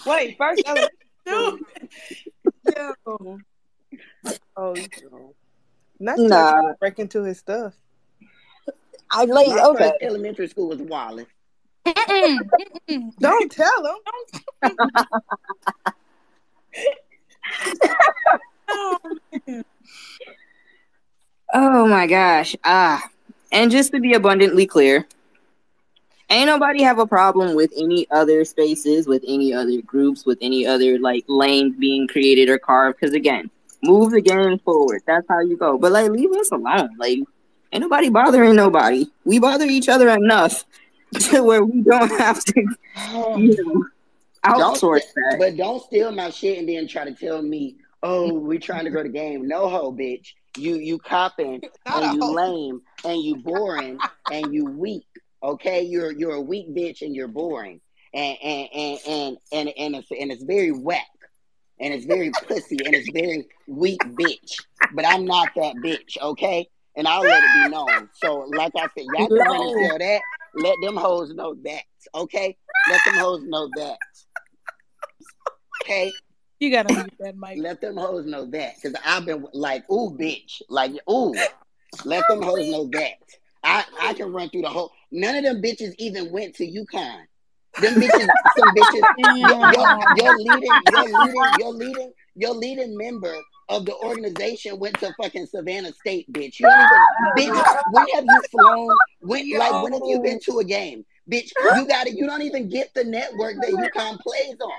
Wait, first elementary school. Dude. Yo. Oh, yo. Not nah. trying to break into his stuff. I like My okay. first elementary school was Wallace. Don't tell him. Oh. Oh my gosh. Ah. And just to be abundantly clear, ain't nobody have a problem with any other spaces, with any other groups, with any other like lanes being created or carved. Because again, move the game forward. That's how you go. But like, leave us alone. Like, ain't nobody bothering nobody. We bother each other enough to where we don't have to, you know, Don't outsource that. but don't steal my shit and then try to tell me, oh, we trying to grow the game. No ho, bitch. You you copping and you hoe. lame and you boring and you weak. Okay, you're you're a weak bitch and you're boring. And and and and and, and it's and it's very whack. And it's very pussy and it's very weak bitch. But I'm not that bitch, okay? And I'll let it be known. So, like I said, y'all can run and tell that. Let them hoes know that, okay? Let them hoes know that. Okay? You gotta mute that mic. Let them hoes know that. Because I've been like, ooh, bitch. Like, ooh. Let them hoes know that. I, I can run through the whole. None of them bitches even went to UConn. Them bitches, some bitches, your, your, your leading, your leading, your leading, your leading member of the organization went to fucking Savannah State, bitch. You don't even, bitch. When have you flown? When, like, when have you been to a game, bitch? You got it. You don't even get the network that UConn plays on.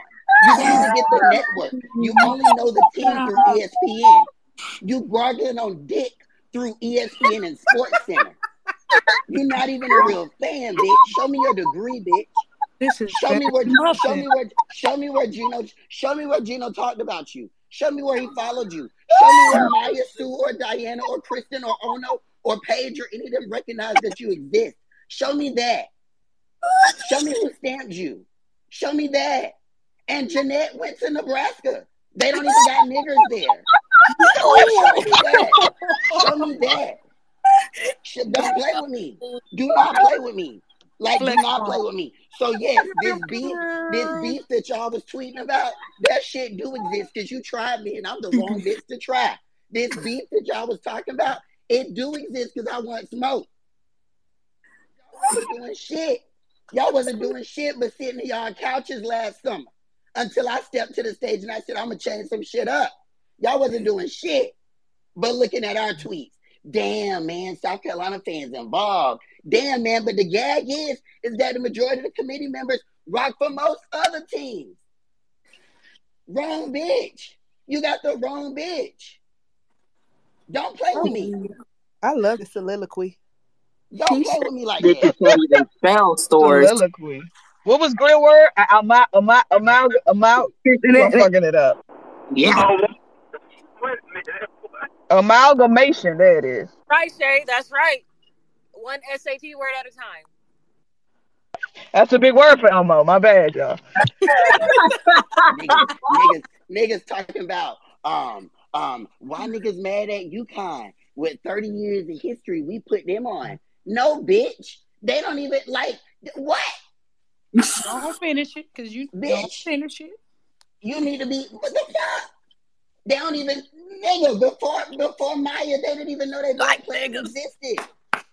You don't even get the network. You only know the team through ESPN. You gargling on dick through ESPN and Sports Center. You're not even a real fan, bitch. Show me your degree, bitch. This is Show me where show me where show me where Gino show me where Gino talked about you. Show me where he followed you. Show me where Maya Sue or Diana or Kristen or Ono or Paige or any of them recognize that you exist. Show me that. Show me who stamped you. Show me that. And Jeanette went to Nebraska. They don't even got niggers there. Show me that. Show me that. Don't play with me. Do not play with me. Like, do not play with me. So yes, this beef, this beef that y'all was tweeting about, that shit do exist because you tried me and I'm the wrong bitch to try. This beef that y'all was talking about, it do exist because I want smoke. Y'all was doing shit. Y'all wasn't doing shit but sitting in y'all couches last summer until I stepped to the stage and I said, I'm gonna change some shit up. Y'all wasn't doing shit but looking at our tweets. Damn, man, South Carolina fans involved. Damn, man, but the gag is, is that the majority of the committee members rock for most other teams. Wrong bitch. You got the wrong bitch. Don't play with me. I love the soliloquy. Don't play with me like that. can't stores. Soliloquy. What was great word? Amal, amal, amal, amal. I'm I fucking it up. Yeah. Oh, wait a minute. Amalgamation. There it is. Right, Shay. That's right. One SAT word at a time. That's a big word for Elmo. My bad, y'all. niggas, niggas, niggas talking about um um why niggas mad at UConn with 30 years of history we put them on. No bitch. They don't even like what? Don't finish it, cause you don't Bitch. finish it. You need to be what the fuck? They don't even nigga before before Maya they didn't even know they black players existed. Okay?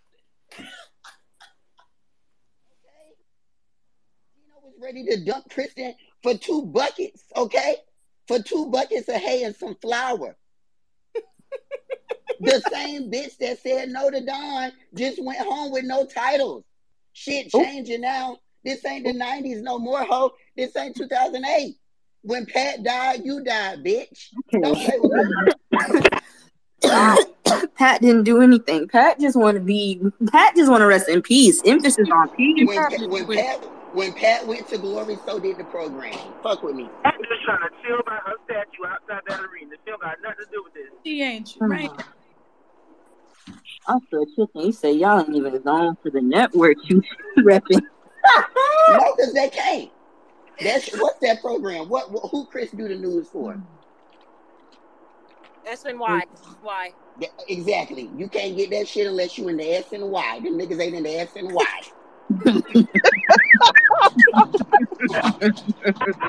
Geno was ready to dump Kristen for two buckets, okay? For two buckets of hay and some flour. the same bitch that said no to Dawn just went home with no titles. Shit changing now. This ain't the 90s no more, ho. This ain't 2008. When Pat died, you died, bitch. Don't play with me. Ah, Pat didn't do anything. Pat just want to be. Pat just want to rest in peace. Emphasis on peace. When, Pa- when Pat when Pat went to glory, so did the program. Fuck with me. I'm just trying to chill by her statue outside that arena. She don't got nothing to do with this. She ain't hmm. right. I feel chicken. He said y'all ain't even known for the network you repping. No, because they can't. That's what's that program? What, what who Chris do the news for? SNY. Why? Exactly. You can't get that shit unless you in the SNY. Them niggas ain't in the SNY.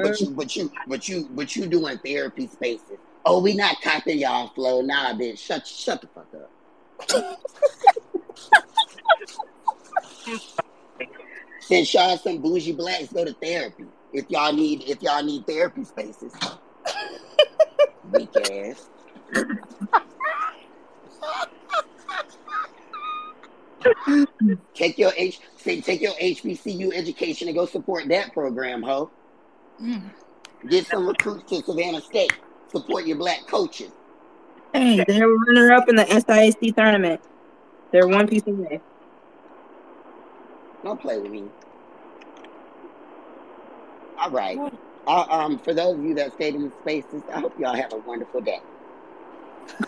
but you, but you, but you, but you doing therapy spaces. Oh, we not copying y'all flow. Nah, bitch. Shut, shut the fuck up. Since y'all some bougie blacks, go to therapy. If y'all need, if y'all need therapy spaces. Weak ass. Take your H, say, take your HBCU education and go support that program, ho. Mm. Get some recruits to Savannah State. Support your black coaches. Hey, they're runner up in the SIAC tournament. They're one piece away. Don't play with me. All right. Uh, um, for those of you that stayed in the spaces, I hope y'all have a wonderful day.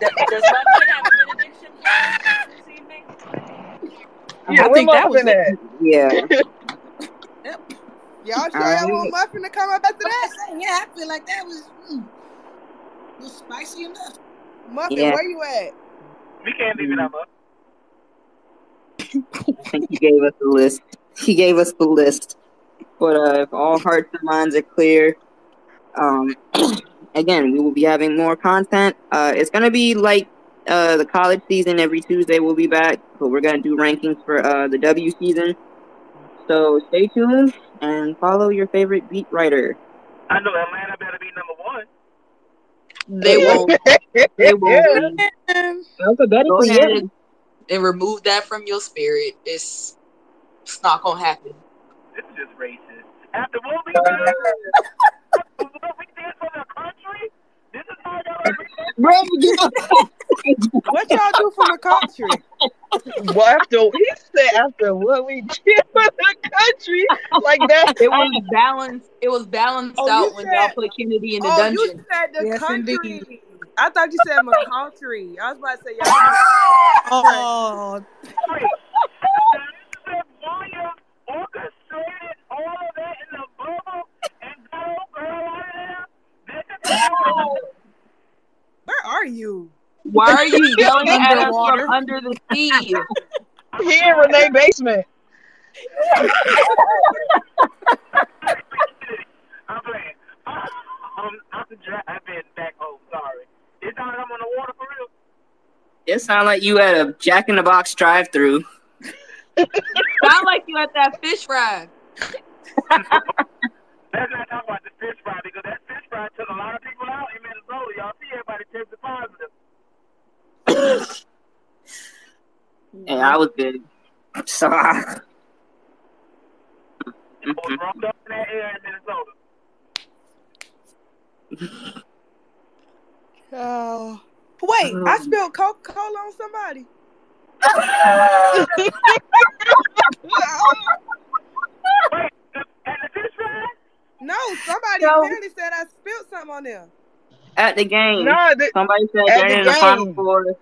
Does Buckhead have a benediction this evening? Yeah, I think that was it. at? Yeah. Y'all sure Alright. y'all want muffin to come up after that? Yeah, I feel like that was mm, was spicy enough. Muffin, Yeah. where you at? We can't leave it up. huh? I think he gave us the list. He gave us the list. But uh, if all hearts and minds are clear, um, again, we will be having more content. Uh, it's gonna be like uh, the college season. Every Tuesday we'll be back, but we're gonna do rankings for uh, the W season. So stay tuned and follow your favorite beat writer. I know Atlanta better be number one. They won't. They will be Um, Go alphabetically. ahead Yeah. and, and remove that from your spirit. It's it's not gonna happen. This is just racist. After what we did, what we did for the country, this is how y'all are What y'all do for the country? Well, after he said after what we did for the country, like that. It was balanced. It was balanced Oh, out when y'all put Kennedy in the Oh, dungeon. you said the Yes, country. indeed. I thought you said McCountry. I was about to say y'all. oh, free. Said William orchestrated all of that in the bubble and got old girl out of there. This is how Where are you? Why are you yelling at us Underwater. from under the sea? Here in Renee basement. I'm playing. Uh, um, I'm, I'm driving back home. Sorry. It sounds like I'm on the water for real. It sounded like you at a Jack in the Box drive-through. Sound like you at that fish fry. Let's not talk about the fish fry because that fish fry took a lot of people out in Minnesota. Y'all see everybody tested positive. And I was good. So I, It was rolled up in that air in Minnesota. Oh. Wait, oh. I spilled Coca Cola on somebody. Wait, the, and the fish fry? No, somebody No. apparently said I spilled something on them. at the game, No, the, somebody said at during the the final game. four,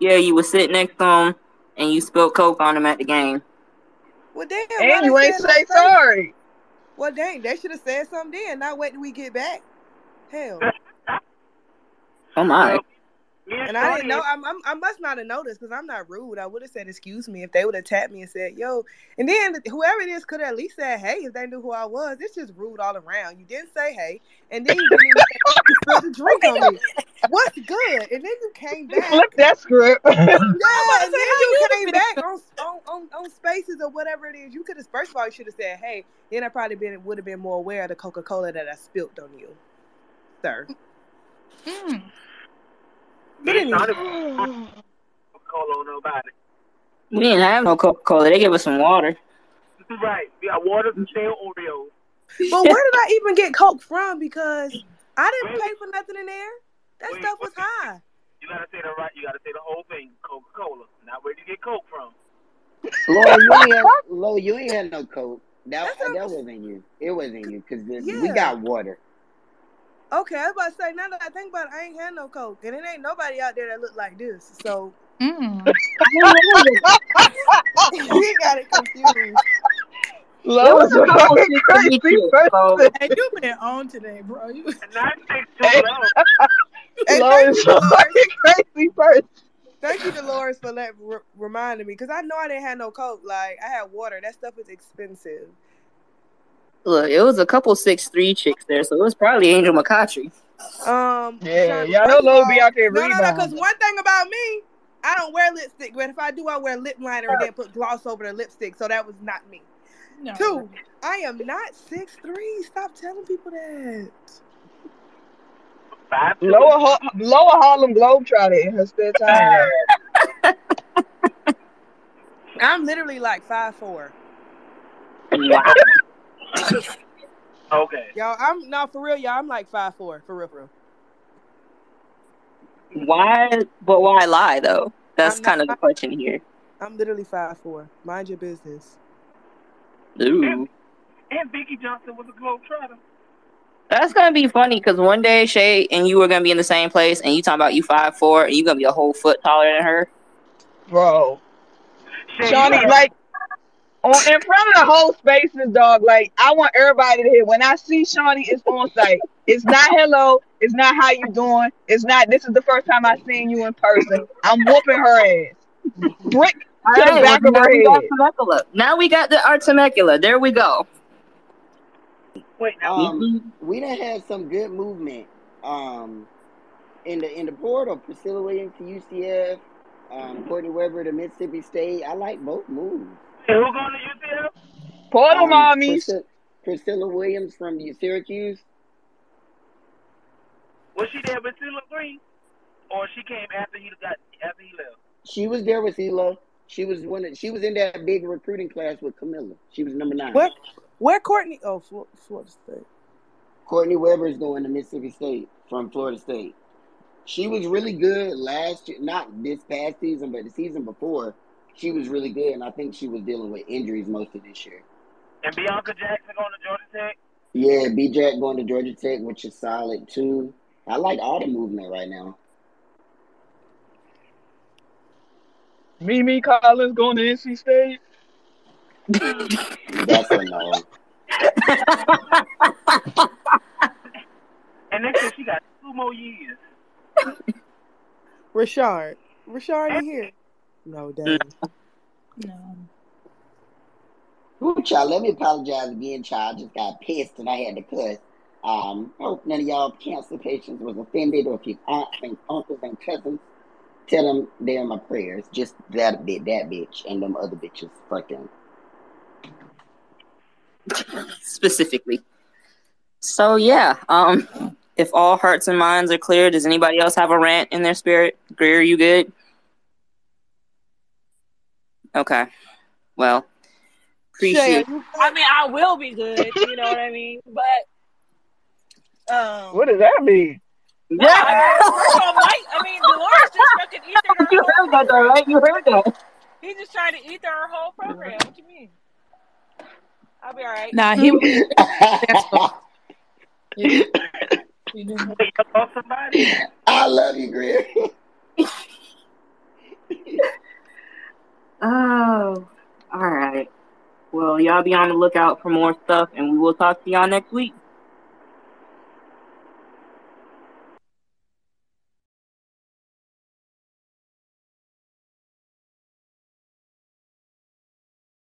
yeah, you was sitting next to him and you spilled coke on him at the game. Well, damn. and you ain't say sorry. Well, dang, they should have said something then. Not wait till we get back. Hell. Oh my! Me and And I didn't Shorty know. I'm, I'm, I must not have noticed because I'm not rude. I would have said excuse me if they would have tapped me and said yo. And then whoever it is could at least said hey if they knew who I was. It's just rude all around. You didn't say hey, and then you didn't even say you spilled the drink on me. What's good? And then you came back. Flip that script. Yeah, and then you you came back on, on, on, on spaces or whatever it is. You could have first of all you should have said hey. Then I probably been would have been more aware of the Coca Cola that I spilled on you, sir. Mm. But Me and anyway, Shorty Cola on nobody. We didn't have no Coca Cola. They gave us some water. Right. We got water and stale Oreos. but where did I even get Coke from? Because I didn't pay for nothing in there. That Wait, stuff was wait. high. You gotta say the right. You gotta say the whole thing. Coca Cola. Not where you get Coke from. Lord, you ain't had, Lord, you ain't had no coke. That that wasn't you. It wasn't you because we got water. Okay, I was about to say now that I think about it, I ain't had no Coke, and it ain't nobody out there that look like this. So Mm. you got it confused. Love was a couple fucking crazy feet, so- person. Hey, you been on today, bro. You And not six Hey. low. Hey, Love thank is a fucking crazy person. Thank you, Dolores, for that re- reminding me because I know I didn't have no Coke. Like I had water. That stuff is expensive. Look, it was a couple six three chicks there, so it was probably Angel McCoughtry. Um, Yeah, Sean, y'all know first of be out there No, no, no. Because rebounding. one thing about me, I don't wear lipstick. But if I do, I wear lip liner and then put gloss over the lipstick. So that was not me. no. Two, I am not six three. Stop telling people that. Five two. Lower, Har- Lower Harlem Globetrotter in her spare time. I'm literally like five four. Wow. Okay. Y'all, I'm not for real, y'all. I'm like five four for real, for real. Why? But why lie though? That's I'm kind of the question here. I'm literally five four. Mind your business. Ooh. And Vickie Johnson was a globetrotter. That's gonna be funny because one day Shay and you are gonna be in the same place, and you talking about you five four, and you gonna be a whole foot taller than her. Bro. Shay, Shawnee, like, on in front of the whole spaces, dog. Like, I want everybody to hear. When I see Shawnee, it's on site. It's not hello. It's not how you doing. It's not. This is the first time I seen you in person. I'm whooping her ass. Brick All to the back well, of now her we got head. Temecula. Now we got the our Temecula. There we go. Wait, now Um, we done had some good movement. Um, in the in the portal, Priscilla Williams to UCF, um, Courtney Weber to Mississippi State. I like both moves. Who going to UCF? Portal Um, mommies. Priscilla, Priscilla Williams from Syracuse. Was she there with Cilla Green, or she came after he got after he left? She was there with Ela. She was one. Of, she was in that big recruiting class with Kamilla. She was number nine. Where, where Courtney? Oh, Flo- Florida State. Courtney Weber is going to Mississippi State from Florida State. She was really good last year, not this past season, but the season before. She was really good, and I think she was dealing with injuries most of this year. And Bianca Jackson going to Georgia Tech. Yeah, B Jack going to Georgia Tech, which is solid too. I like all the movement right now. Mimi Collins going to NC State. That's a no. And next year she got two more years. Rashard. Rashard in here. No, dang. No. Ooh, child, let me apologize again, child. I just got pissed and I had to cuss. Um, hope none of y'all cancer patients was offended or if your aunts and uncles and cousins Tell them they're in my prayers. Just that bit, that bitch, and them other bitches. Fuck them. specifically. So yeah, um, if all hearts and minds are clear, does anybody else have a rant in their spirit? Greer, you good? Okay. Well, appreciate. I mean, I will be good. You know what I mean? But um, What does that mean? yeah, I mean, Virgo I mean, Dolores just fucking ethered her You heard that though, right? You heard that. He just tried to ether her whole program. What do you mean? I'll be all right. Nah, he I love you, Greer. Oh, all right. Well, y'all be on the lookout for more stuff, and we will talk to y'all next week.